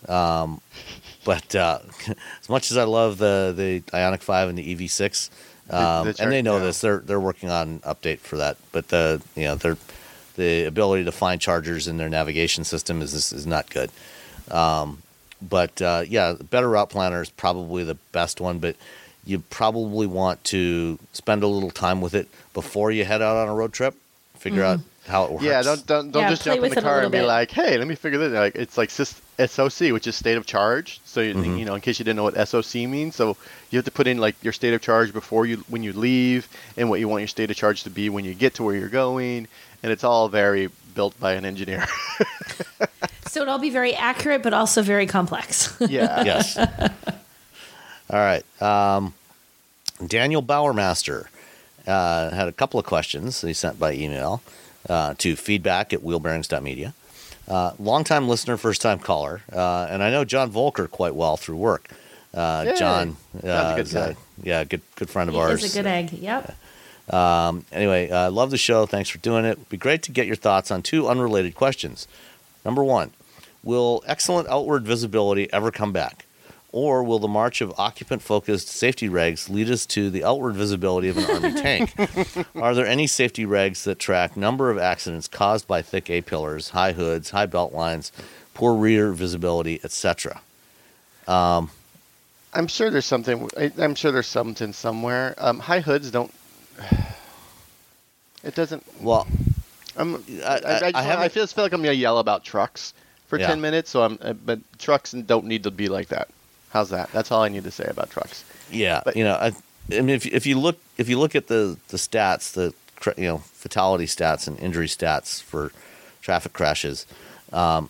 Um, but uh, <laughs> as much as I love the the Ioniq Five and the EV6, um, the char- and they know yeah. this, they're they're working on an update for that. But the you know they're the ability to find chargers in their navigation system is is, is not good. Um, but uh, yeah, Better Route Planner is probably the best one. But you probably want to spend a little time with it before you head out on a road trip. Figure out how it works. yeah don't don't, don't Yeah, just jump in the car and be bit. like hey let me figure this like it's like SOC which is state of charge so you, Mhm. you know in case you didn't know what SOC means so you have to put in like your state of charge before you when you leave and what you want your state of charge to be when you get to where you're going and it's all very built by an engineer <laughs> So it'll be very accurate, but also very complex. yeah <laughs> yes. All right. Um, Daniel Bauermaster uh, had a couple of questions that he sent by email uh, to feedback at wheelbearings.media. Uh, longtime listener, first time caller. Uh, and I know John Voelcker quite well through work. Uh. John, uh, a good is yeah, good good friend of He ours. is a good egg. Yep. Um, anyway, uh, love the show. Thanks for doing it. It'd be great to get your thoughts on two unrelated questions. Number one, will excellent outward visibility ever come back? Or will the march of occupant focused safety regs lead us to the outward visibility of an Army <laughs> tank? Are there any safety regs that track number of accidents caused by thick A pillars, high hoods, high belt lines, poor rear visibility, etc.? I'm sure there's something I'm sure there's something somewhere um, high hoods don't <sighs> it doesn't Well, I'm, I- I, I, I- I I feel, feel like I'm gonna yell about trucks for Yeah. ten minutes. So I'm, uh, but trucks don't need to be like that. How's that? That's all I need to say about trucks. Yeah, But- you know, I, I mean, if if you look if you look at the the stats, the you know fatality stats and injury stats for traffic crashes, um,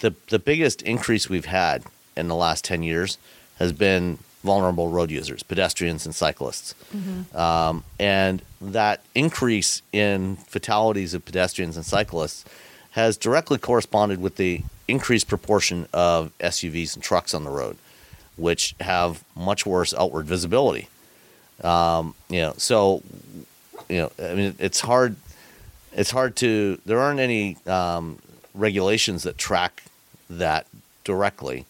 the the biggest increase we've had in the last ten years has been vulnerable road users, pedestrians and cyclists, um, and that increase in fatalities of pedestrians and cyclists has directly corresponded with the increased proportion of SUVs and trucks on the road which have much worse outward visibility. Um, you know, so you know, I mean, it's hard. It's hard to. There aren't any um, regulations that track that directly,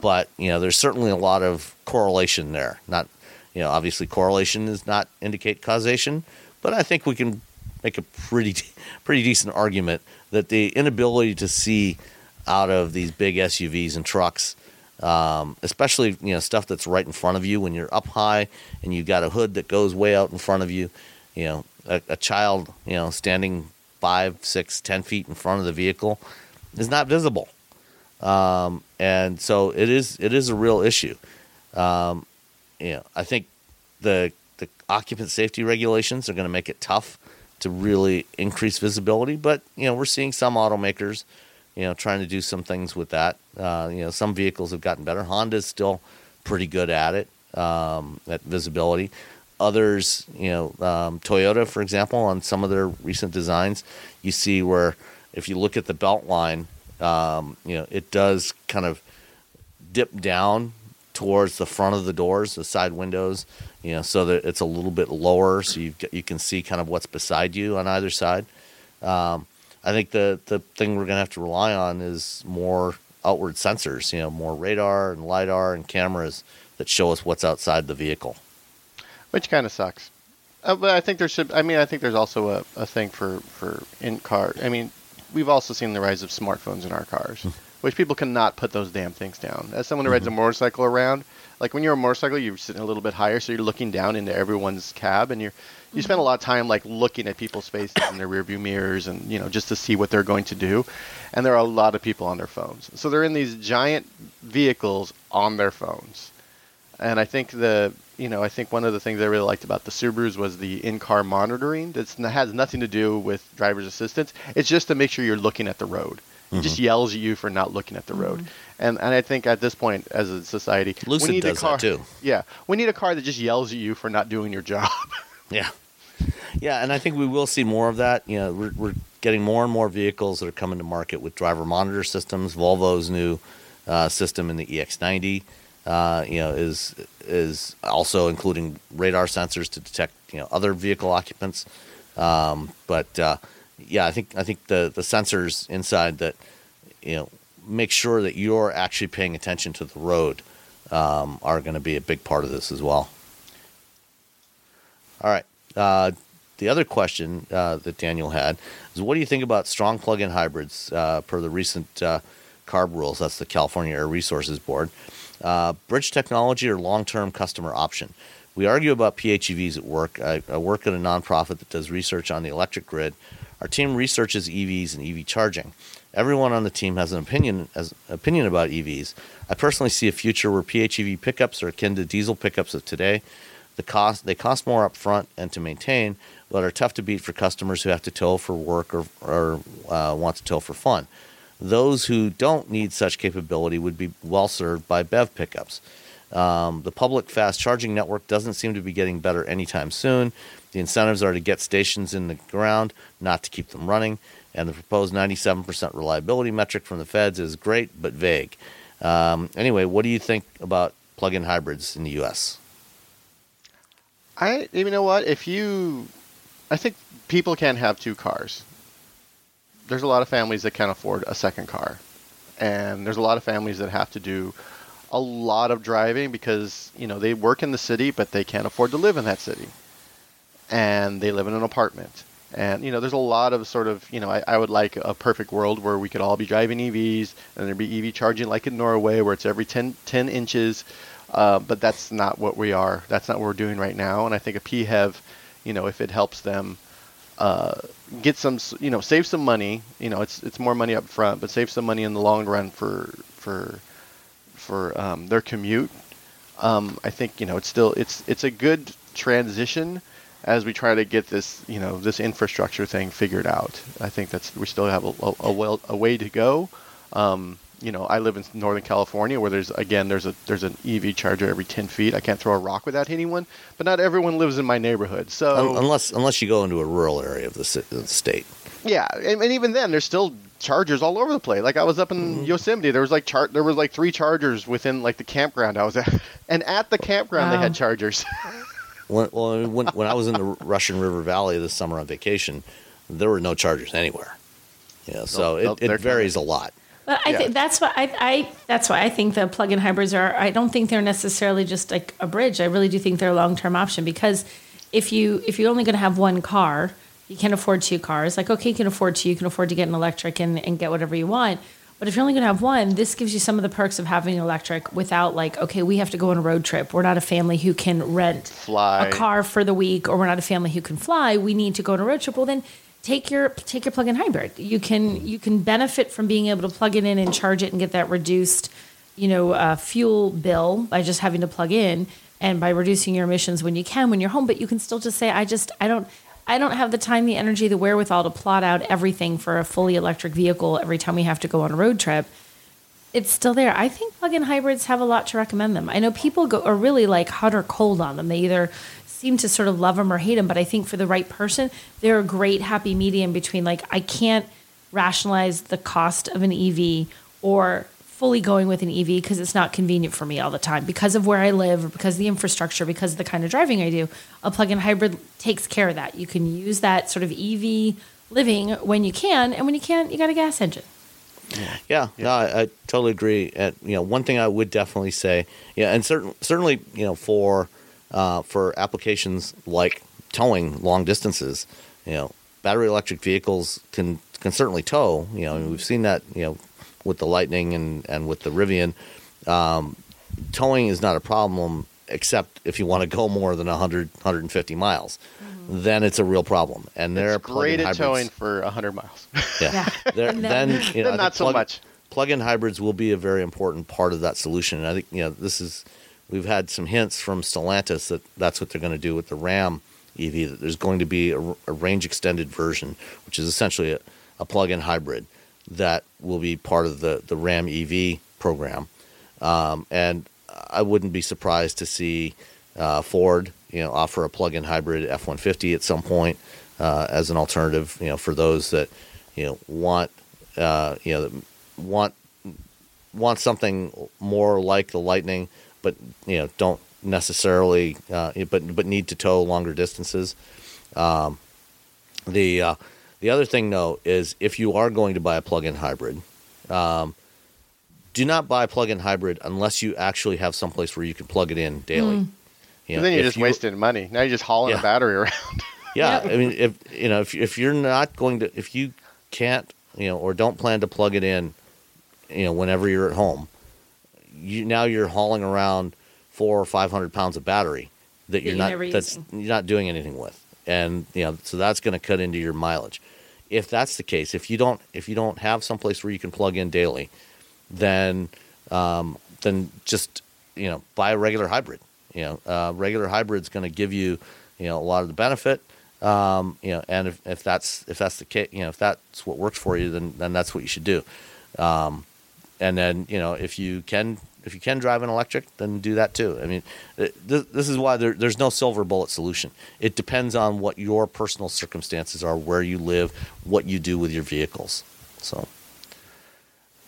but you know, there's certainly a lot of correlation there. Not, you know, obviously correlation does not indicate causation, but I think we can make a pretty <laughs> pretty decent argument that the inability to see out of these big SUVs and trucks, um, especially you know stuff that's right in front of you when you're up high and you've got a hood that goes way out in front of you, you know, a, a child you know standing five, six, ten feet in front of the vehicle is not visible, um, and so it is it is a real issue. Um, you know, I think the the occupant safety regulations are going to make it tough to really increase visibility. But you know, we're seeing some automakers, you know, trying to do some things with that. Uh, you know, some vehicles have gotten better. Honda's still pretty good at it um, at visibility. Others, you know, um, Toyota, for example, on some of their recent designs, you see where if you look at the belt line, um, you know, it does kind of dip down towards the front of the doors, the side windows, you know, so that it's a little bit lower, so you you can see kind of what's beside you on either side. Um, I think the the thing we're gonna have to rely on is more outward sensors, you know, more radar and lidar and cameras that show us what's outside the vehicle. which kind of sucks. Uh, but I think there should. I mean, I think there's also a, a thing for for in car. I mean, we've also seen the rise of smartphones in our cars, which people cannot put those damn things down. As someone who rides a motorcycle around, like when you're a motorcycle, you're sitting a little bit higher, so you're looking down into everyone's cab, and you're you spend a mm-hmm. lot of time like looking at people's faces in their rearview mirrors, and you know just to see what they're going to do. And there are a lot of people on their phones, so they're in these giant vehicles on their phones. And I think the you know I think one of the things I really liked about the Subarus was the in-car monitoring. That has nothing to do with driver's assistance. It's just to make sure you're looking at the road. It just mm-hmm. yells at you for not looking at the road. Mm-hmm. And and I think at this point as a society, Lucid we need does a that car. too. Yeah, we need a car that just yells at you for not doing your job. <laughs> Yeah. Yeah, and I think we will see more of that. You know, we're, we're getting more and more vehicles that are coming to market with driver monitor systems. Volvo's new uh, system in the EX90, uh, you know, is is also including radar sensors to detect you know other vehicle occupants. Um, but uh, yeah, I think I think the the sensors inside that you know make sure that you're actually paying attention to the road um, are going to be a big part of this as well. All right. Uh, the other question uh, that Daniel had is what do you think about strong plug in hybrids uh, per the recent uh, CARB rules? That's the California Air Resources Board. Uh, bridge technology or long term customer option? We argue about PHEVs at work. I, I work at a nonprofit that does research on the electric grid. Our team researches EVs and EV charging. Everyone on the team has an opinion as opinion about EVs. I personally see a future where PHEV pickups are akin to diesel pickups of today. The cost they cost more upfront and to maintain, but are tough to beat for customers who have to tow for work or, or uh, want to tow for fun. Those who don't need such capability would be well served by BEV pickups. Um, the public fast charging network doesn't seem to be getting better anytime soon. The incentives are to get stations in the ground, not to keep them running. And the proposed 97% reliability metric from the feds is great but vague. Um, anyway, what do you think about plug in hybrids in the U.S.? I you know what? If you I think people can have two cars. There's a lot of families that can't afford a second car. And there's a lot of families that have to do a lot of driving because, you know, they work in the city but they can't afford to live in that city. And they live in an apartment. And you know, there's a lot of sort of, you know, I, I would like a perfect world where we could all be driving EVs and there'd be EV charging like in Norway where it's every 10, 10 inches. Uh, but that's not what we are. That's not what we're doing right now. And I think a PHEV, you know, if it helps them uh, get some, you know, save some money. You know, it's it's more money up front, but save some money in the long run for for for um, their commute. Um, I think you know it's still it's it's a good transition as we try to get this you know this infrastructure thing figured out. I think that's we still have a, a, a, well, a way to go. Um, you know, I live in Northern California where there's again there's a there's an EV charger every 10 feet. I can't throw a rock without hitting one, but not everyone lives in my neighborhood. So Un- unless unless you go into a rural area of the, the state. yeah, and, and even then, there's still chargers all over the place. Like I was up in Yosemite, there was like char- there was like three chargers within like the campground I was at, <laughs> and at the campground they had chargers. <laughs> when, well, when, when I was in the <laughs> Russian River Valley this summer on vacation, there were no chargers anywhere. Yeah, so Nope, nope, it, they're it varies a lot. But I Yeah. think that's what I, I that's why I think the plug-in hybrids are. I don't think they're necessarily just like a bridge. I really do think they're a long-term option because if you if you're only going to have one car, you can't afford two cars. Like okay, you can afford two, you can afford to get an electric and, and get whatever you want. But if you're only going to have one, this gives you some of the perks of having an electric without like okay, we have to go on a road trip. We're not a family who can rent Fly. a car for the week, or we're not a family who can fly. We need to go on a road trip. Well, then take your take your plug-in hybrid. You can you can benefit from being able to plug it in and charge it and get that reduced, you know, uh, fuel bill by just having to plug in and by reducing your emissions when you can when you're home. But you can still just say, I just I don't. I don't have the time, the energy, the wherewithal to plot out everything for a fully electric vehicle every time we have to go on a road trip it's still there. I think plug-in hybrids have a lot to recommend them. I know people go are really like hot or cold on them. They either seem to sort of love them or hate them, but I think for the right person, they're a great happy medium between like I can't rationalize the cost of an EV or fully going with an EV because it's not convenient for me all the time because of where I live or because of the infrastructure, because of the kind of driving I do. A plug-in hybrid takes care of that. You can use that sort of EV living when you can, and when you can't, you got a gas engine. Yeah, no, I, I totally agree. And you know, one thing I would definitely say, yeah, and certain, certainly, you know, for uh, for applications like towing long distances, you know, battery electric vehicles can can certainly tow. You know, we've seen that, you know, with the Lightning and and with the Rivian. Um, towing is not a problem, except if you want to go more than 100, 150 miles, then it's a real problem. And they're It's great at hybrids. towing for 100 miles. Yeah. <laughs> Yeah. <laughs> Then, then- you know, Then <laughs> not so plug- much. Plug-in hybrids will be a very important part of that solution. And I think you know this is we've had some hints from Stellantis that that's what they're going to do with the Ram EV. That there's going to be a, a range extended version, which is essentially a, a plug-in hybrid that will be part of the the Ram EV program. Um, and I wouldn't be surprised to see uh, Ford, you know, offer a plug-in hybrid F-150 at some point uh, as an alternative, you know, for those that you know want, uh, you know, want want something more like the Lightning, but you know, don't necessarily, uh, but but need to tow longer distances. Um, the uh, the other thing, though, is if you are going to buy a plug-in hybrid, um, do not buy a plug-in hybrid unless you actually have someplace where you can plug it in daily. You know, then you're just you- wasting money. Now you're just hauling Yeah. a battery around. <laughs> Yeah, I mean, if you know, if if you're not going to, if you can't, you know, or don't plan to plug it in, you know, whenever you're at home, you now you're hauling around four or five hundred pounds of battery that you're you're not that's using. you're not doing anything with, and you know, so that's going to cut into your mileage. If that's the case, if you don't if you don't have someplace where you can plug in daily, then um, then just you know buy a regular hybrid. You know, uh, regular hybrid's going to give you you know a lot of the benefit. Um, you know, and if, if that's if that's the case, you know, if that's what works for you, then then that's what you should do. Um, and then you know if you can if you can drive an electric, then do that too. I mean, th- this, is why there, there's no silver bullet solution. It depends on what your personal circumstances are, where you live, what you do with your vehicles. So,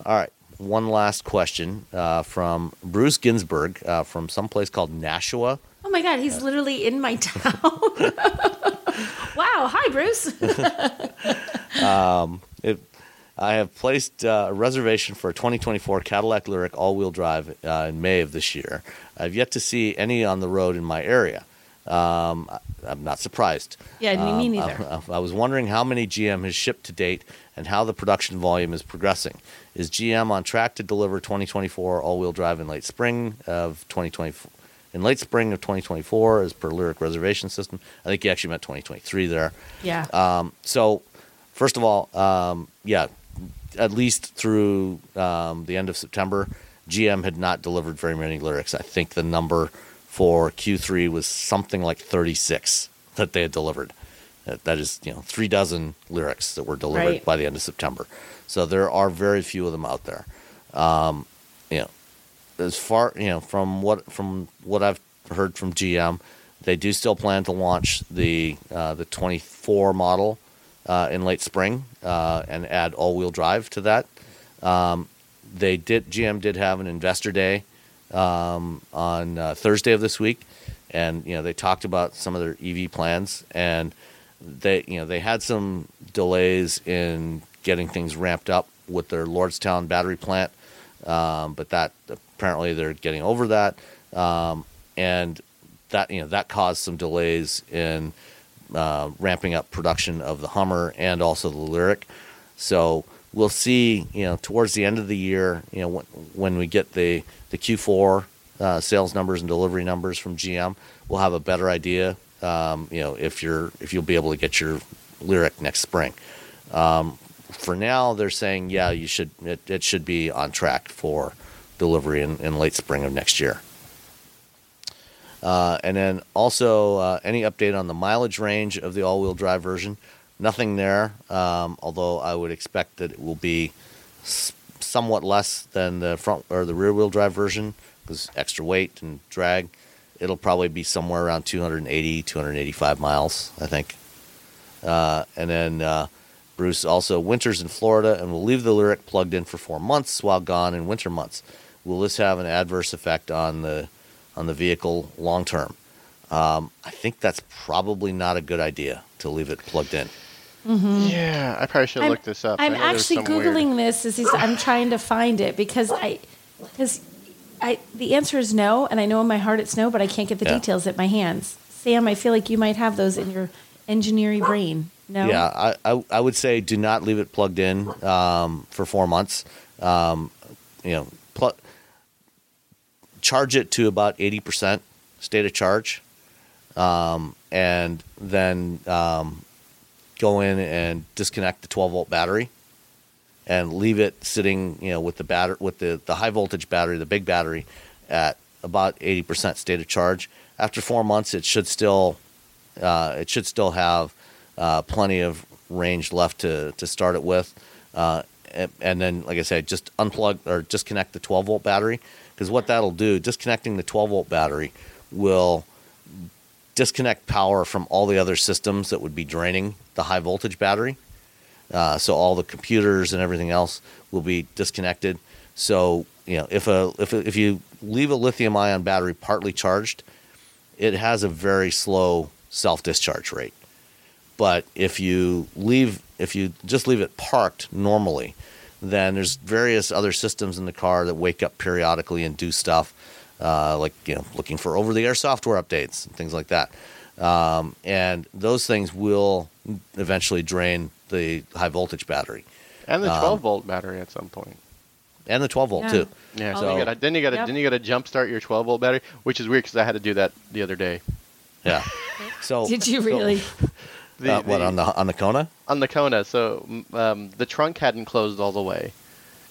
all right, one last question uh, from Bruce Ginsburg uh, from someplace called Nashua. Oh my God, he's literally in my town. <laughs> wow. Hi, Bruce. <laughs> It, I have placed uh, a reservation for a 2024 Cadillac Lyriq all-wheel drive uh, in May of this year. I've yet to see any on the road in my area. Um, I, I'm not surprised. Yeah, me- me Um, neither. I, I was wondering how many GM has shipped to date and how the production volume is progressing. Is GM on track to deliver 2024 all-wheel drive in late spring of 2024? In late spring of 2024, as per Lyriq reservation system. I think you actually meant 2023 there. yeah. Um, so, first of all, um, yeah, at least through um, the end of September, GM had not delivered very many lyriqs. I think the number for Q3 was something like 36 that they had delivered. That, that is, you know, three dozen lyriqs that were delivered Right. by the end of September. So there are very few of them out there. Um, you know, as far you know from what from what I've heard from GM, they do still plan to launch the uh, the 24 model uh, in late spring uh, and add all-wheel drive to that. Um, they did GM did have an investor day um, on uh, Thursday of this week, and you know they talked about some of their EV plans, and they you know they had some delays in getting things ramped up with their Lordstown battery plant, um, but that apparently they're getting over that, um, and that you know that caused some delays in uh, ramping up production of the Hummer and also the Lyriq. So we'll see, you know, towards the end of the year, you know, when, when we get the the Q4 uh, sales numbers and delivery numbers from GM, we'll have a better idea. Um, you know, if you're if you'll be able to get your Lyriq next spring. Um, for now, they're saying, yeah, you should it, it should be on track for delivery in, in late spring of next year. Uh, and then also, uh, any update on the mileage range of the all-wheel drive version? Nothing there. Um, although I would expect that it will be somewhat less than the front or the rear-wheel drive version because extra weight and drag. It'll probably be somewhere around 280, 285 miles, I think. Uh, and then uh, Bruce also winters in Florida and will leave the Lyriq plugged in for four months while gone in winter months. Will this have an adverse effect on the on the vehicle long term? Um, I think that's probably not a good idea to leave it plugged in. Yeah, I probably should have I'm, looked this up. I I'm actually some weird- googling this as he's, I'm trying to find it because I because I the answer is no, and I know in my heart it's no, but I can't get the Yeah. details at my hands. Sam, I feel like you might have those in your engineering brain. No. Yeah, I, I, I would say do not leave it plugged in um, for four months. Um, you know, pl- charge it to about eighty percent state of charge, um, and then um, go in and disconnect the twelve volt battery, and leave it sitting. You know, with the batter with the the high voltage battery, the big battery, at about eighty percent state of charge. After four months, it should still uh, it should still have uh, plenty of range left to, to start it with. Uh, and, and then, like I said, just unplug or disconnect the 12 volt battery because what that'll do, disconnecting the 12 volt battery will disconnect power from all the other systems that would be draining the high voltage battery. Uh, so all the computers and everything else will be disconnected. So you know, if a if a, if you leave a lithium ion battery partly charged, it has a very slow self discharge rate. But if you leave if you just leave it parked normally, then there's various other systems in the car that wake up periodically and do stuff, uh, like you know looking for over the air software updates and things like that. Um, and those things will eventually drain the high voltage battery and the um, 12 volt battery at some point. and the 12 volt Yeah. too. Yeah, so you gotta, then you got to Yep. then you got to jump start your 12 volt battery, which is weird because I had to do that the other day. Yeah. <laughs> So Did you so- really? <laughs> The, uh, what the- on the on the Kona? on the Kona? So um, the trunk hadn't closed all the way,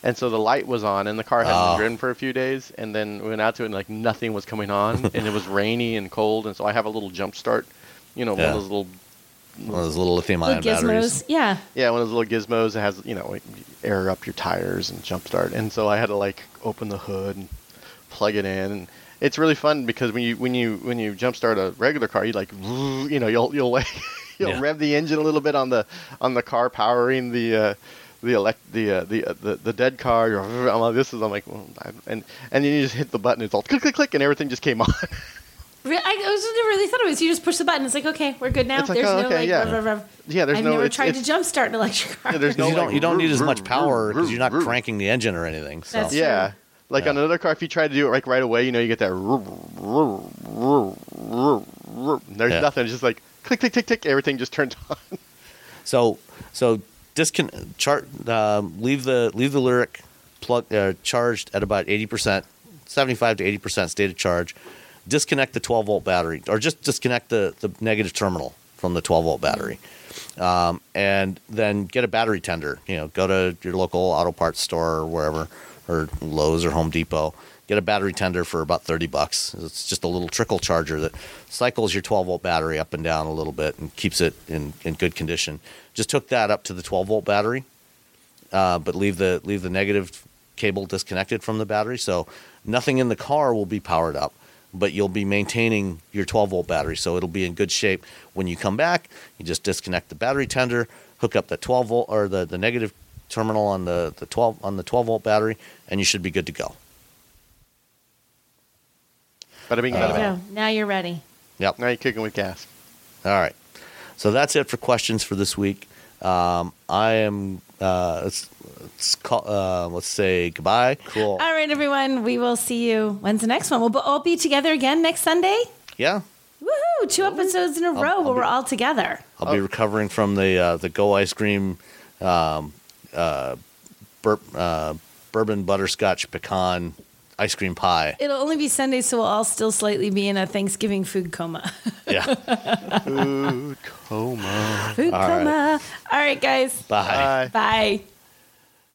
and so the light was on, and the car hadn't Oh. been driven for a few days, and then we went out to it, and like nothing was coming on, <laughs> and it was rainy and cold, and so I have a little jump start, you know, one of those little One of those little lithium Little ion batteries. gizmos. Yeah. Yeah, one of those little gizmos that has, you know, air up your tires and jumpstart. And so I had to like open the hood and plug it in. And it's really fun because when you when you when you jumpstart a regular car, you like, <laughs> you know, you'll you'll like <laughs> <laughs> you'll Yeah. rev the engine a little bit on the on the car powering the. Uh, the elect the uh, the, uh, the the dead car. I'm like, this is I'm like, well, I, and and then you just hit the button. It's all click click click, and everything just came <laughs> on. I, I was never really thought of it was. You just push the button. It's like okay, we're good now. It's like, there's oh, no okay, like. yeah. rev, rev, rev. yeah, there's I've no. never it's, tried it's, to jumpstart an electric car. Yeah, there's no Because you don't like, you don't need as much power because you're not vroom. cranking the engine or anything. So That's Yeah. true. Like Yeah. on another car, if you try to do it like right away, you know, you get that. There's Yeah. nothing. It's just like click, click, tick, tick. Everything just turns on. <laughs> So so discon chart um, leave the leave the lyriq plug uh, charged at about eighty percent, seventy five to eighty percent state of charge. Disconnect the twelve volt battery, or just disconnect the the negative terminal from the twelve volt battery, um, and then get a battery tender. You know, go to your local auto parts store or wherever, or Lowe's or Home Depot. Get a battery tender for about thirty bucks. It's just a little trickle charger that cycles your twelve volt battery up and down a little bit and keeps it in, in good condition. Just hook that up to the twelve volt battery, uh, but leave the leave the negative cable disconnected from the battery, so nothing in the car will be powered up. But you'll be maintaining your 12 volt battery, so it'll be in good shape when you come back. You just disconnect the battery tender, hook up the 12 volt or the, the negative terminal on the, the 12 on the 12 volt battery, and you should be good to go. Bada bing, bada you bing. go. Now you're ready. Yep. Now you're kicking with gas. All right. So that's it for questions for this week. Um, I am. Uh, let's let's call. Uh, let's say goodbye. Cool. All right, everyone. We will see you. When's the next one? We'll all be together again next Sunday. Yeah. Woohoo! Two episodes in a row I'll where be- we're all together. I'll be recovering from the uh, the Go Ice Cream um, uh, bur- uh, bourbon butterscotch pecan ice cream pie. It'll only be Sunday, so we'll all still slightly be in a Thanksgiving food coma. Yeah. <laughs> Food coma. food All right. coma. All right, guys. Bye. Bye. Bye.